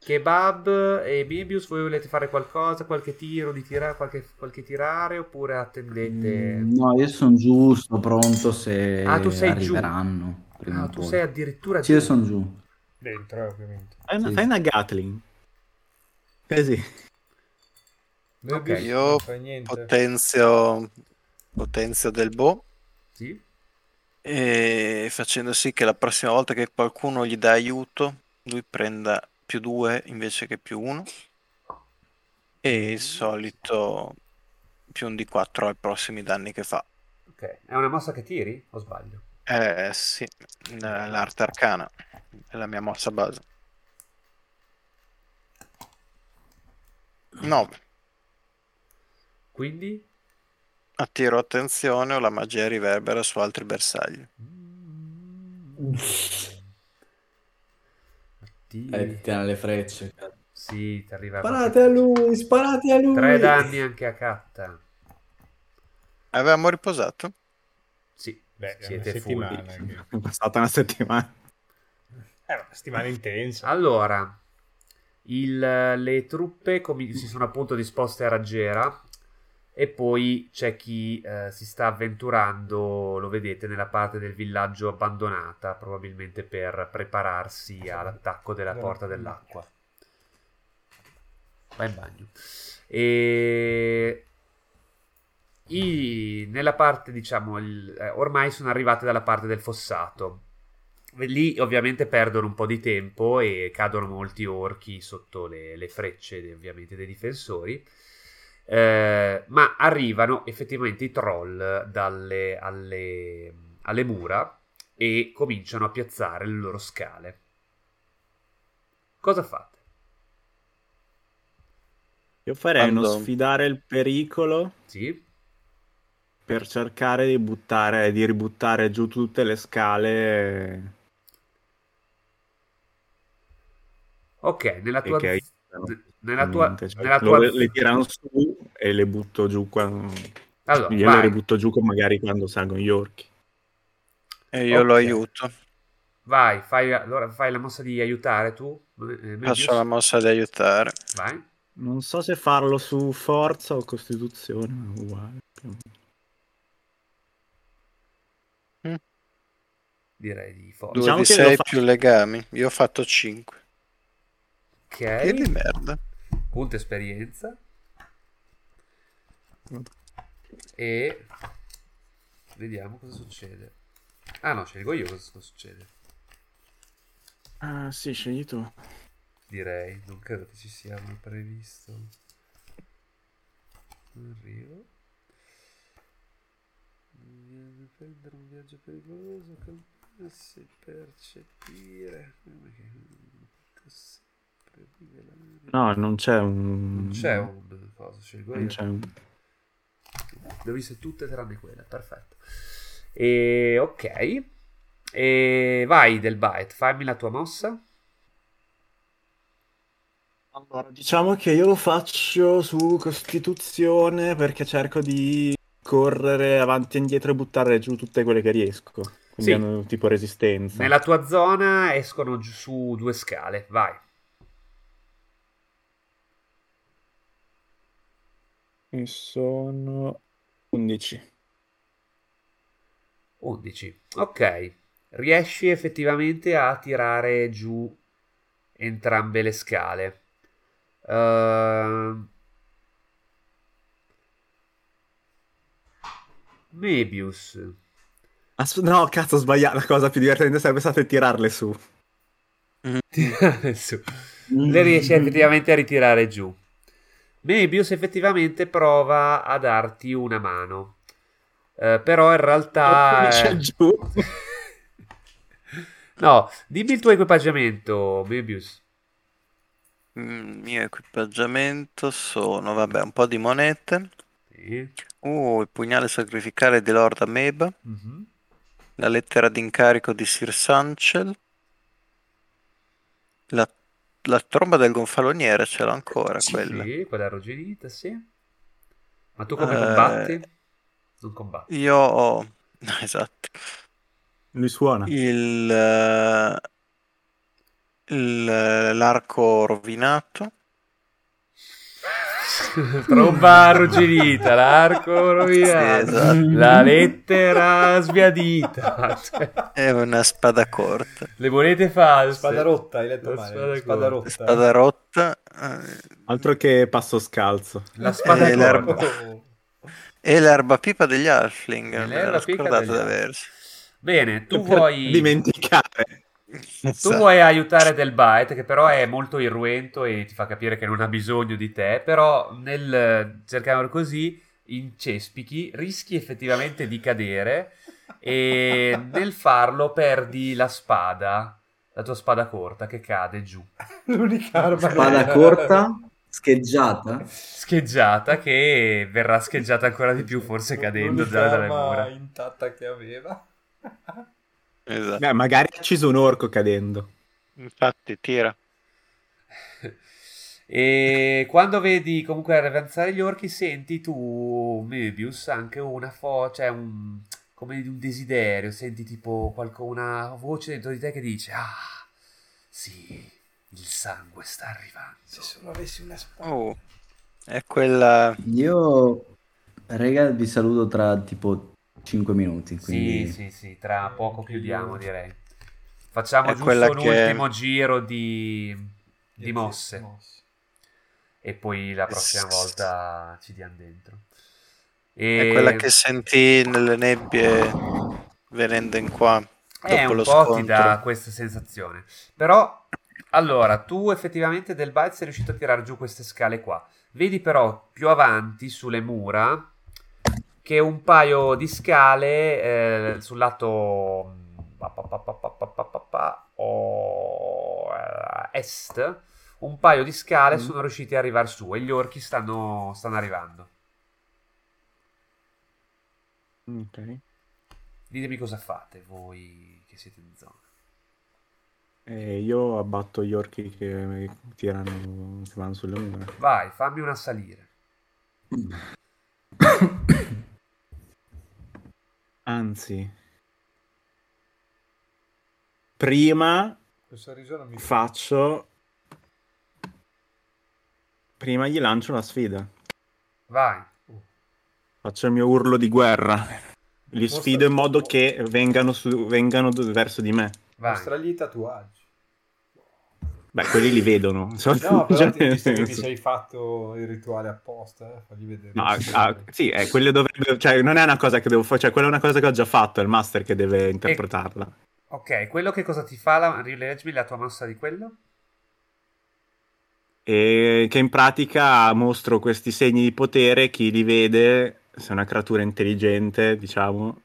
Kebab e Bibius, voi volete fare qualcosa? Qualche tiro di tirare, qualche, qualche tirare oppure attendete? Mm, No, io sono giusto, pronto se Ah, tu sei giù. arriveranno. prima Ah, tu poi. sei addirittura Sì, io giù. sono giù. Dentro, ovviamente. Fai una, Sì. fai una Gatling. Così. Möbius Io non fa niente. Potenzio, potenzio del boh Sì? e facendo sì che la prossima volta che qualcuno gli dà aiuto lui prenda più 2 invece che più 1 e il solito più un di 4 ai prossimi danni che fa. Ok. È una mossa che tiri? O sbaglio? Eh sì, l'arte arcana è la mia mossa base. 9. Quindi? Attiro attenzione o la magia riverbera su altri bersagli. Ti... Eh, ti tiene le frecce. Sì, ti arriva Sparate a lui, sparate a lui. Tre danni anche a Catta. Avevamo riposato? Sì, Beh, siete che- È passata una settimana. È una settimana intensa. Allora, il- le truppe comi- si sono appunto disposte a raggiera e poi c'è chi eh, si sta avventurando, lo vedete, nella parte del villaggio abbandonata, probabilmente per prepararsi all'attacco della porta dell'acqua. Vai in bagno. E i- nella parte, diciamo, il- eh, ormai sono arrivate dalla parte del fossato. Lì ovviamente perdono un po' di tempo e cadono molti orchi sotto le, le frecce ovviamente dei difensori. Eh, ma arrivano effettivamente i troll dalle, alle, alle mura e cominciano a piazzare le loro scale. Cosa fate? Io farei uno Quando- sfidare il pericolo Sì? per cercare di buttare, di ributtare giù tutte le scale Ok, nella tua, che aiutano. Nella tua, Niente, cioè, nella lo- tua le tirano su e le butto giù quando... allora, gliele vai, ributto giù con- magari quando salgono gli orchi. E io lo Ok. aiuto. vai, fai, allora fai la mossa di aiutare tu. eh, Möbius. Faccio la mossa di aiutare. Vai. Non so se farlo su forza o costituzione, ma uguale. meno. Direi di forza. 2 Diciamo di che lo 6 fa- più legami. Io ho fatto 5. Che di Ok, merda. Punto esperienza. E vediamo cosa succede. Ah no, scelgo io cosa succede. Ah, sì, scegli tu. Direi, non credo che ci sia un previsto. Arrivo. Viene a prendere un viaggio pericoloso, calmarsi, percepire. Rivelare. No, non c'è un... Non c'è un cosa, scelgo non io. c'è un- Le ho viste tutte tranne quella, perfetto. E ok. E vai del bite, fammi la tua mossa. Allora, diciamo che io lo faccio su Costituzione perché cerco di correre avanti e indietro e buttare giù tutte quelle che riesco. Quindi Sì. hanno tipo resistenza. Nella tua zona escono giù su due scale, vai. E sono 11. 11. Ok. Riesci effettivamente a tirare giù entrambe le scale. Uh... Mebius. As- no, cazzo, ho sbagliato. La cosa più divertente sarebbe stata tirarle su. Tirare su. Le riesci effettivamente a ritirare giù. Mebius effettivamente prova a darti una mano. Eh, però in realtà... C'è eh, giù. No, dimmi il tuo equipaggiamento, Mebius. Mm, Il mio equipaggiamento sono, vabbè, un po' di monete. Sì. Uh, il pugnale sacrificale di Lord Ameba. Mhm. La lettera d'incarico di Sir Sanchel. La, la tromba del gonfaloniere ce l'ho ancora, quella. Sì, quella arrugginita, sì. Ma tu come Eh, combatti? Non combatti. Io ho... no, esatto. Lui suona. Il, eh, il- l'arco rovinato. Tromba arrugginita, l'arco rovinato, Sì, esatto. la lettera sbiadita. E una spada corta. le monete false. Spada rotta, hai letto La male. spada Spada, rotta. Spada rotta. eh, Altro che passo scalzo. La spada Eh, corta. l'erba-. E l'erba pipa degli Halfling. Pipa scordato degli di. Bene, tu Per vuoi... dimenticare. Tu vuoi aiutare Del Bite, che però è molto irruento e ti fa capire che non ha bisogno di te, però nel cercare così, in cespichi, rischi effettivamente di cadere e nel farlo perdi la spada, la tua spada corta che cade giù, L'unica arma Spada che- corta, scheggiata. scheggiata che verrà scheggiata ancora di più, forse cadendo L'unica già dalle mura. intatta che aveva. Esatto. Beh, magari ha ucciso un orco cadendo. Infatti, tira. E quando vedi comunque avanzare gli orchi, senti tu, Möbius, anche una fo- cioè un, come un desiderio, senti tipo qualco- una voce dentro di te che dice, ah, sì, il sangue sta arrivando. Se solo avessi una spada. Oh, è quella... Io, rega, vi saluto tra tipo 5 minuti. Quindi... Sì, sì, sì, tra poco chiudiamo direi. Facciamo È giusto un che- ultimo giro di, di mosse mosse. e poi la prossima volta ci diamo dentro. E... È quella che sentì nelle nebbie venendo in qua dopo un lo po' scontro. ti dà questa sensazione. Però, allora, tu effettivamente del Bites sei riuscito a tirare giù queste scale qua. Vedi però più avanti sulle mura che un paio di scale eh, sul lato est, un paio di scale mm. sono riusciti ad arrivare su e gli orchi stanno, stanno arrivando. Ok. Ditemi cosa fate voi che siete in zona. Eh, io abbatto gli orchi che tirano, che vanno sulle mura. Vai, fammi una salire. Anzi, prima mi fa. faccio. Prima gli lancio una sfida. Vai. Faccio il mio urlo di guerra. Li sfido in modo che vengano, su- vengano verso di me. Vai. Mostragli i tatuaggi. Beh, quelli li vedono. No, però Cioè, ti, nel visto che ti sei fatto il rituale apposta, eh, fagli vedere. No, ah, sì, è quello dovrebbe, cioè, non è una cosa che devo fare, cioè, quella è una cosa che ho già fatto, è il master che deve interpretarla. Ok, quello che cosa ti fa? La... Rileggimi la tua mossa di quello? E che in pratica mostro questi segni di potere, chi li vede, se è una creatura intelligente, diciamo,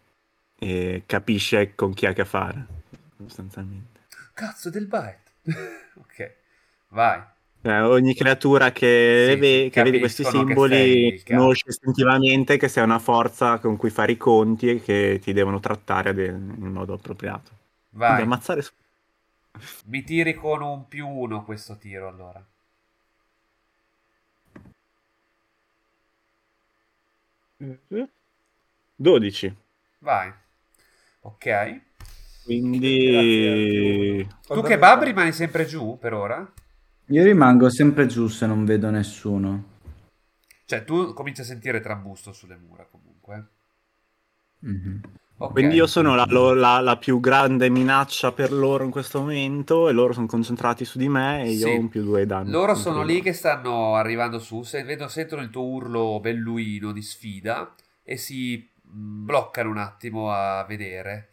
e capisce con chi ha a che fare, sostanzialmente. Cazzo del bite. ok, vai. Cioè, ogni creatura che, Sì, ve- sì, che vede questi simboli conosce istintivamente che sei una forza con cui fare i conti e che ti devono trattare ad- in modo appropriato. Quindi Vai. ammazzare su- Mi tiri con un più uno questo tiro allora. 12. Vai. Ok. Quindi Tu che Bab rimani sempre giù per ora? Io rimango sempre giù se non vedo nessuno. Cioè tu cominci a sentire trambusto sulle mura comunque. Mhm. Ok. Quindi io sono la, la- la più grande minaccia per loro in questo momento e loro sono concentrati su di me e io Sì. ho un più due danni. Loro sono lì che stanno arrivando su, se- vedono, sentono il tuo urlo belluino di sfida e si mh, bloccano un attimo a vedere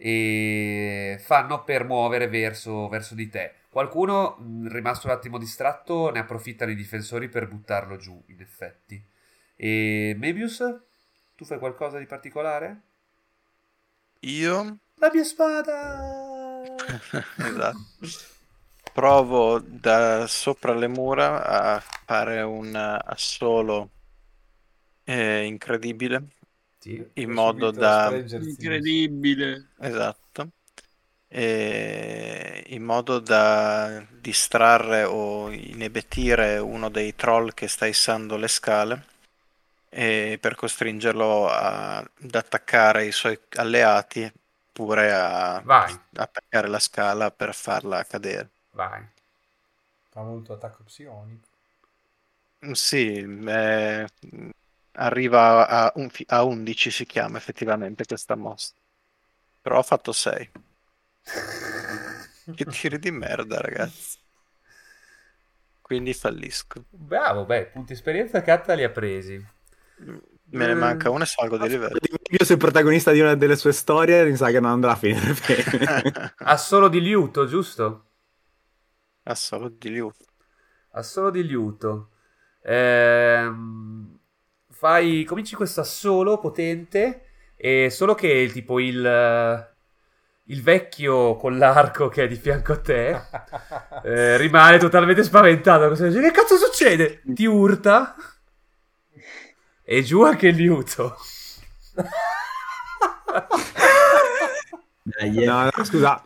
e fanno per muovere verso, verso di te. Qualcuno, mh, rimasto un attimo distratto, ne approfittano i difensori per buttarlo giù, in effetti. E Mebius, tu fai qualcosa di particolare? Io La mia spada! esatto. provo da sopra le mura a fare un assolo eh, incredibile Sì. in modo da. Incredibile. esatto e in modo da distrarre o inebetire uno dei troll che sta issando le scale e per costringerlo a- ad attaccare i suoi alleati oppure a Vai, attaccare la scala per farla cadere. vai. Fa molto attacco psionico. Sì, eh, arriva a, un a 11 si chiama effettivamente questa mossa. Però ho fatto 6. Che tiri di merda, ragazzi. Quindi fallisco. Bravo, beh, punti esperienza Katta li ha presi. Me ne Mm. manca uno e salgo di livello. Io sono il protagonista di una delle sue storie mi sa che non andrà a finire bene. Ha solo di liuto, giusto? Ah, solo di liu. Ha solo di liuto. Ehm, fai, cominci questo assolo potente, e solo che tipo il, il vecchio con l'arco che è di fianco a te eh, rimane totalmente spaventato. Cosa dice? Che cazzo succede? Ti urta. E giù anche il liuto. Eh. No, no, scusa.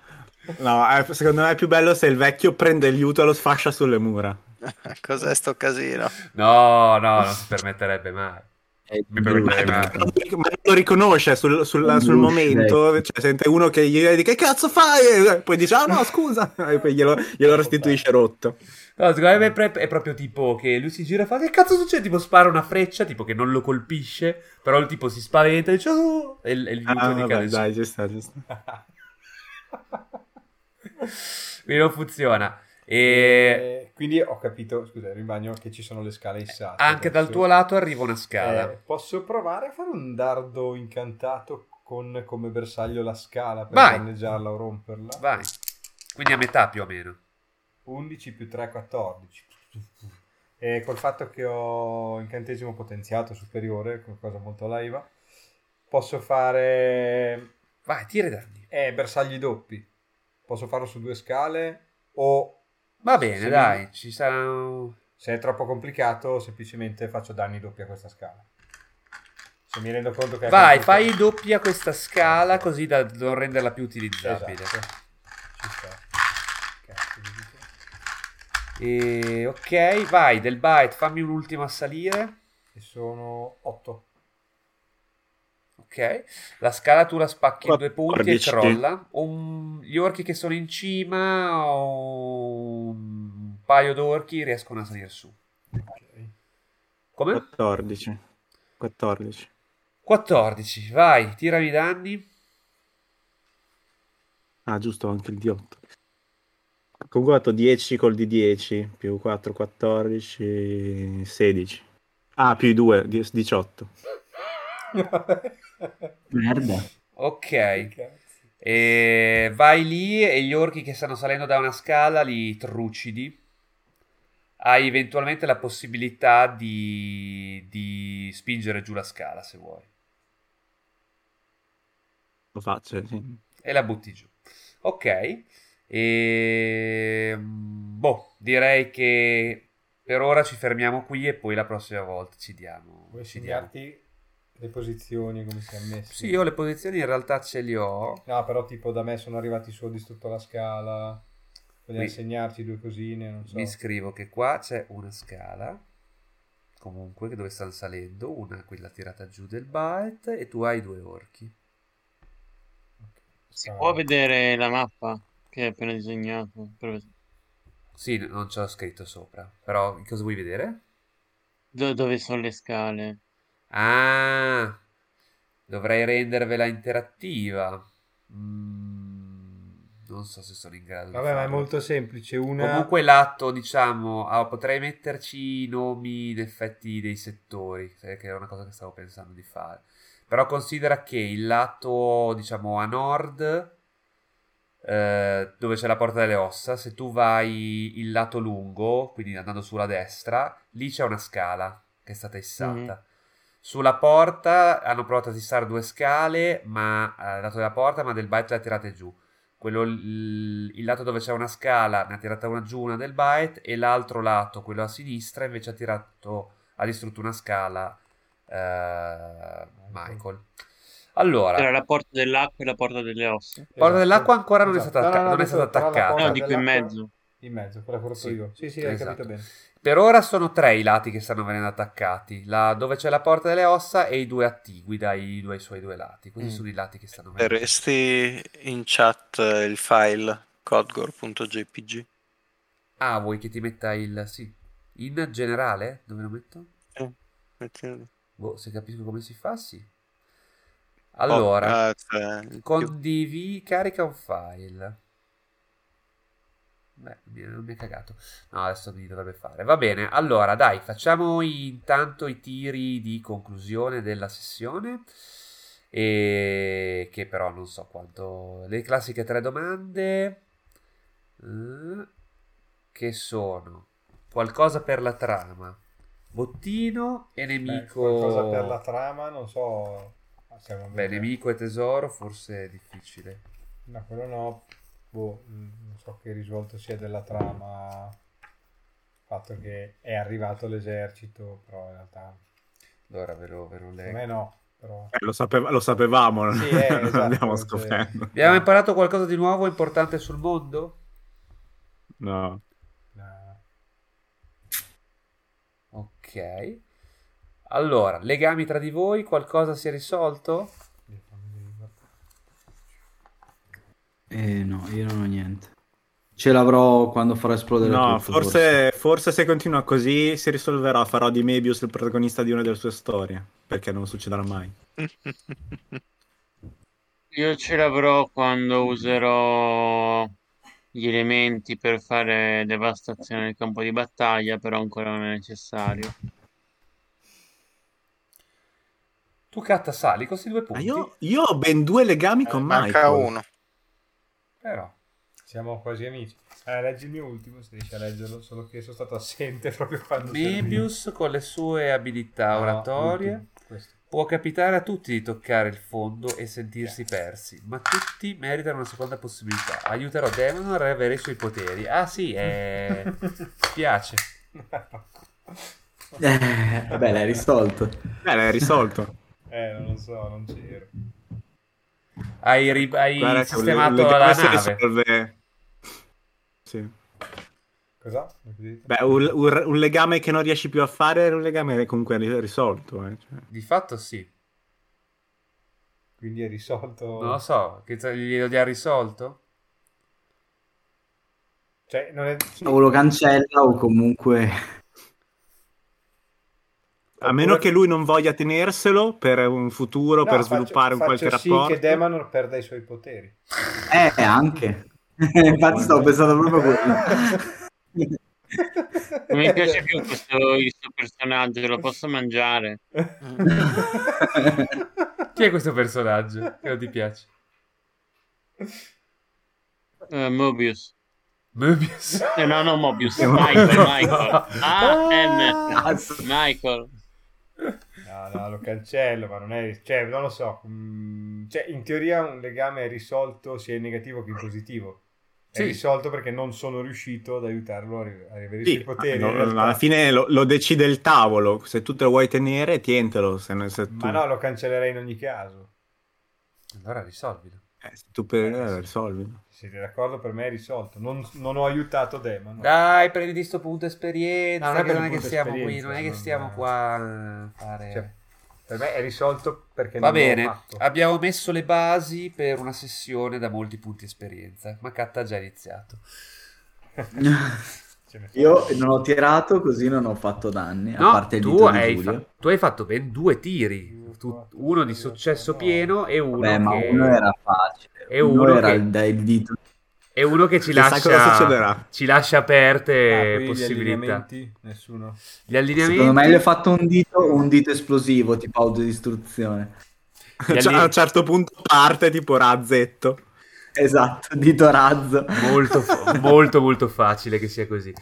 No, eh, secondo me è più bello se il vecchio prende il liuto e lo sfascia sulle mura. Cos'è sto casino? No, no, non si permetterebbe mai. Mai. Ma non lo riconosce sul, sul- sul momento, cioè sente uno che gli dice che cazzo fai? E poi dice ah no scusa e poi glielo, glielo restituisce rotto. No, secondo me è, proprio tipo che lui si gira e fa che cazzo succede? Tipo spara una freccia, tipo che non lo colpisce, però il tipo si spaventa e dice oh! e, il- e il liuto Ah, gli vabbè, dai, ci sta, ci sta. Quindi non funziona. E quindi ho capito, scusa, ero in bagno che ci sono le scale issate. anche dal adesso. tuo lato arriva una scala. Eh, posso provare a fare un dardo incantato con come bersaglio la scala per Vai. danneggiarla o romperla? Vai. Quindi a metà più o meno. 11 più 3, 14. E col fatto che ho incantesimo potenziato superiore, qualcosa molto laiva, posso fare Vai, tira i danni. eh, bersagli doppi. Posso farlo su due scale o Va bene, Sì. dai, ci saranno... se è troppo complicato semplicemente faccio danni doppi a questa scala. Se mi rendo conto che... Vai, fai doppia questa scala così da non renderla più utilizzabile. Esatto. Ci sta. E, ok, vai, del bite, fammi un ultimo a salire. E sono 8. Ok, la scala tu la spacchi in due punti e 14. crolla. Un- Gli orchi che sono in cima o un paio d'orchi riescono a salire su. Ok. Come? 14. 14. 14, vai, tirami i danni. Ah, giusto, anche il D8. Comunque ho fatto 10 col D10 più 4, 14, 16. Ah, più i 2, 18. Merda. Ok, e vai lì e gli orchi che stanno salendo da una scala li trucidi. Hai eventualmente la possibilità di, di spingere giù la scala se vuoi. Lo faccio, sì. e la butti giù. Ok, e boh, direi che per ora ci fermiamo qui e poi la prossima volta ci diamo. Vuoi ci diamo. Le posizioni come si è messi? Sì, io le posizioni in realtà ce le ho. No, però tipo da me sono arrivati i soldi su tutta la scala. Vogliamo Qui. segnarci due cosine, non so. Mi scrivo che qua c'è una scala, comunque dove stanno salendo, una quella tirata giù del byte e tu hai due orchi. Si Ah. può vedere la mappa che hai appena disegnato? Per- Sì, non c'ho scritto sopra, però cosa vuoi vedere? do- dove sono le scale? Ah, Dovrei rendervela interattiva. Mm, non so se sono in grado di Vabbè, ma è molto semplice. Una... Comunque l'atto, diciamo, ah, potrei metterci i nomi in effetti dei settori, che è una cosa che stavo pensando di fare. Però considera che il lato, diciamo, a nord, eh, dove c'è la porta delle ossa, se tu vai il lato lungo, quindi andando sulla destra, lì c'è una scala che è stata issata. Mhm. Sulla porta hanno provato a fissare due scale, ma eh, lato della porta, ma del byte le ha tirate giù. Quello, il, il lato dove c'è una scala ne ha tirata una giù, una del byte, e l'altro lato, quello a sinistra, invece ha tirato, ha distrutto una scala eh, Michael. Allora, Tra la porta dell'acqua e la porta delle ossa. Porta Esatto. dell'acqua ancora non è Esatto. stata No, no, attacca- no, non è stata la attaccata. No, dico in mezzo. In mezzo, quella che ho Sì, io. Sì, sì, hai esatto. capito bene. Per ora sono tre i lati che stanno venendo attaccati, la- dove c'è la porta delle ossa e i due attigui dai due, suoi due lati. Questi Mm. sono i lati che stanno venendo. Metteresti in chat eh, il file codgore.jpg? Ah, vuoi che ti metta il... sì. In generale? Dove lo metto? Metti- Boh, se capisco come si fa, sì. Allora, Oh, ah, cioè, il più- condivi, carica un file. Beh, mi- non mi è cagato. No, adesso mi dovrebbe fare. Va bene, allora dai, facciamo intanto i tiri di conclusione della sessione. E che però non so quanto. Le classiche tre domande. eh, che sono qualcosa per la trama, bottino e Beh, nemico. qualcosa per la trama, non so. Beh, nemico e tesoro forse è difficile. No, quello no. Boh, mm, non so che risvolto sia della trama. Il fatto che è arrivato l'esercito, però in realtà. Allora ve lo, ve lo Per leggo. me no. Però... Eh, lo, sapeva- lo sapevamo, Sì, eh, esatto, abbiamo cioè- scoperto. Abbiamo imparato qualcosa di nuovo importante sul mondo? No. no. Ok. Allora, legami tra di voi, qualcosa si è risolto? Eh, no, io non ho niente. Ce l'avrò quando farò esplodere No, tutto, forse, forse se continua così si risolverà. Farò di Mebius il protagonista di una delle sue storie. Perché non succederà mai. Io ce l'avrò quando userò gli elementi per fare devastazione nel campo di battaglia, però ancora non è necessario. Tu catta sali questi due punti. io, io ho ben due legami con Manca Michael. uno. Però. Siamo quasi amici. Eh, leggi il mio ultimo se riesci a leggerlo, solo che sono stato assente proprio quando. Mebius con le sue abilità No, oratorie può capitare a tutti di toccare il fondo e sentirsi persi, ma tutti meritano una seconda possibilità. Aiuterò Demon a avere i suoi poteri. Ah sì, eh... piace. Eh, vabbè, l'hai risolto. Eh, l'hai risolto. eh, non lo so, non c'ero. Hai, ri- hai Guarda sistemato legame la si nave. risolve- Sì. Cosa? Beh, un, un- un legame che non riesci più a fare è un legame comunque ri- risolto. eh, cioè. Di fatto sì. Quindi è risolto. Non lo so, che t- glielo ha risolto? Cioè, non è... sì. O lo cancella o comunque... A meno che lui non voglia tenerselo per un futuro, No, per faccio- sviluppare un qualche faccio rapporto. sì che Demanor perda i suoi poteri. Eh, anche. Infatti stavo pensando proprio a quello. Non mi piace più questo, questo personaggio, lo posso mangiare. Chi è questo personaggio che non ti piace? Eh, Mobius. Möbius. Eh, no, no, Mobius. Michael, Michael. Ah. Michael. No, lo cancello, ma non è... Cioè, non lo so. mm, Cioè, in teoria un legame è risolto sia in negativo che in positivo. È Sì. risolto perché non sono riuscito ad aiutarlo a ri- a avere i Sì, suoi poteri. no, alla fine lo, lo decide il tavolo. Se tu te lo vuoi tenere, tientelo. Se, ne- se tu, Ma no, lo cancellerei in ogni caso. Allora risolvilo. eh, se tu per, eh, risolvilo. Siete d'accordo, per me è risolto. Non, non ho aiutato Demon. Dai, prendi sto punto esperienza. No, non è che per non è che stiamo qui, non è che non- stiamo qua a fare... Cioè, per me è risolto perché Va non bene, abbiamo messo le basi per una sessione da molti punti esperienza. Ma Catta ha già iniziato. Io non ho tirato così non ho fatto danni, a No, parte il tu dito di hai, Giulio. fa- tu hai fatto ben due tiri. tu- uno di successo pieno e uno Beh, ma che... uno era facile. E uno, che- il. E uno che ci lascia, ci lascia aperte Ah, gli possibilità. allineamenti? Nessuno. Gli allineamenti, Secondo me gli ho fatto un dito, un dito esplosivo, tipo autodistruzione. gli Cioè, a un certo punto parte tipo razzetto. Esatto, dito razzo. molto, molto, molto facile che sia così.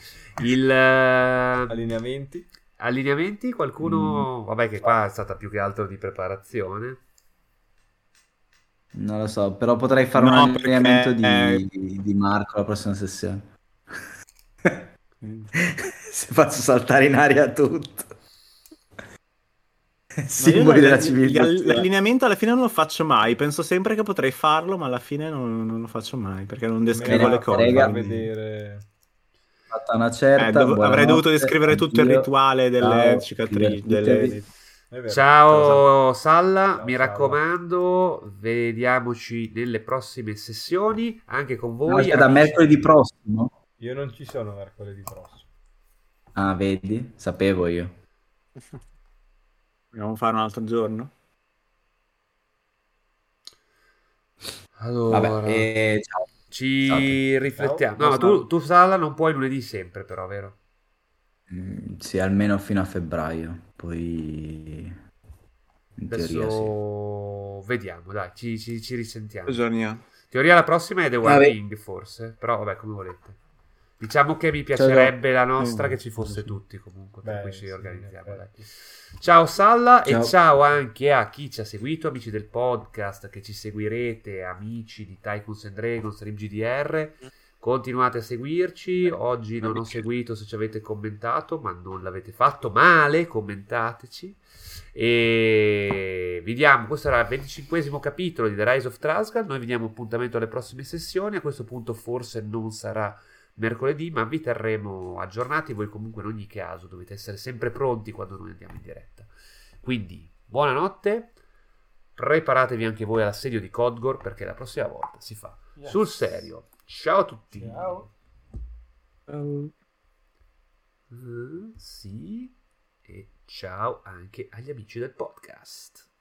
Il eh, Allineamenti? allineamenti, qualcuno, vabbè, che qua è stata più che altro di preparazione. Non lo so, però potrei fare No, un perché- allineamento di, di Marco la prossima sessione. Se faccio saltare in aria tutto. Simboli della civiltà. L'allineamento alla fine non lo faccio mai. Penso sempre che potrei farlo, ma alla fine non, non lo faccio mai perché non descrivo Me le cose. frega. Far vedere... Fatta una certa. Eh, dov- avrei dovuto descrivere tutto il rituale delle Ciao, cicatrici. Delle... Vero. Ciao Salla, Ciao, mi Salla. raccomando, vediamoci nelle prossime sessioni, anche con No, voi. aspetta, amici. mercoledì prossimo? Io non ci sono mercoledì prossimo. Ah, vedi? Sapevo io. Vogliamo fare un altro giorno? Allora, Vabbè, eh, ciao. ci Scusate. riflettiamo. Ciao. No, tu, tu Salla non puoi lunedì sempre, però, vero? Mm, Sì, almeno fino a febbraio. Poi in teoria sì. Adesso vediamo, dai, ci, ci, ci risentiamo. Giorni. Teoria la prossima è The One. Ring, forse, però vabbè, come volete. Diciamo che mi piacerebbe la nostra che ci fosse tutti comunque, per Beh, cui ci sì, organizziamo. effetti. Ciao Salla Ciao. e ciao anche a chi ci ha seguito, amici del podcast che ci seguirete, amici di Tycoons and Dragons, Stream GDR. Continuate a seguirci. Oggi non ho seguito se ci avete commentato, ma non l'avete fatto male. Commentateci. E vi diamo, questo era il 25 capitolo di The Rise of Trasgal. Noi vi diamo appuntamento alle prossime sessioni. A questo punto, forse non sarà mercoledì, ma vi terremo aggiornati. Voi, comunque, in ogni caso, dovete essere sempre pronti quando noi andiamo in diretta. Quindi, buonanotte. Preparatevi anche voi all'assedio di Codgor perché la prossima volta si fa Yes. sul serio. Ciao a tutti. Ciao. Eh, sì, e ciao anche agli amici del podcast.